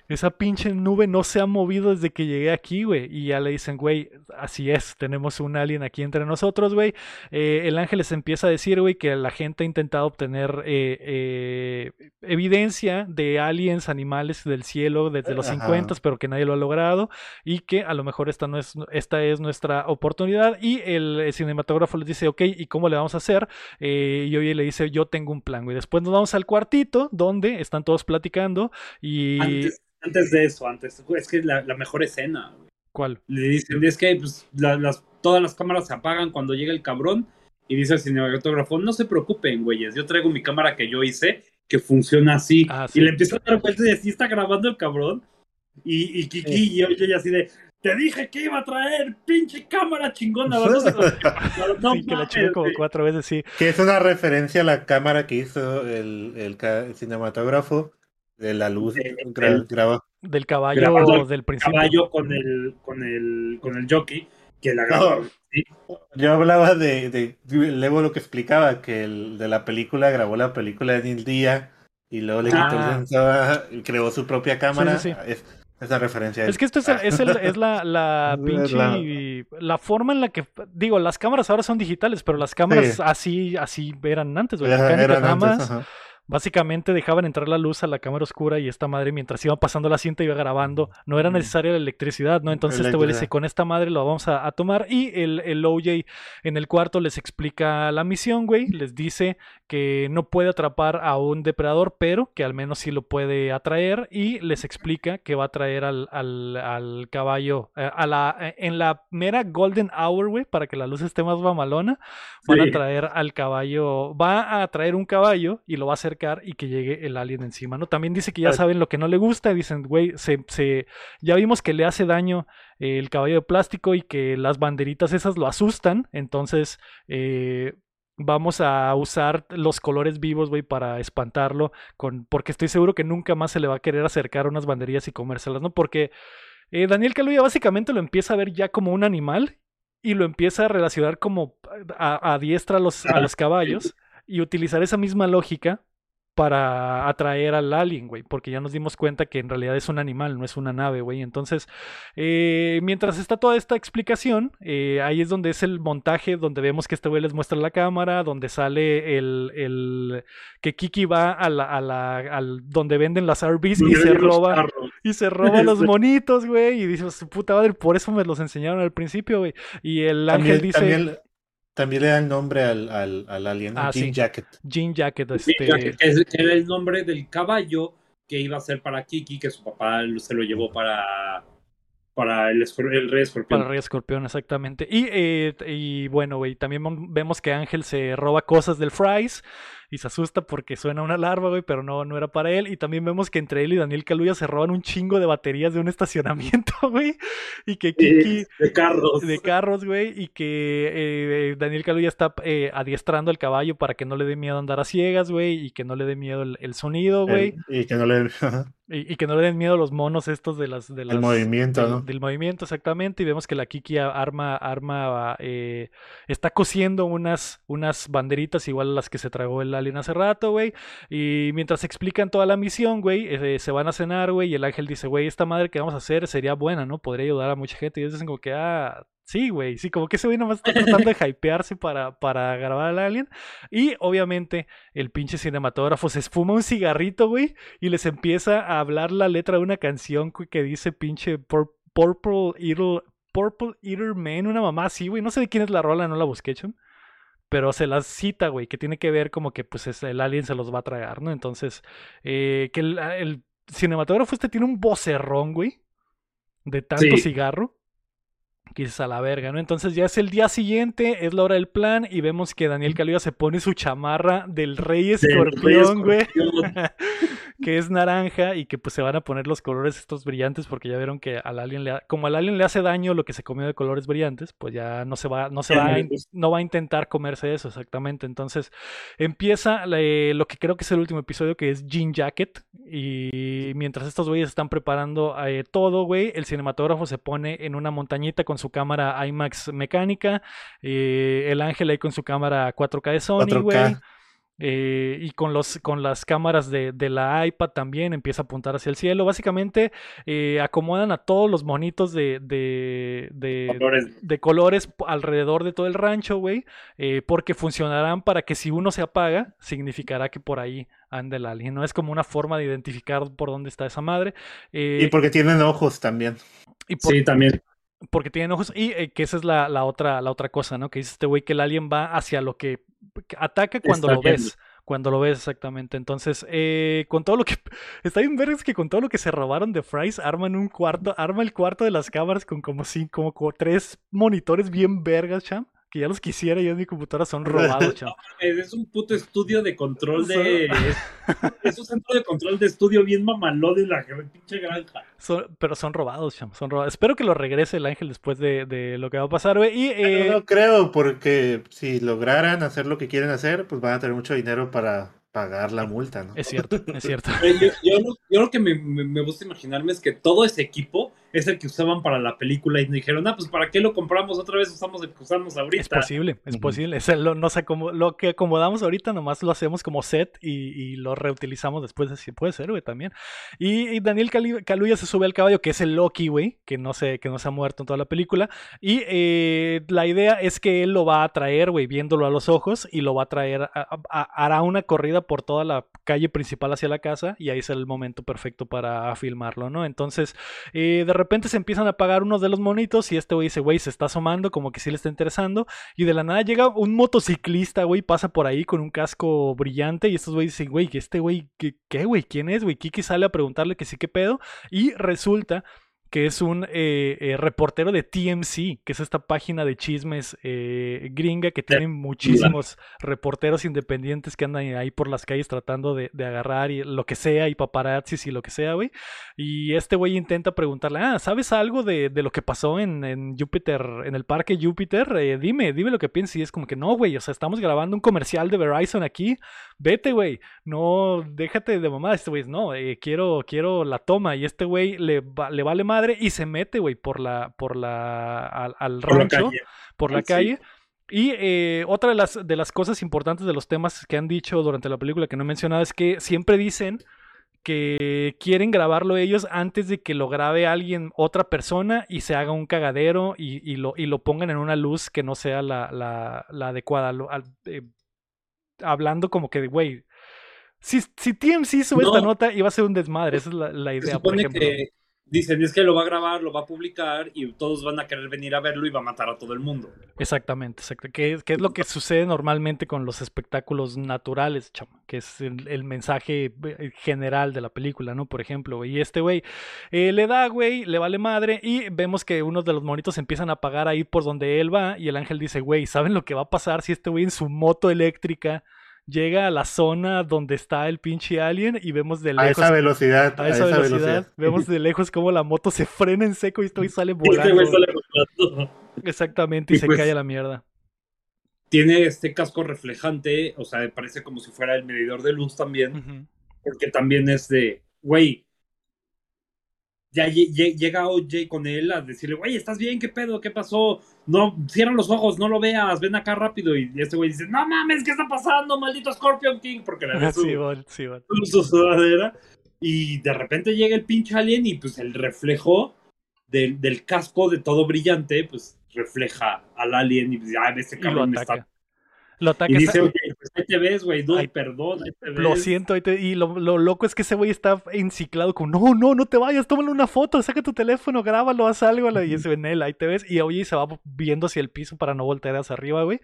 esa pinche nube no se ha movido desde que llegué aquí, güey. Y ya le dicen, güey, así es, tenemos un alien aquí entre nosotros, güey. Eh, el ángel les empieza a decir, güey, que la gente ha intentado obtener eh, eh, evidencia de aliens, animales del cielo desde los 50, pero que nadie lo ha logrado. Y que a lo mejor esta, no es, esta es nuestra oportunidad. Y el, cinematógrafo les dice, ok, ¿y cómo le vamos a hacer? y hoy le dice, yo tengo un plan, güey. Después nos vamos al cuartito donde están todos platicando y antes, de eso, antes, es que es la, mejor escena. ¿Cuál? Le dicen, es que pues, las, todas las cámaras se apagan cuando llega el cabrón y dice el cinematógrafo, no se preocupen, güeyes, yo traigo mi cámara que yo hice, que funciona así. Ah, y le empieza a dar vueltas y así está grabando el cabrón. Y, y Kiki y yo, yo así de, te dije que iba a traer pinche cámara chingona. no, sí, que la chingo como cuatro veces, sí. Que es una referencia a la cámara que hizo el, el cinematógrafo de la luz del caballo del principio. caballo con el, con el, con el jockey que la grabó. Yo hablaba de, de, luego lo que explicaba, que el, de la película grabó la película en el día y luego le quitó el ah. y creó su propia cámara. es, esa referencia. Es que esto es, es, es la, la pinche. La... forma en la que. Digo, las cámaras ahora son digitales, pero las cámaras así, así eran antes, Eran antes, Básicamente dejaban entrar la luz a la cámara oscura y esta madre mientras iba pasando la cinta iba grabando. No era necesaria la electricidad, ¿no? Entonces este güey dice, con esta madre lo vamos a, tomar. Y el, el OJ en el cuarto les explica la misión, güey. Les dice que no puede atrapar a un depredador, pero que al menos sí lo puede atraer y les explica que va a traer al, al, caballo eh, a la, eh, en la mera Golden Hour, güey, para que la luz esté más mamalona, van a traer al caballo, va a traer un caballo y lo va a acercar y que llegue el alien encima, ¿no? También dice que ya saben lo que no le gusta, dicen, güey, se, se, ya vimos que le hace daño el caballo de plástico y que las banderitas esas lo asustan, entonces... Eh, vamos a usar los colores vivos, güey, para espantarlo, con, porque estoy seguro que nunca más se le va a querer acercar unas banderillas y comérselas, ¿no? Porque eh, Daniel Kaluuya básicamente lo empieza a ver ya como un animal y lo empieza a relacionar como a, diestra los, a los caballos y utilizar esa misma lógica para atraer al alien, güey, porque ya nos dimos cuenta que en realidad es un animal, no es una nave, güey. Entonces, eh, mientras está toda esta explicación, eh, ahí es donde es el montaje, donde vemos que este güey les muestra la cámara, donde sale el, el que Kiki va a la, a la al, donde venden las RVs y, se roba y se roba los monitos, güey, y dice, su puta madre, por eso me los enseñaron al principio, güey. Y el ángel dice también le da el nombre al, al, al alien, ah, Jean Jacket. Jean Jacket, este... que era el nombre del caballo que iba a ser para Kiki, que su papá se lo llevó para, para el, el, Rey Escorpión. Para el Rey Escorpión, exactamente. Y, eh, y bueno, güey, también vemos que Ángel se roba cosas del Fries y se asusta porque suena una alarma, güey, pero no, no era para él. Y también vemos que entre él y Daniel Caluya se roban un chingo de baterías de un estacionamiento, güey. Y que Kiki... de carros. De carros, güey. Y que eh, Daniel Caluya está eh, adiestrando al caballo para que no le dé miedo andar a ciegas, güey. Y que no le dé miedo el, sonido, güey. Y que no le... Y, que no le den miedo los monos estos de las... De el movimiento, ¿no? Del movimiento, exactamente. Y vemos que la Kiki arma, arma, eh, está cosiendo unas, unas banderitas igual a las que se tragó el alien hace rato, güey. Y mientras explican toda la misión, güey, eh, se van a cenar, güey. Y el ángel dice, güey, esta madre que vamos a hacer sería buena, ¿no? Podría ayudar a mucha gente. Y ellos dicen como que, ah, Sí, güey, sí, como que ese güey nomás está tratando de hypearse para, para grabar al alien. Y obviamente el pinche cinematógrafo se esfuma un cigarrito, güey, y les empieza a hablar la letra de una canción que dice pinche Purple Eater, Purple Eater Man, una mamá así, güey. No sé de quién es la rola, no la busqué, chum pero se las cita, güey, que tiene que ver como que pues el alien se los va a tragar, ¿no? Entonces, eh, que el, cinematógrafo este tiene un vocerrón, güey, de tanto cigarro que a la verga, ¿no? Entonces ya es el día siguiente, es la hora del plan y vemos que Daniel Caliba se pone su chamarra del Rey Escorpión, güey, que es naranja y que pues se van a poner los colores estos brillantes porque ya vieron que al alien le como al alien le hace daño lo que se comió de colores brillantes, pues ya no se va no se va a, no va a intentar comerse eso exactamente. Entonces empieza lo que creo que es el último episodio que es Jean Jacket y mientras estos güeyes están preparando eh, todo, güey, el cinematógrafo se pone en una montañita con su cámara IMAX mecánica, eh, el ángel ahí con su cámara 4K de Sony, güey. Eh, y con, los, con las cámaras de, la iPad también empieza a apuntar hacia el cielo. Básicamente eh, acomodan a todos los monitos de, de, colores. alrededor de todo el rancho, güey, porque funcionarán para que si uno se apaga, significará que por ahí anda el alien. No es como una forma de identificar por dónde está esa madre. y porque tienen ojos también. sí, también porque tienen ojos y eh, que esa es la, la, otra, la otra cosa, ¿no? Que dice este güey que el alien va hacia lo que, ataca cuando lo ves. Cuando lo ves exactamente. Entonces, eh, con todo lo que... Está bien ver es que con todo lo que se robaron de Fries, arman un cuarto, arma el cuarto de las cámaras con como cinco, como tres monitores bien vergas, cham que ya los quisiera, yo en mi computadora son robados, chaval. es un puto estudio de control de. es un centro de control de estudio bien mamalón de la pinche granja. pero son robados, chamo, son robados. Espero que lo regrese el ángel después de, lo que va a pasar, güey. Y, eh... No creo, porque si lograran hacer lo que quieren hacer, pues van a tener mucho dinero para pagar la multa, ¿no? Es cierto, es cierto. yo, lo, que me, me, gusta imaginarme es que todo ese equipo es el que usaban para la película y dijeron, ah, pues ¿para qué lo compramos otra vez? Usamos el que usamos ahorita. Es posible, es posible. Es lo, no sé, como, lo que acomodamos ahorita nomás lo hacemos como set y, lo reutilizamos después. De, puede ser, güey, también. Y, Daniel Kaluuya se sube al caballo, que es el Loki, güey, que no sé, que no se ha muerto en toda la película. Y eh, la idea es que él lo va a traer, güey, viéndolo a los ojos y lo va a traer, hará una corrida por toda la calle principal hacia la casa y ahí es el momento perfecto para filmarlo, ¿no? Entonces, eh, de repente se empiezan a apagar unos de los monitos y este güey dice, güey, se está asomando, como que sí le está interesando. Y de la nada llega un motociclista, güey, pasa por ahí con un casco brillante y estos güeyes dicen, güey, este güey, ¿qué, güey? ¿Quién es, güey? Kiki sale a preguntarle que sí, qué pedo. Y resulta que es un eh, eh, reportero de TMC, que es esta página de chismes eh, gringa que tiene muchísimos reporteros independientes que andan ahí por las calles tratando de, agarrar y lo que sea, y paparazzis y lo que sea, güey. Y este güey intenta preguntarle, ah, ¿sabes algo de, lo que pasó en, en, Júpiter, en el parque Júpiter? dime, dime lo que piensas. Y es como que no, güey, o sea, estamos grabando un comercial de Verizon aquí, vete, güey, no, déjate de mamá. Este güey, no, quiero, quiero la toma. Y este güey le, le vale más y se mete, güey, por la, por la, al, rancho, por la calle. Y eh, otra de las, de las cosas importantes de los temas que han dicho durante la película que no he mencionado es que siempre dicen que quieren grabarlo ellos antes de que lo grabe alguien, otra persona, y se haga un cagadero y, lo, y lo pongan en una luz que no sea la, la, adecuada. Eh, hablando como que, güey, si, si TMC sube esta nota, iba a ser un desmadre. Esa es la, idea, por ejemplo dicen es que lo va a grabar, lo va a publicar y todos van a querer venir a verlo y va a matar a todo el mundo. Exactamente, exacto. Que, es lo que sucede normalmente con los espectáculos naturales, chama, que es el, mensaje eh, general de la película, ¿no? Por ejemplo, y este güey eh, le da, güey, le vale madre y vemos que unos de los monitos empiezan a apagar ahí por donde él va y el ángel dice, güey, ¿saben lo que va a pasar si este güey en su moto eléctrica llega a la zona donde está el pinche alien y vemos de lejos. A esa velocidad. A esa, velocidad, Vemos de lejos como la moto se frena en seco y esto sale volando. Exactamente, y, se pues cae a la mierda. Tiene este casco reflejante, o sea, parece como si fuera el medidor de luz también. Porque también es de, güey, ya llega OJ con él a decirle, güey, ¿estás bien? ¿Qué pedo? ¿Qué pasó? No, cierra los ojos, no lo veas, ven acá rápido. Y este güey dice, no mames, ¿qué está pasando, maldito Scorpion King? Porque le ve su, sí, su, sudadera. Y de repente llega el pinche alien y pues el reflejo del, del casco de todo brillante, pues refleja al alien y pues, ya, este cabrón me está lo ataca. Y dice, oye, pues ahí te ves, güey, no, perdón, Lo siento, y lo, loco es que ese güey está enciclado con, no, no, no te vayas, tómale una foto, saca tu teléfono, grábalo, haz algo, y ese en él, ahí te ves, y oye, se va viendo hacia el piso para no voltear hacia arriba, güey.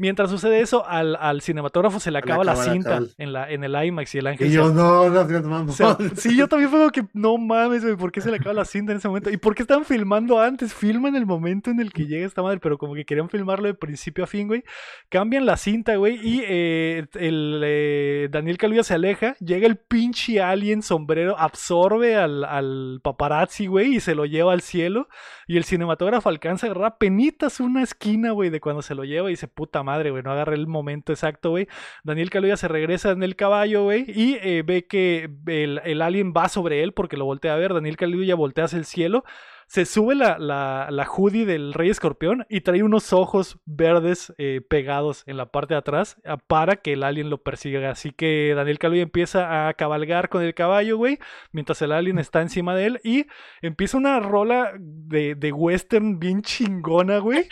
Mientras sucede eso, al, al cinematógrafo se le acaba la, cinta en, la, en el IMAX y el ángel. Y yo, no, no, no, no. sí, yo también fue como que, no mames, güey, ¿por qué se le acaba la cinta en ese momento? ¿Y por qué estaban filmando antes? Filman el momento en el que llega esta madre, pero como que querían filmarlo de principio a fin, güey. Cambian la cinta, güey, y eh, el eh, Daniel Kaluuya se aleja, llega el pinche alien sombrero, absorbe al, al paparazzi, güey, y se lo lleva al cielo. Y el cinematógrafo alcanza a agarrar penitas una esquina, güey, de cuando se lo lleva y dice, puta madre, güey, no agarré el momento exacto, güey. Daniel Kaluuya se regresa en el caballo, güey, y eh, ve que el, alien va sobre él porque lo voltea a ver. Daniel Kaluuya voltea hacia el cielo se sube la, la, la, hoodie del rey escorpión y trae unos ojos verdes eh, pegados en la parte de atrás ah, para que el alien lo persiga. Así que Daniel Kaluuya empieza a cabalgar con el caballo, güey, mientras el alien está encima de él y empieza una rola de, de western bien chingona, güey.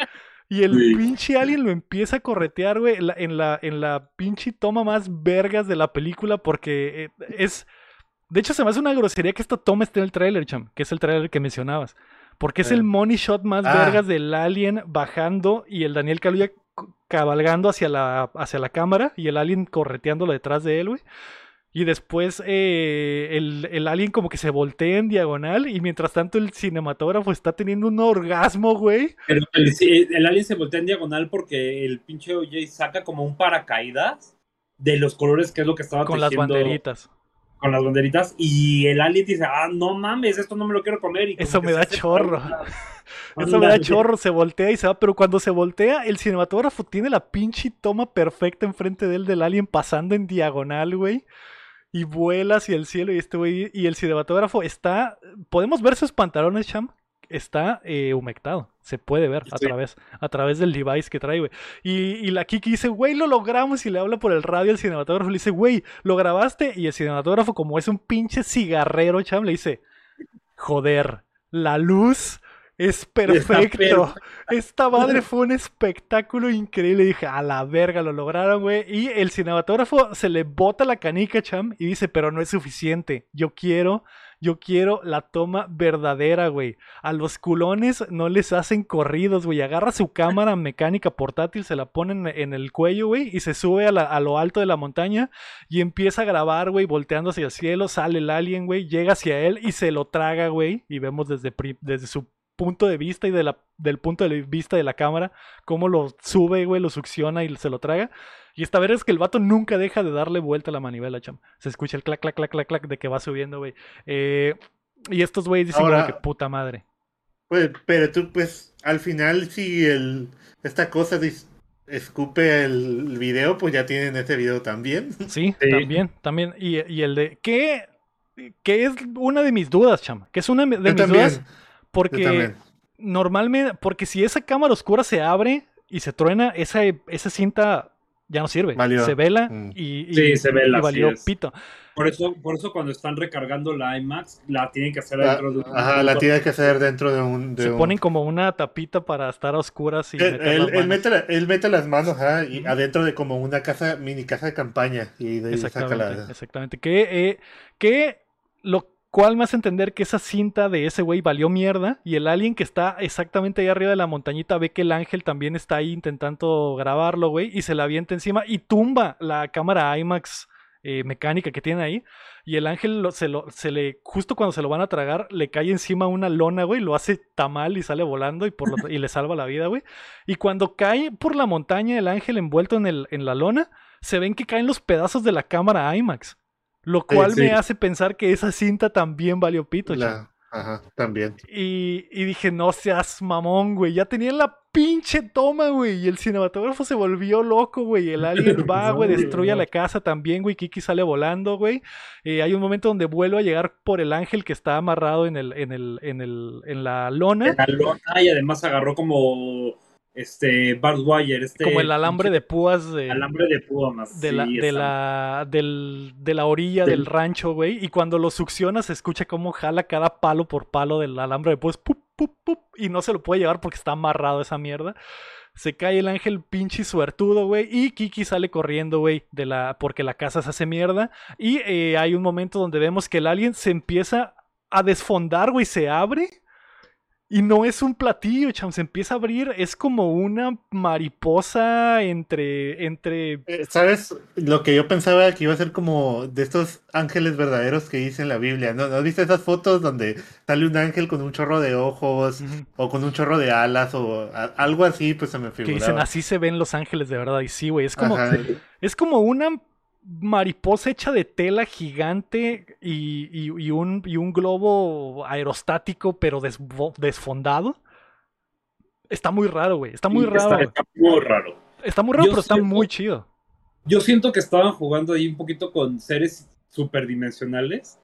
Y el pinche alien lo empieza a corretear, güey, en la, en la pinche toma más vergas de la película porque eh, es de hecho, se me hace una grosería que esta toma esté en el trailer, cham, que es el trailer que mencionabas. Porque es el money shot más ah. vergas del alien bajando y el Daniel Kaluuya cabalgando hacia la, hacia la cámara y el alien correteándolo detrás de él, güey. Y después eh, el, alien como que se voltea en diagonal y mientras tanto el cinematógrafo está teniendo un orgasmo, güey. Pero el, el alien se voltea en diagonal porque el pinche OJ saca como un paracaídas de los colores que es lo que estaba Con las banderitas con las banderitas y el alien dice, ah, no mames, esto no me lo quiero comer. Y Eso me da chorro. Eso me da chorro, se voltea y se va, pero cuando se voltea, el cinematógrafo tiene la pinche toma perfecta enfrente de él del alien pasando en diagonal, güey. Y vuela hacia el cielo y este güey, y el cinematógrafo está, podemos ver sus pantalones, Cham, está eh, humectado. Se puede ver a través, a través del device que trae, güey. Y, la Kiki dice, güey, lo logramos. Y le habla por el radio al cinematógrafo. Le dice, güey, lo grabaste. Y el cinematógrafo, como es un pinche cigarrero, cham, le dice, joder, la luz Es perfecto. Esta madre fue un espectáculo increíble. Dije, a la verga, lo lograron, güey. Y el cinematógrafo se le bota la canica, cham, y dice, pero no es suficiente. Yo quiero yo quiero la toma verdadera, güey. A los culones no les hacen corridos, güey. Agarra su cámara mecánica portátil, se la ponen en el cuello, güey, y se sube a, lo alto de la montaña y empieza a grabar, güey, volteando hacia el cielo. Sale el alien, güey, llega hacia él y se lo traga, güey. Y vemos desde, desde su punto de vista y de la, del punto de vista de la cámara cómo lo sube, güey, lo succiona y se lo traga. Y esta vez es que el vato nunca deja de darle vuelta a la manivela, cham. Se escucha el clac, clac, clac, clac, clac de que va subiendo, güey. Eh, y estos güeyes dicen que puta madre. Pues, pero tú, pues, al final, si el, esta cosa escupe el video, pues ya tienen este video también. Sí, también, también. Y, y, el de, ¿qué? Que es una de mis dudas, cham. Que es una de mis dudas. Porque normalmente, porque si esa cámara oscura se abre y se truena, esa, esa cinta ya no sirve. Se vela mm. y, sí, se vela, valió pito. Por eso, por eso cuando están recargando la IMAX, la tienen que hacer dentro de un... Ajá, la tienen que hacer dentro de un... se ponen como una tapita para estar a oscuras y... Él, mete, las manos y adentro de como una casa, mini casa de campaña. Y de exactamente, saca la... exactamente. Que, eh, que lo me hace entender que esa cinta de ese güey valió mierda y el alien que está exactamente ahí arriba de la montañita ve que el ángel también está ahí intentando grabarlo, güey, y se la avienta encima y tumba la cámara IMAX eh, mecánica que tiene ahí. Y el ángel se, lo, se le, justo cuando se lo van a tragar, le cae encima una lona, güey, lo hace tamal y sale volando y, por y le salva la vida, güey. Y cuando cae por la montaña el ángel envuelto en, el, en la lona, se ven que caen los pedazos de la cámara IMAX. Lo cual me hace pensar que esa cinta también valió pito, Ajá, también. Y, y, dije, no seas mamón, güey. Ya tenía la pinche toma, güey. Y el cinematógrafo se volvió loco, güey. El alien va, güey, destruye la casa también, güey. Kiki sale volando, güey. Eh, hay un momento donde vuelve a llegar por el ángel que está amarrado en el, en el, en el, en la lona. En la lona y además agarró como este barbed wire, este como el alambre de púas de alambre de púas más de la de la de la orilla del, rancho, güey, y cuando lo succiona se escucha como jala cada palo por palo del alambre de púas, pup, pup, pup, y no se lo puede llevar porque está amarrado esa mierda. Se cae el ángel pinche suertudo, güey. Y Kiki sale corriendo, güey, de la. porque la casa se hace mierda. Y eh, hay un momento donde vemos que el alien se empieza a desfondar, güey. Se abre y no es un platillo, cham, se empieza a abrir, es como una mariposa entre, entre... Eh, ¿Sabes? Lo que yo pensaba que iba a ser como de estos ángeles verdaderos que dice en la Biblia, ¿no? ¿No viste esas fotos donde sale un ángel con un chorro de ojos o con un chorro de alas o algo así? Pues se me figuraba. Que dicen, así se ven los ángeles de verdad, y sí, güey, es como... Es como una mariposa hecha de tela gigante y, un, un, globo aerostático pero desfondado. Está muy raro, güey. Está muy raro. Está, muy raro. Está muy raro, pero está muy chido. Yo siento que estaban jugando ahí un poquito con seres superdimensionales,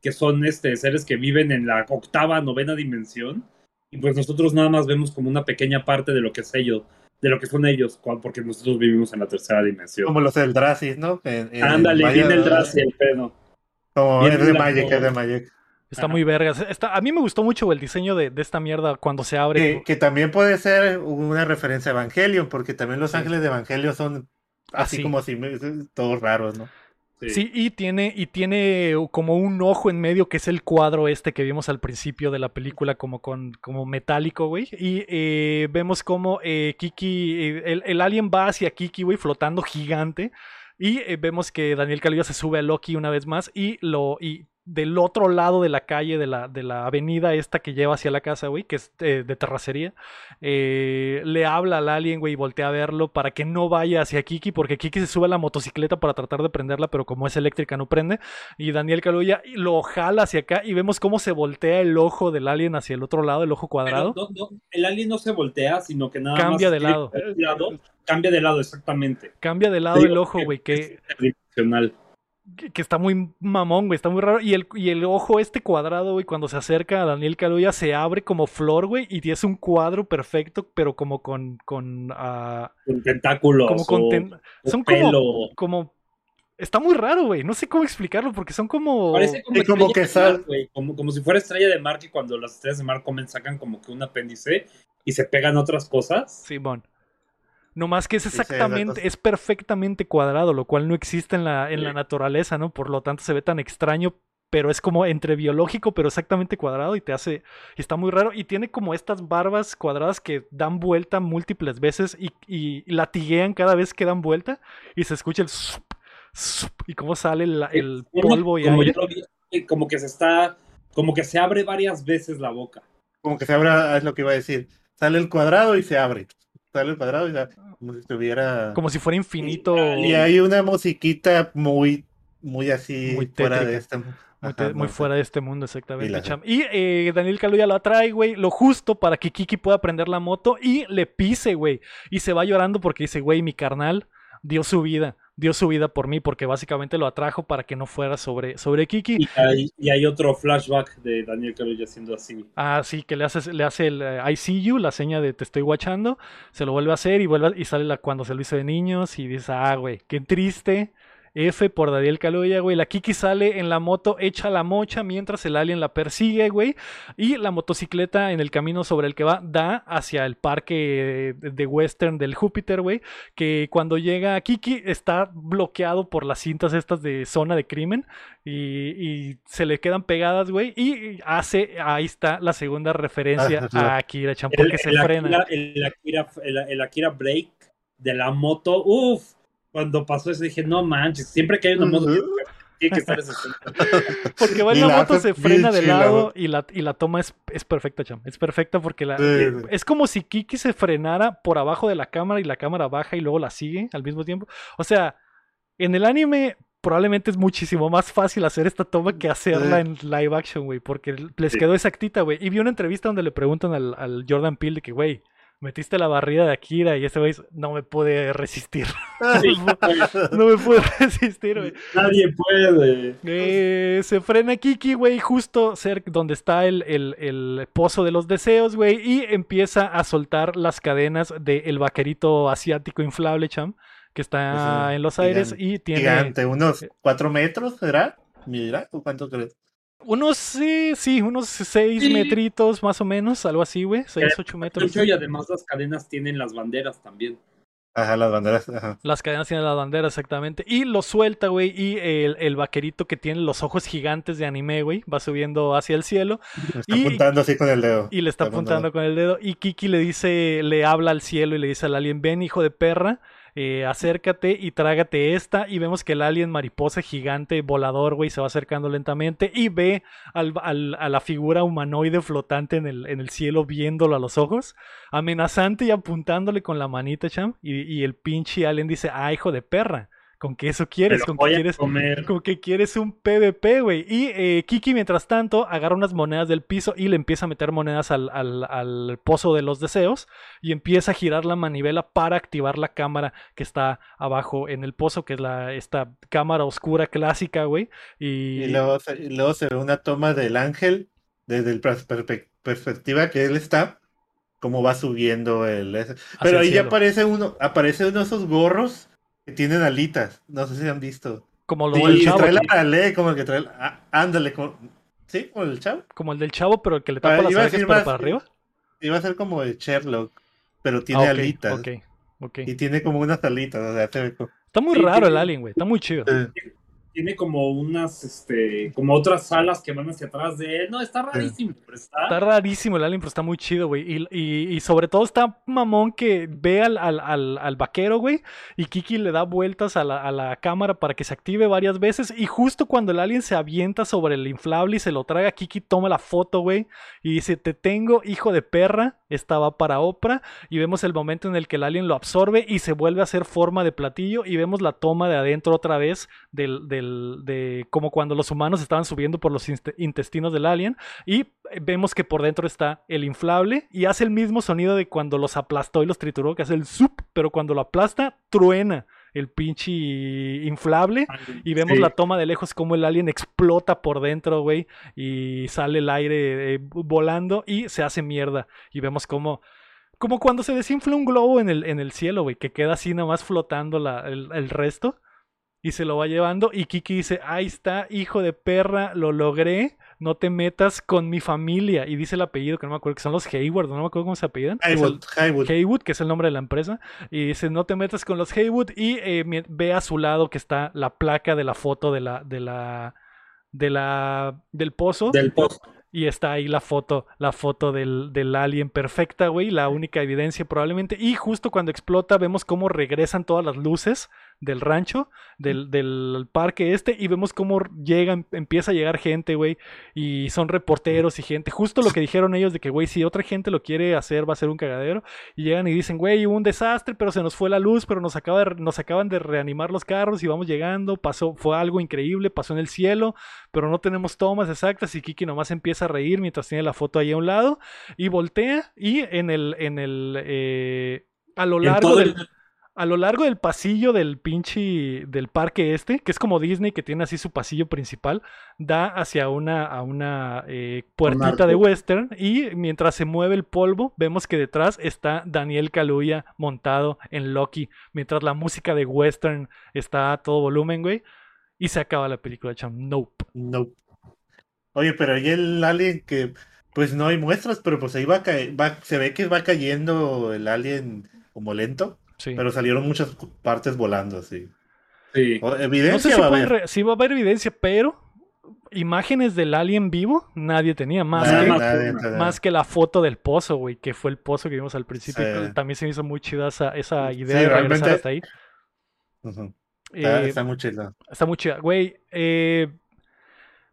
que son este, seres que viven en la octava, novena dimensión. Y pues nosotros nada más vemos como una pequeña parte de lo que es ello de lo que son ellos, porque nosotros vivimos en la tercera dimensión. Como los del Dracis, ¿no? Ándale, viene el Dracis, el pedo. Como es de Magic, es de Magic. Está muy vergas. Está, a mí me gustó mucho el diseño de, esta mierda cuando se abre. Que, también puede ser una referencia a Evangelion, porque también los ángeles de Evangelion son así, como así, todos raros, ¿no? Sí. y tiene, y tiene como un ojo en medio que es el cuadro este que vimos al principio de la película como con como metálico, güey. Y eh, vemos como eh, Kiki, eh, el, el, alien va hacia Kiki, güey, flotando gigante. Y vemos que Daniel Kaluuya se sube a Loki una vez más y lo y del otro lado de la calle, de la, de la avenida esta que lleva hacia la casa, güey, que es de, terracería, eh, le habla al alien, güey, y voltea a verlo para que no vaya hacia Kiki, porque Kiki se sube a la motocicleta para tratar de prenderla, pero como es eléctrica no prende, y Daniel Kaluuya lo jala hacia acá y vemos cómo se voltea el ojo del alien hacia el otro lado, el ojo cuadrado. el alien no se voltea, sino que nada cambia de lado. Cambia de lado, exactamente. Cambia de lado el ojo, güey, que... Es que, está muy mamón, güey, está muy raro. Y el, y el ojo este cuadrado, güey, cuando se acerca a Daniel Kaluuya se abre como flor, güey, y es un cuadro perfecto, pero como con... Con, uh, tentáculos. Como con son como, como Está muy raro, güey. No sé cómo explicarlo porque son como. Parece como, como que sal... como, como si fuera estrella de mar que cuando las estrellas de mar comen sacan como que un apéndice y se pegan otras cosas. Sí, bon. No más que es exactamente, es perfectamente cuadrado, lo cual no existe en la, en la naturaleza, ¿no? Por lo tanto se ve tan extraño, pero es como entre biológico, pero exactamente cuadrado y te hace, está muy raro y tiene como estas barbas cuadradas que dan vuelta múltiples veces y, y latiguean cada vez que dan vuelta y se escucha el sup, sup, y cómo sale el, el polvo y como aire. Vi, como que se está, como que se abre varias veces la boca. Como que se abre, es lo que iba a decir. Sale el cuadrado y se abre. Sale el cuadrado ya, como si estuviera. Como si fuera infinito. Y, y hay una musiquita muy, muy así Muy fuera tétrica. de este. Muy, Ajá, te- no muy fuera de este mundo, exactamente. Y la-. Y eh, Daniel Kaluuya la trae, güey, lo justo para que Kiki pueda prender la moto y le pise, güey. Y se va llorando porque dice, güey, mi carnal dio su vida, dio su vida por mí, porque básicamente lo atrajo para que no fuera sobre, sobre Kiki. Y hay, y hay otro flashback de Daniel Kaluuya haciendo así. Ah, sí, que le hace, le hace el eh, I see you, la seña de te estoy watchando, se lo vuelve a hacer y vuelve a- y sale la, cuando se lo hizo de niños y dice, ah, güey, qué triste. F por Daniel Kaluuya, güey. La Kiki sale en la moto hecha la mocha mientras el alien la persigue, güey. Y la motocicleta en el camino sobre el que va da hacia el parque de, de western del Júpiter, güey. Que cuando llega Kiki está bloqueado por las cintas estas de zona de crimen y, y se le quedan pegadas, güey. Y hace, ahí está la segunda referencia Ah, a Akira Chan, porque se frena. Akira, el, Akira, el, el Akira break de la moto, uff, cuando pasó eso dije, no manches, siempre que hay una moto tiene que estar ese Porque va en la la moto, se frena de chila, lado y la, y la toma es, es perfecta, cham. Es perfecta porque la, Sí, eh, sí. es como si Kiki se frenara por abajo de la cámara y la cámara baja y luego la sigue al mismo tiempo. O sea, en el anime probablemente es muchísimo más fácil hacer esta toma que hacerla en live action, güey, porque les quedó exactita, güey. Y vi una entrevista donde le preguntan al, al Jordan Peele de que, güey, metiste la barrida de Akira y este güey no me pude resistir. Sí, no me pude resistir, güey. Nadie puede. Eh, se frena Kiki, güey, justo cerca donde está el, el- el pozo de los deseos, güey, y empieza a soltar las cadenas del vaquerito asiático inflable, cham, que está Ese en los aires gigante- y tiene Gigante, unos cuatro metros, ¿será? ¿Mira? ¿O cuánto crees? Unos, sí, sí, unos seis Sí. metritos más o menos, algo así, güey, seis, ocho metros. Mucho, y además las cadenas tienen las banderas también. Ajá, las banderas. Ajá. Las cadenas tienen la bandera, exactamente. Y lo suelta, güey. Y el, el vaquerito que tiene los ojos gigantes de anime, güey, va subiendo hacia el cielo. Está Y- apuntando así con el dedo. Y le está apuntando con el dedo. Y Kiki le dice, le habla al cielo y le dice al alien, ven hijo de perra, eh, acércate y trágate esta. Y vemos que el alien mariposa gigante volador, güey, se va acercando lentamente y ve al- al- a la figura humanoide flotante en el, en el cielo viéndolo a los ojos, amenazante y apuntándole con la manita, cham. Y, y el pinche alien dice, ah, hijo de perra. ¿Con qué eso quieres? ¿Con qué quieres? comer. Que quieres un PvP, güey. Y eh, Kiki, mientras tanto, agarra unas monedas del piso y le empieza a meter monedas al, al- al pozo de los deseos. Y empieza a girar la manivela para activar la cámara que está abajo en el pozo, que es la, esta cámara oscura clásica, güey. Y, Y luego, y luego se ve una toma del ángel desde perpe- perspectiva que él está, cómo va subiendo el... Pero ahí ya aparece uno, aparece uno de esos gorros que tienen alitas. No sé si han visto. como lo Sí, del chavo. trae la paralé, como el que trae... el- ah, ándale, como, ¿sí? Como el chavo. Como el del chavo, pero el que le Ah, tapa las iba a orejas decir pero más, para arriba. Iba a ser como el Sherlock, pero tiene Ah, ok, alitas. Y tiene como unas alitas, o sea, como- Está muy Sí, raro el alien, güey. Está muy chido. eh, Tiene como unas, este, como otras alas que van hacia atrás de él. No, está rarísimo, pero está. Está rarísimo el alien, pero está muy chido, güey. Y, y- y sobre todo está mamón que ve al, al- al- al vaquero, güey. Y Kiki le da vueltas a la, a la cámara para que se active varias veces. Y justo cuando el alien se avienta sobre el inflable y se lo traga, Kiki toma la foto, güey. Y dice, te tengo, hijo de perra. Esta va para Oprah. Y vemos el momento en el que el alien lo absorbe y se vuelve a hacer forma de platillo. Y vemos la toma de adentro otra vez del, del- de como cuando los humanos estaban subiendo por los intestinos del alien. Y vemos que por dentro está el inflable y hace el mismo sonido de cuando los aplastó y los trituró, que hace el sup, pero cuando lo aplasta, truena el pinche inflable. Y vemos Sí. la toma de lejos como el alien explota por dentro, güey, y sale el aire eh, volando y se hace mierda. Y vemos como, como cuando se desinfla un globo en el, en el cielo, güey, que queda así nada más flotando la- el, el resto. Y se lo va llevando y Kiki dice, ahí está, hijo de perra, lo logré, no te metas con mi familia. Y dice el apellido, que no me acuerdo, que son los Hayward, no me acuerdo cómo se apellidan. Haywood, Haywood. que es el nombre de la empresa. Y dice, no te metas con los Haywood y eh, ve a su lado que está la placa de la foto de la, de la, de la, del pozo. Del pozo. Y está ahí la foto, la foto del, del alien perfecta, güey, la única evidencia probablemente. Y justo cuando explota vemos cómo regresan todas las luces del rancho, del, del, parque este, y vemos cómo llegan, empieza a llegar gente, güey, y son reporteros y gente, justo lo que dijeron ellos de que, güey, si otra gente lo quiere hacer, va a ser un cagadero, y llegan y dicen, güey, hubo un desastre, pero se nos fue la luz, pero nos, acaba nos acaban de reanimar los carros y vamos llegando, pasó, fue algo increíble, pasó en el cielo, pero no tenemos tomas exactas, y Kiki nomás empieza a reír mientras tiene la foto ahí a un lado, y voltea, y en el, en el, eh, a lo largo del a lo largo del pasillo del pinche del parque este, que es como Disney, que tiene así su pasillo principal, da hacia una, a una eh, puertita de western y mientras se mueve el polvo, vemos que detrás está Daniel Kaluuya montado en Loki, mientras la música de western está a todo volumen, güey, y se acaba la película, cham. Nope. Nope. Oye, pero ahí el alien que, pues no hay muestras, pero pues ahí va, va se ve que va cayendo el alien como lento. Pero salieron muchas partes volando, sí. Sí. evidencia va a haber. Sí va a haber evidencia, pero imágenes del alien vivo nadie tenía. Más, que, más que la foto del pozo, güey, que fue el pozo que vimos al principio. También se me hizo muy chida esa, idea de regresar hasta ahí. Eh, está, muy chida. Está muy chida. Güey, eh,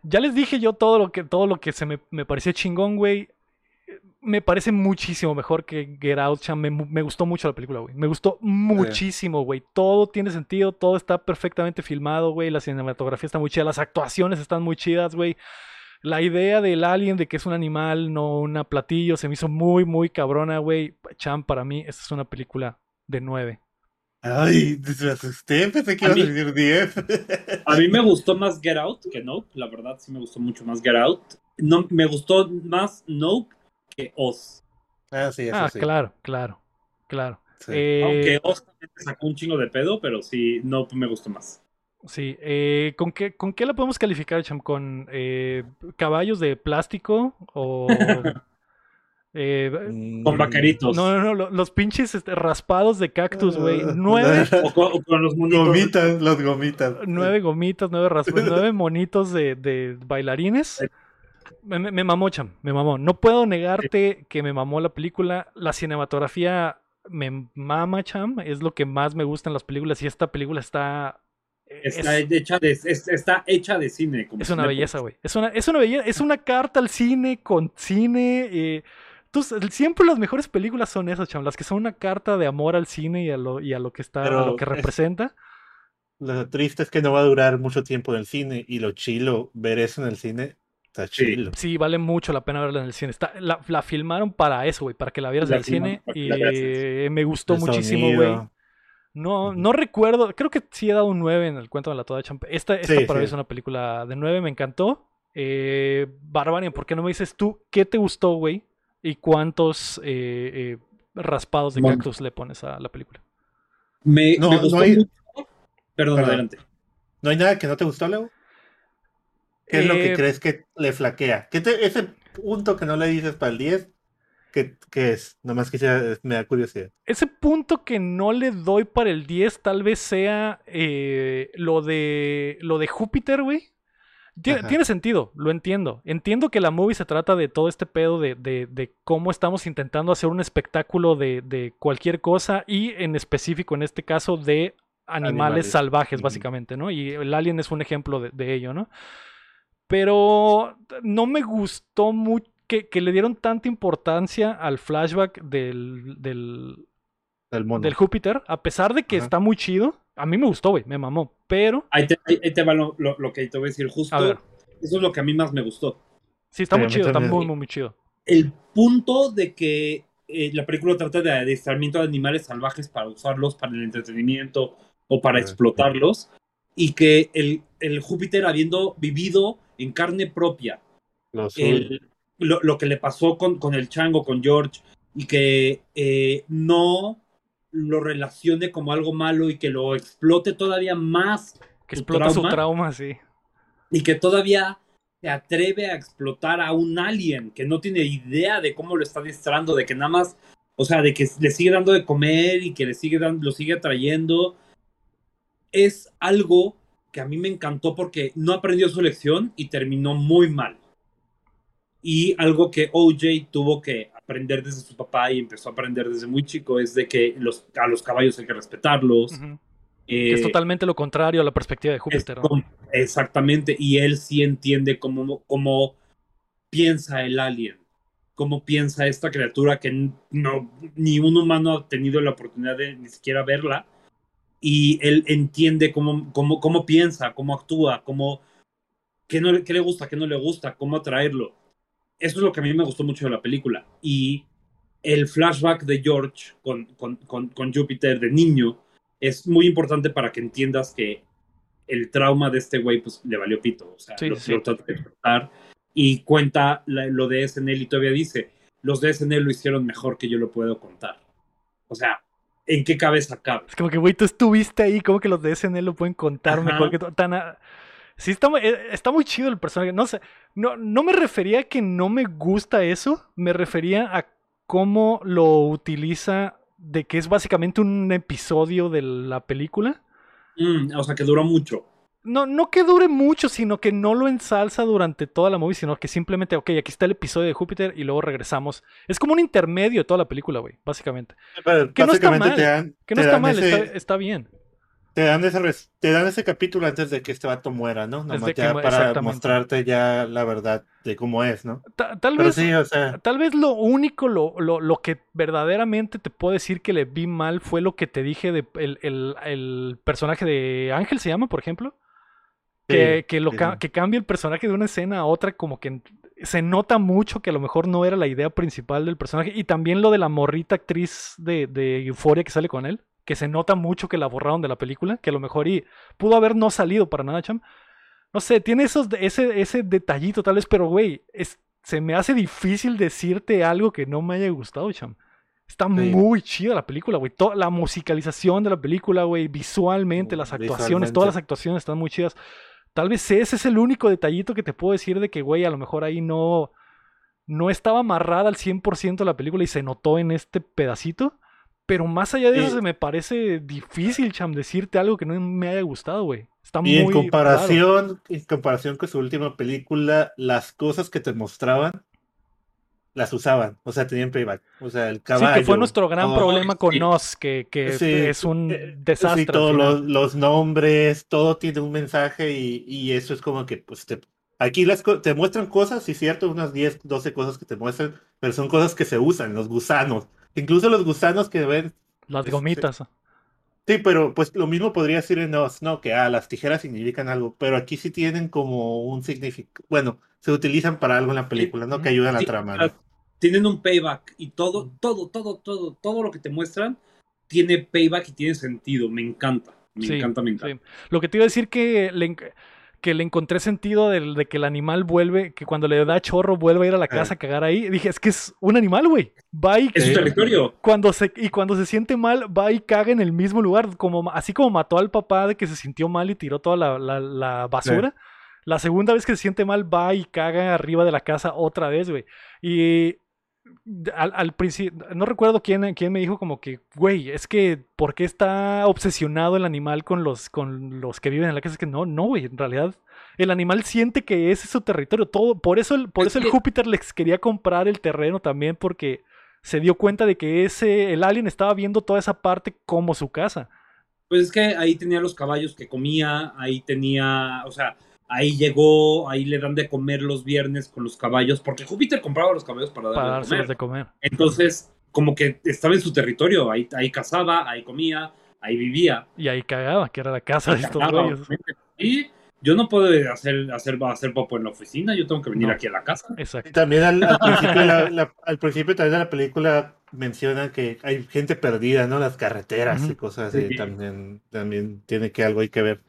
ya les dije yo todo lo que, todo lo que se me, me pareció chingón, güey me parece muchísimo mejor que Get Out. Me, me gustó mucho la película, güey. Me gustó muchísimo, güey. Todo tiene sentido, todo está perfectamente filmado, güey. La cinematografía está muy chida, las actuaciones están muy chidas, güey. La idea del alien de que es un animal, no un platillo, se me hizo muy, muy cabrona, güey. Cham, para mí, esta es una película de nueve. Ay, me asusté, pensé que iba a, decir 10. a mí me gustó más Get Out que Nope, la verdad sí me gustó mucho más Get Out. No, me gustó más Nope que Oz. Ah, sí, eso ah, sí. claro, claro, claro. Eh, Aunque Oz también sacó un chingo de pedo, pero sí, no me gustó más. Sí, eh, ¿con, qué, ¿con qué la podemos calificar, Cham? ¿Con eh, caballos de plástico o...? Mm. con vaqueritos. No, no, no, los pinches este, raspados de cactus, güey. Nueve. o, con, los monitos. Gomitas, los gomitas. Nueve gomitas, nueve raspados, nueve monitos de, de bailarines. Me, me, mamó, Cham, me mamó. No puedo negarte que me mamó la película. La cinematografía me mama, Cham. Es lo que más me gusta en las películas. Y esta película está. Está, hecha, de, está hecha de cine. es una belleza, güey. Es una, es una belleza. Es una carta al cine con cine. Eh, siempre las mejores películas son esas, Cham. Las que son una carta de amor al cine y a lo, y a lo que está, a lo que representa. Lo triste es que no va a durar mucho tiempo en el cine. Y lo chilo ver eso en el cine Está chido. Sí, vale mucho la pena verla en el cine. Está, la, la, filmaron para eso, güey, para que la vieras en el cine. Y me gustó muchísimo, güey. No, no recuerdo, creo que sí he dado un 9 en el cuento de la toda champ. Esta, esta para mí es una película de 9, me encantó. Eh, Barbarian, ¿por qué no me dices tú qué te gustó, güey? ¿Y cuántos eh, eh, raspados de cactus le pones a la película? Me, gustó mucho. Perdón, adelante. ¿No hay nada que no te gustó, Leo? ¿Qué es lo que eh, crees que le flaquea? ¿Qué ese punto que no le dices para el 10, ¿qué, es? Nomás quisiera, me da curiosidad. Ese punto que no le doy para el 10 tal vez sea eh, lo, de, lo de Júpiter, güey. Tiene, sentido, lo entiendo. Entiendo que la movie se trata de todo este pedo de, de, cómo estamos intentando hacer un espectáculo de, cualquier cosa y en específico en este caso de animales, salvajes, básicamente, ¿no? Y el alien es un ejemplo de, ello, ¿no? Pero no me gustó mucho que, le dieron tanta importancia al flashback del, del, del, Júpiter, a pesar de que está muy chido. A mí me gustó, güey, me mamó. Pero. Ahí te, va lo, que te voy a decir justo. Eso es lo que a mí más me gustó. Sí, está muy chido, está muy, muy, chido. El punto de que eh, la película trata de adiestramiento de animales salvajes para usarlos para el entretenimiento o para explotarlos. Y que el, el Júpiter, habiendo vivido en carne propia lo, que le pasó con, con, el chango, con George, y que eh, no lo relacione como algo malo y que lo explote todavía más Que explota su trauma, sí. Y que todavía se atreve a explotar a un alien que no tiene idea de cómo lo está distrando, de que nada más, o sea, de que le sigue dando de comer y que le sigue dando, lo sigue trayendo. Es algo que a mí me encantó porque no aprendió su lección y terminó muy mal. Y algo que OJ tuvo que aprender desde su papá y empezó a aprender desde muy chico es de que los, a los caballos hay que respetarlos. es eh, totalmente lo contrario a la perspectiva de Júpiter. Exactamente, y él sí entiende cómo, cómo piensa el alien, cómo piensa esta criatura que no, ni un humano ha tenido la oportunidad de ni siquiera verla, y él entiende cómo, cómo, cómo piensa, cómo actúa, cómo, qué, no, qué le gusta, qué no le gusta, cómo atraerlo eso es lo que a mí me gustó mucho de la película. Y el flashback de George con, con, con, Júpiter de niño es muy importante para que entiendas que el trauma de este güey pues le valió pito. O sea, lo, trata de y cuenta lo de SNL y todavía dice, los de SNL lo hicieron mejor que yo lo puedo contar. O sea, ¿en qué cabeza cabe? Es como que, güey, tú estuviste ahí, como que los de SNL lo pueden contar mejor que tú. Tan Sí, está, eh, está muy chido el personaje. No sé, no, no me refería a que no me gusta eso, me refería a cómo lo utiliza de que es básicamente un episodio de la película. Mm, o sea, que dura mucho. No, no que dure mucho, sino que no lo ensalza durante toda la movie, sino que simplemente, ok, aquí está el episodio de Júpiter y luego regresamos. Es como un intermedio de toda la película, güey, básicamente. que no está mal, que no está mal, está bien. Te dan, ese, te dan ese capítulo antes de que este vato muera, ¿no? para mostrarte ya la verdad de cómo es, ¿no? tal, vez, tal vez lo único, lo, lo, que verdaderamente te puedo decir que le vi mal fue lo que te dije de el, el, personaje de Ángel, ¿se llama, por ejemplo? Que, que, lo, que cambia el personaje de una escena a otra, como que se nota mucho que a lo mejor no era la idea principal del personaje. Y también lo de la morrita actriz de, de Euforia que sale con él que se nota mucho que la borraron de la película, que a lo mejor y pudo haber no salido para nada, cham. No sé, tiene esos, ese, ese detallito tal vez, pero güey, se me hace difícil decirte algo que no me haya gustado, cham. Está muy chida la película, güey. La musicalización de la película, güey. Visualmente, las actuaciones, todas las actuaciones están muy chidas. Tal vez ese es el único detallito que te puedo decir de que, güey, a lo mejor ahí no, no estaba amarrada al 100% la película y se notó en este pedacito. Pero más allá de eso, se me parece difícil, Cham, decirte algo que no me haya gustado, güey. Está y en comparación, en comparación con su última película, las cosas que te mostraban las usaban, o sea, tenían payback. O sea, el caballo. Sí, que fue nuestro gran problema con Nos, que, que es un eh, desastre. Sí, todos los, nombres, todo tiene un mensaje y, y eso es como que, pues, te, aquí las, te muestran cosas, sí, cierto, unas 10, 12 cosas que te muestran, pero son cosas que se usan, los gusanos. Incluso los gusanos que ven. Las gomitas. Sí, pero pues lo mismo podría decir en Oz, ¿no? Que ah, las tijeras significan algo, pero aquí sí tienen como un significado. Bueno, se utilizan para algo en la película, ¿no? Que ayudan a la trama. Tienen un payback y todo, todo, todo, todo, todo lo que te muestran tiene payback y tiene sentido. Me encanta. Me encanta, me encanta. Lo que te iba a decir que le, que le encontré sentido de, que el animal vuelve, que cuando le da chorro vuelve a ir a la casa a cagar ahí. Dije, es que es un animal, güey. Va y... Es su territorio. Cuando se, y cuando se siente mal, va y caga en el mismo lugar. Como, así como mató al papá de que se sintió mal y tiró toda la, basura. La segunda vez que se siente mal, va y caga arriba de la casa otra vez, güey. Y al, principio, no recuerdo quién, quién me dijo como que, güey, es que, ¿por qué está obsesionado el animal con los, con los que viven en la casa? Es que no, no, güey, en realidad el animal siente que ese es su territorio. Todo, por eso, el, por eso el Júpiter les quería comprar el terreno también, porque se dio cuenta de que ese, el alien estaba viendo toda esa parte como su casa. Pues es que ahí tenía los caballos que comía, ahí tenía, o sea, ahí llegó, ahí le dan de comer los viernes con los caballos, porque Júpiter compraba los caballos para darles de, comer. Entonces, como que estaba en su territorio, ahí, ahí cazaba, ahí comía, ahí vivía. Y ahí cagaba, que era la casa de estos güeyes. Y yo no puedo hacer, hacer, hacer popo en la oficina, yo tengo que venir aquí a la casa. Exacto. Y también al, principio, al principio también de la película menciona que hay gente perdida, ¿no? Las carreteras y cosas así, también, también tiene que algo hay que ver.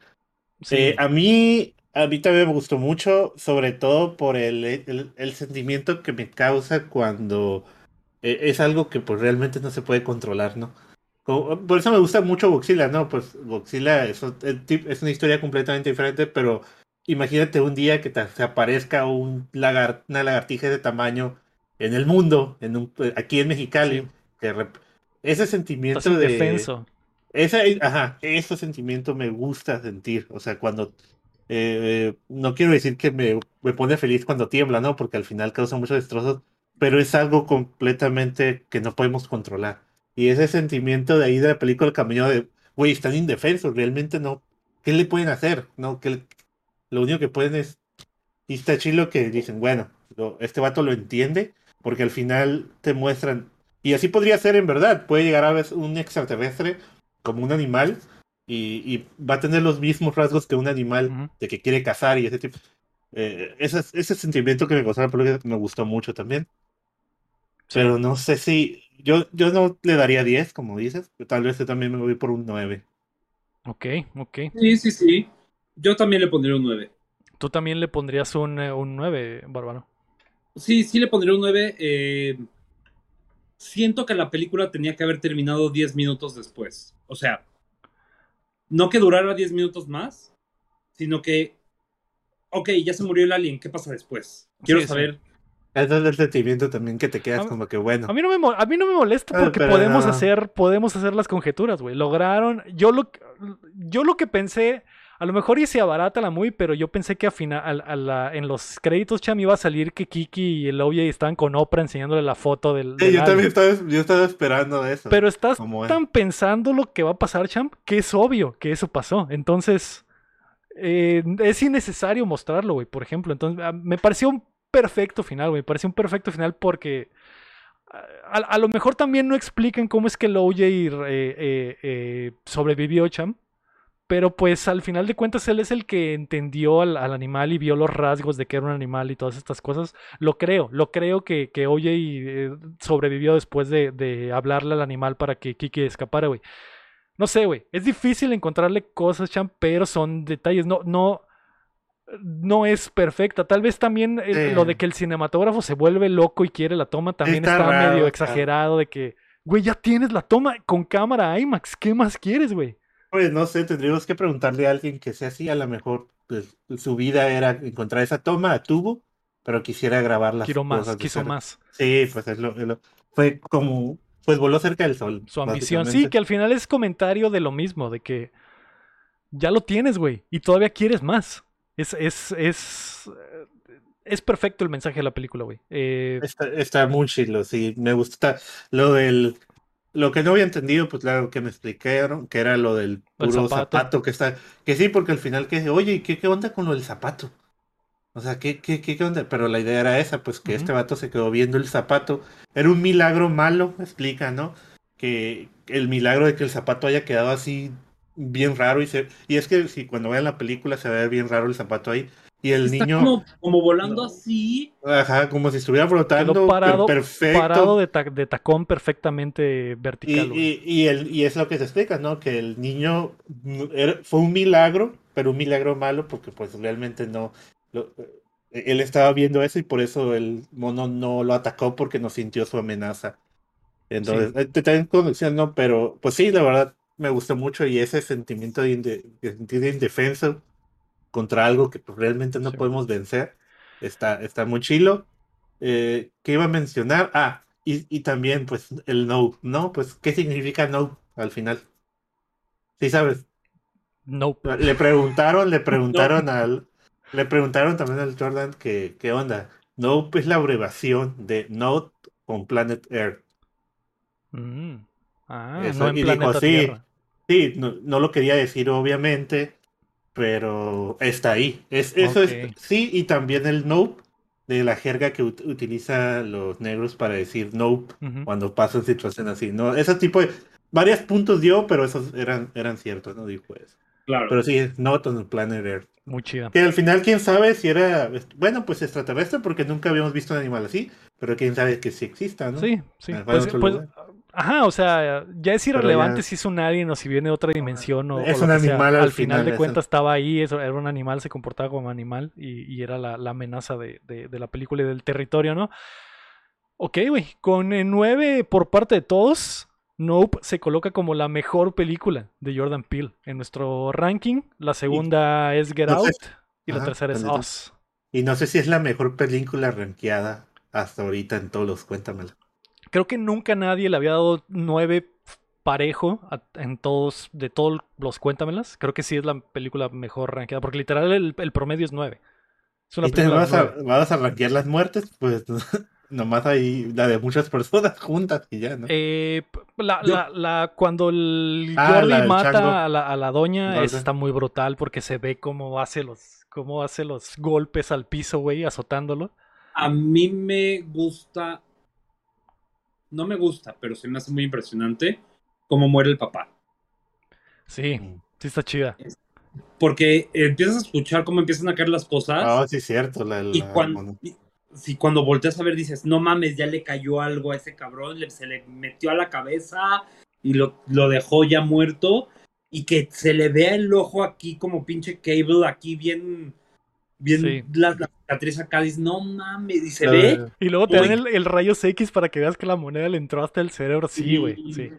Eh, a mí a mí también me gustó mucho, sobre todo por el, el, sentimiento que me causa cuando eh, es algo que pues realmente no se puede controlar, ¿no? por eso me gusta mucho Godzilla, ¿no? Pues Godzilla es, es una historia completamente diferente, pero imagínate un día que te, aparezca un lagar, una lagartija de tamaño en el mundo, en un, aquí en Mexicali, que ese sentimiento de defenso. Ese, ajá, ese sentimiento me gusta sentir, o sea, cuando eh, no quiero decir que me, me, pone feliz cuando tiembla, ¿no? Porque al final causa muchos destrozos, pero es algo completamente que no podemos controlar. Y ese sentimiento de ahí de la película camino de, güey, están indefensos, realmente no. ¿Qué le pueden hacer? No, que lo único que pueden es. Y está chilo que dicen, bueno, este vato lo entiende, porque al final te muestran. Y así podría ser en verdad. Puede llegar a ver un extraterrestre como un animal y, va a tener los mismos rasgos que un animal de que quiere cazar y ese tipo. Eh, ese, ese sentimiento que me gustó me gustó mucho también. Pero no sé si yo, yo no le daría 10, como dices. Tal vez yo también me voy por un 9. Ok, ok. Sí, sí, sí. Yo también le pondría un 9. ¿Tú también le pondrías un, eh, un 9, Bárbaro? Sí, sí le pondría un 9. Eh, siento que la película tenía que haber terminado 10 minutos después. O sea, no que durara 10 minutos más, sino que, ok, ya se murió el alien, ¿qué pasa después? Quiero saber es el sentimiento también que te quedas como que bueno. A mí no me, a mí no me molesta ah, porque podemos hacer podemos hacer las conjeturas, güey. Lograron yo lo yo lo que pensé a lo mejor hice abarata la muy, pero yo pensé que a final, en los créditos Cham iba a salir que Kiki y el OJ estaban con Oprah enseñándole la foto del. yo también estaba, yo estaba esperando eso. Pero estás tan pensando lo que va a pasar, Champ, que es obvio que eso pasó. Entonces, eh, es innecesario mostrarlo, güey, por ejemplo. Entonces, ah, me pareció un perfecto final, güey. Me pareció un perfecto final porque. A, lo mejor también no explican cómo es que el OJ eh, eh, eh, sobrevivió, Cham. Pero pues al final de cuentas él es el que entendió al, animal y vio los rasgos de que era un animal y todas estas cosas. Lo creo, lo creo que, que OJ eh, sobrevivió después de, hablarle al animal para que Kiki escapara, güey. No sé, güey. Es difícil encontrarle cosas, Cham, pero son detalles. No, no, no es perfecta. Tal vez también lo de que el cinematógrafo se vuelve loco y quiere la toma también está, medio exagerado de que, güey, ya tienes la toma con cámara IMAX. ¿Qué más quieres, güey? Pues no sé, tendríamos que preguntarle a alguien que sea así, a lo mejor pues, su vida era encontrar esa toma a tubo, pero quisiera grabar las Quiero más, quiso más. Sí, pues es lo, fue como, pues voló cerca del sol. Su ambición, sí, que al final es comentario de lo mismo, de que ya lo tienes, güey, y todavía quieres más. Es, es, es, es perfecto el mensaje de la película, güey. Eh, está, está, muy chido, sí, me gusta lo del lo que no había entendido, pues claro que me explicaron, que era lo del puro zapato. que está. Que sí, porque al final que oye, ¿y qué, qué onda con lo del zapato? O sea, ¿qué, qué, qué, onda? Pero la idea era esa, pues que este vato se quedó viendo el zapato. Era un milagro malo, explica, ¿no? Que el milagro de que el zapato haya quedado así bien raro y se, y es que si cuando vean la película se va a ver bien raro el zapato ahí y el niño. Como, volando así. Ajá, como si estuviera flotando. parado, perfecto. Parado de, de, tacón perfectamente vertical. Y, y, el, y es lo que se explica, ¿no? Que el niño fue un milagro, pero un milagro malo, porque pues realmente no. él estaba viendo eso y por eso el mono no lo atacó porque no sintió su amenaza. Entonces, eh, te también conexión, ¿no? Pero pues sí, la verdad me gustó mucho y ese sentimiento de, de, de indefenso contra algo que pues, realmente no podemos vencer. Está, está muy chilo. Eh, ¿Qué iba a mencionar? Ah, y, y, también, pues, el no, ¿no? Pues, ¿qué significa no al final? ¿Sí sabes? No. Le preguntaron, le preguntaron al. Le preguntaron también al Jordan que, qué onda. No, es la abreviación de Note con Planet Earth. Mm. Ah, no en y dijo, sí, sí, no, no, lo quería decir obviamente, pero está ahí. Es, eso es, sí, y también el nope de la jerga que utiliza los negros para decir nope cuando pasan situaciones así. No, ese tipo de varios puntos dio, pero esos eran, eran ciertos, no dijo eso. Claro. Pero sí, not on the planet Earth. Muy chido. Que al final, quién sabe si era, bueno, pues extraterrestre, porque nunca habíamos visto un animal así, pero quién sabe que sí exista, ¿no? Sí, sí. Pues, Ajá, o sea, ya es irrelevante si es un alien o si viene de otra dimensión o, es un animal al, final, de cuentas estaba ahí, eso, era un animal, se comportaba como animal y, era la, amenaza de, la película y del territorio, ¿no? Ok, güey, con eh, nueve por parte de todos, Nope se coloca como la mejor película de Jordan Peele en nuestro ranking. La segunda es Get Out y la tercera es Us. Y no sé si es la mejor película rankeada hasta ahorita en todos los, cuéntamelo. Creo que nunca nadie le había dado nueve parejo en todos, de todos los cuéntamelas. Creo que sí es la película mejor rankeada, porque literal el, promedio es nueve. ¿Y te vas a, vas a rankear las muertes? Pues nomás hay la de muchas personas juntas y ya, ¿no? Eh, la, la, cuando el ah, Jordi mata a la, a la doña, está muy brutal porque se ve cómo hace los, cómo hace los golpes al piso, güey, azotándolo. A mí me gusta. No me gusta, pero se me hace muy impresionante cómo muere el papá. Sí, sí está chida. Porque empiezas a escuchar cómo empiezan a caer las cosas. Ah, sí, cierto. y, cuando, si cuando volteas a ver dices, no mames, ya le cayó algo a ese cabrón, se le metió a la cabeza y lo, lo dejó ya muerto. Y que se le vea el ojo aquí como pinche cable, aquí bien bien la, cicatriz acá, dices, no mames, y se ve. Y luego te dan el, rayos X para que veas que la moneda le entró hasta el cerebro. Sí, güey, sí.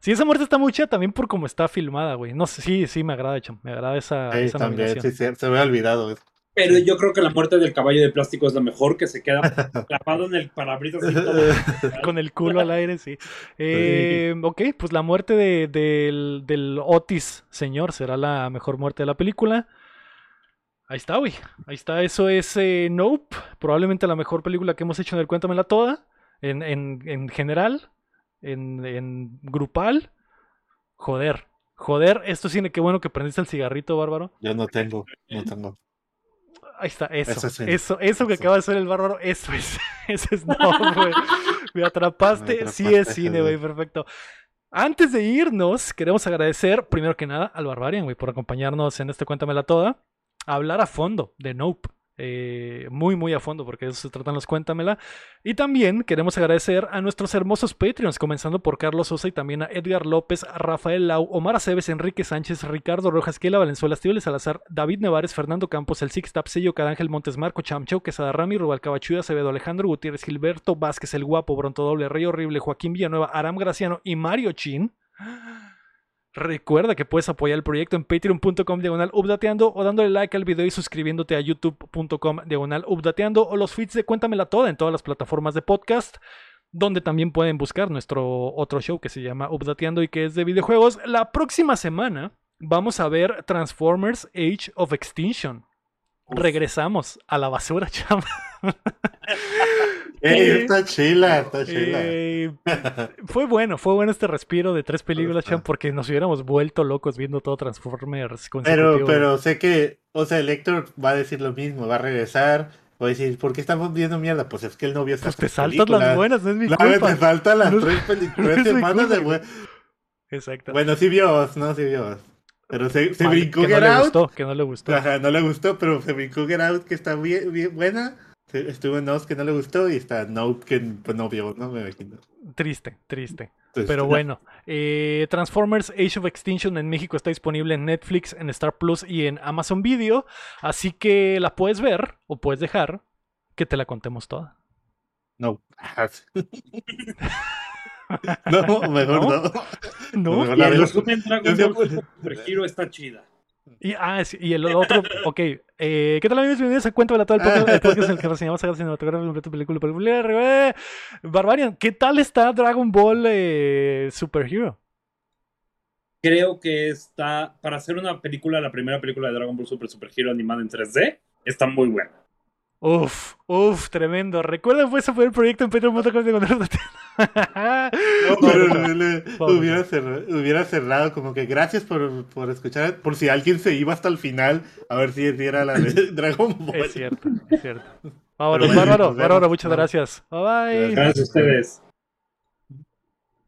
sí. esa muerte está muy chida también por cómo está filmada, güey. No sé, sí, sí, me agrada, Me agrada esa, sí, esa también, sí, se me ha olvidado eso. Pero yo creo que la muerte del caballo de plástico es la mejor, que se queda clavado en el parabrisas. Con el culo al aire, sí. Eh, ok, pues la muerte de, del, del Otis, señor, será la mejor muerte de la película. Ahí está, güey. Ahí está. Eso es eh, Nope. Probablemente la mejor película que hemos hecho en el Cuéntamela Toda. En, en, en general. En, en, grupal. Joder. Joder, esto tiene qué bueno que prendiste el cigarrito, bárbaro. Yo no tengo, no tengo. Ahí está, eso. Eso, eso, que acaba de ser el bárbaro, eso es. Eso es no, güey. Me atrapaste. Sí es cine, güey, perfecto. Antes de irnos, queremos agradecer, primero que nada, al Barbarian, güey, por acompañarnos en este Cuéntamela Toda hablar a fondo de Nope. Eh, muy, muy a fondo, porque de eso se tratan los Cuéntamela. Y también queremos agradecer a nuestros hermosos Patreons, comenzando por Carlos Sosa y también a Edgar López, Rafael Lau, Omar Aceves, Enrique Sánchez, Ricardo Rojas, Kela Valenzuela, Estíbal Salazar, David Nevares, Fernando Campos, El Six Tap, Sello, Cadángel Montes, Marco Chamchau, Quesada Rami, Rubal Cabachuda, Acevedo, Alejandro Gutiérrez, Gilberto Vázquez, El Guapo, Bronto Doble, Rey Horrible, Joaquín Villanueva, Aram Graciano y Mario Chin. Recuerda que puedes apoyar el proyecto en patreon.com diagonal updateando o dándole like al video y suscribiéndote a youtube.com diagonal updateando o los feeds de Cuéntamela Toda en todas las plataformas de podcast donde también pueden buscar nuestro otro show que se llama Updateando y que es de videojuegos. La próxima semana vamos a ver Transformers Age of Extinction. Regresamos a la basura, chama. Está chila, está chila. Eh, fue bueno, fue bueno este respiro de tres películas, Chan, porque nos hubiéramos vuelto locos viendo todo Transformers. Pero, pero sé que, o sea, el Héctor va a decir lo mismo, va a regresar. Va a decir, ¿por qué estamos viendo mierda? Pues es que él no vio estas Pues te saltas las buenas, no es mi culpa. Te saltan las tres películas, semanas de buenas. Exacto. Bueno, sí vio, no, sí vio. Pero se, se brincó que Get no Out. Le gustó, que no le gustó. Ajá, no le gustó, pero se brincó Get Out, que está bien, bien buena. Estuvo en Oz que no le gustó y está Nope que pues, no vio, ¿no? Me imagino. Triste, triste. Pero bueno, eh, Transformers Age of Extinction en México está disponible en Netflix, en Star Plus y en Amazon Video. Así que la puedes ver o puedes dejar que te la contemos toda. No. no, mejor no. No. no. la resumen Dragon Ball Giro está chida. Y, ah, y el otro, ok. Eh, ¿Qué tal amigos? Bienvenidos a Cuento de la Toda, el podcast, en el que reseñamos sagas cinematográficas, película, película, película. Barbarian, ¿qué tal está Dragon Ball eh, Superhero? Creo que está, para hacer una película, la primera película de Dragon Ball Super Superhero animada en 3D, está muy buena. Uf, uf, tremendo. Recuerda, pues, ese fue el proyecto en patreon.com de No, hubiera, cerrado, hubiera, cerrado, como que gracias por, por, escuchar, por si alguien se iba hasta el final, a ver si era la de Dragon Ball. Es cierto, es cierto. Vámonos, bárbaro, bárbaro, muchas gracias. Bye bye. Gracias a ustedes.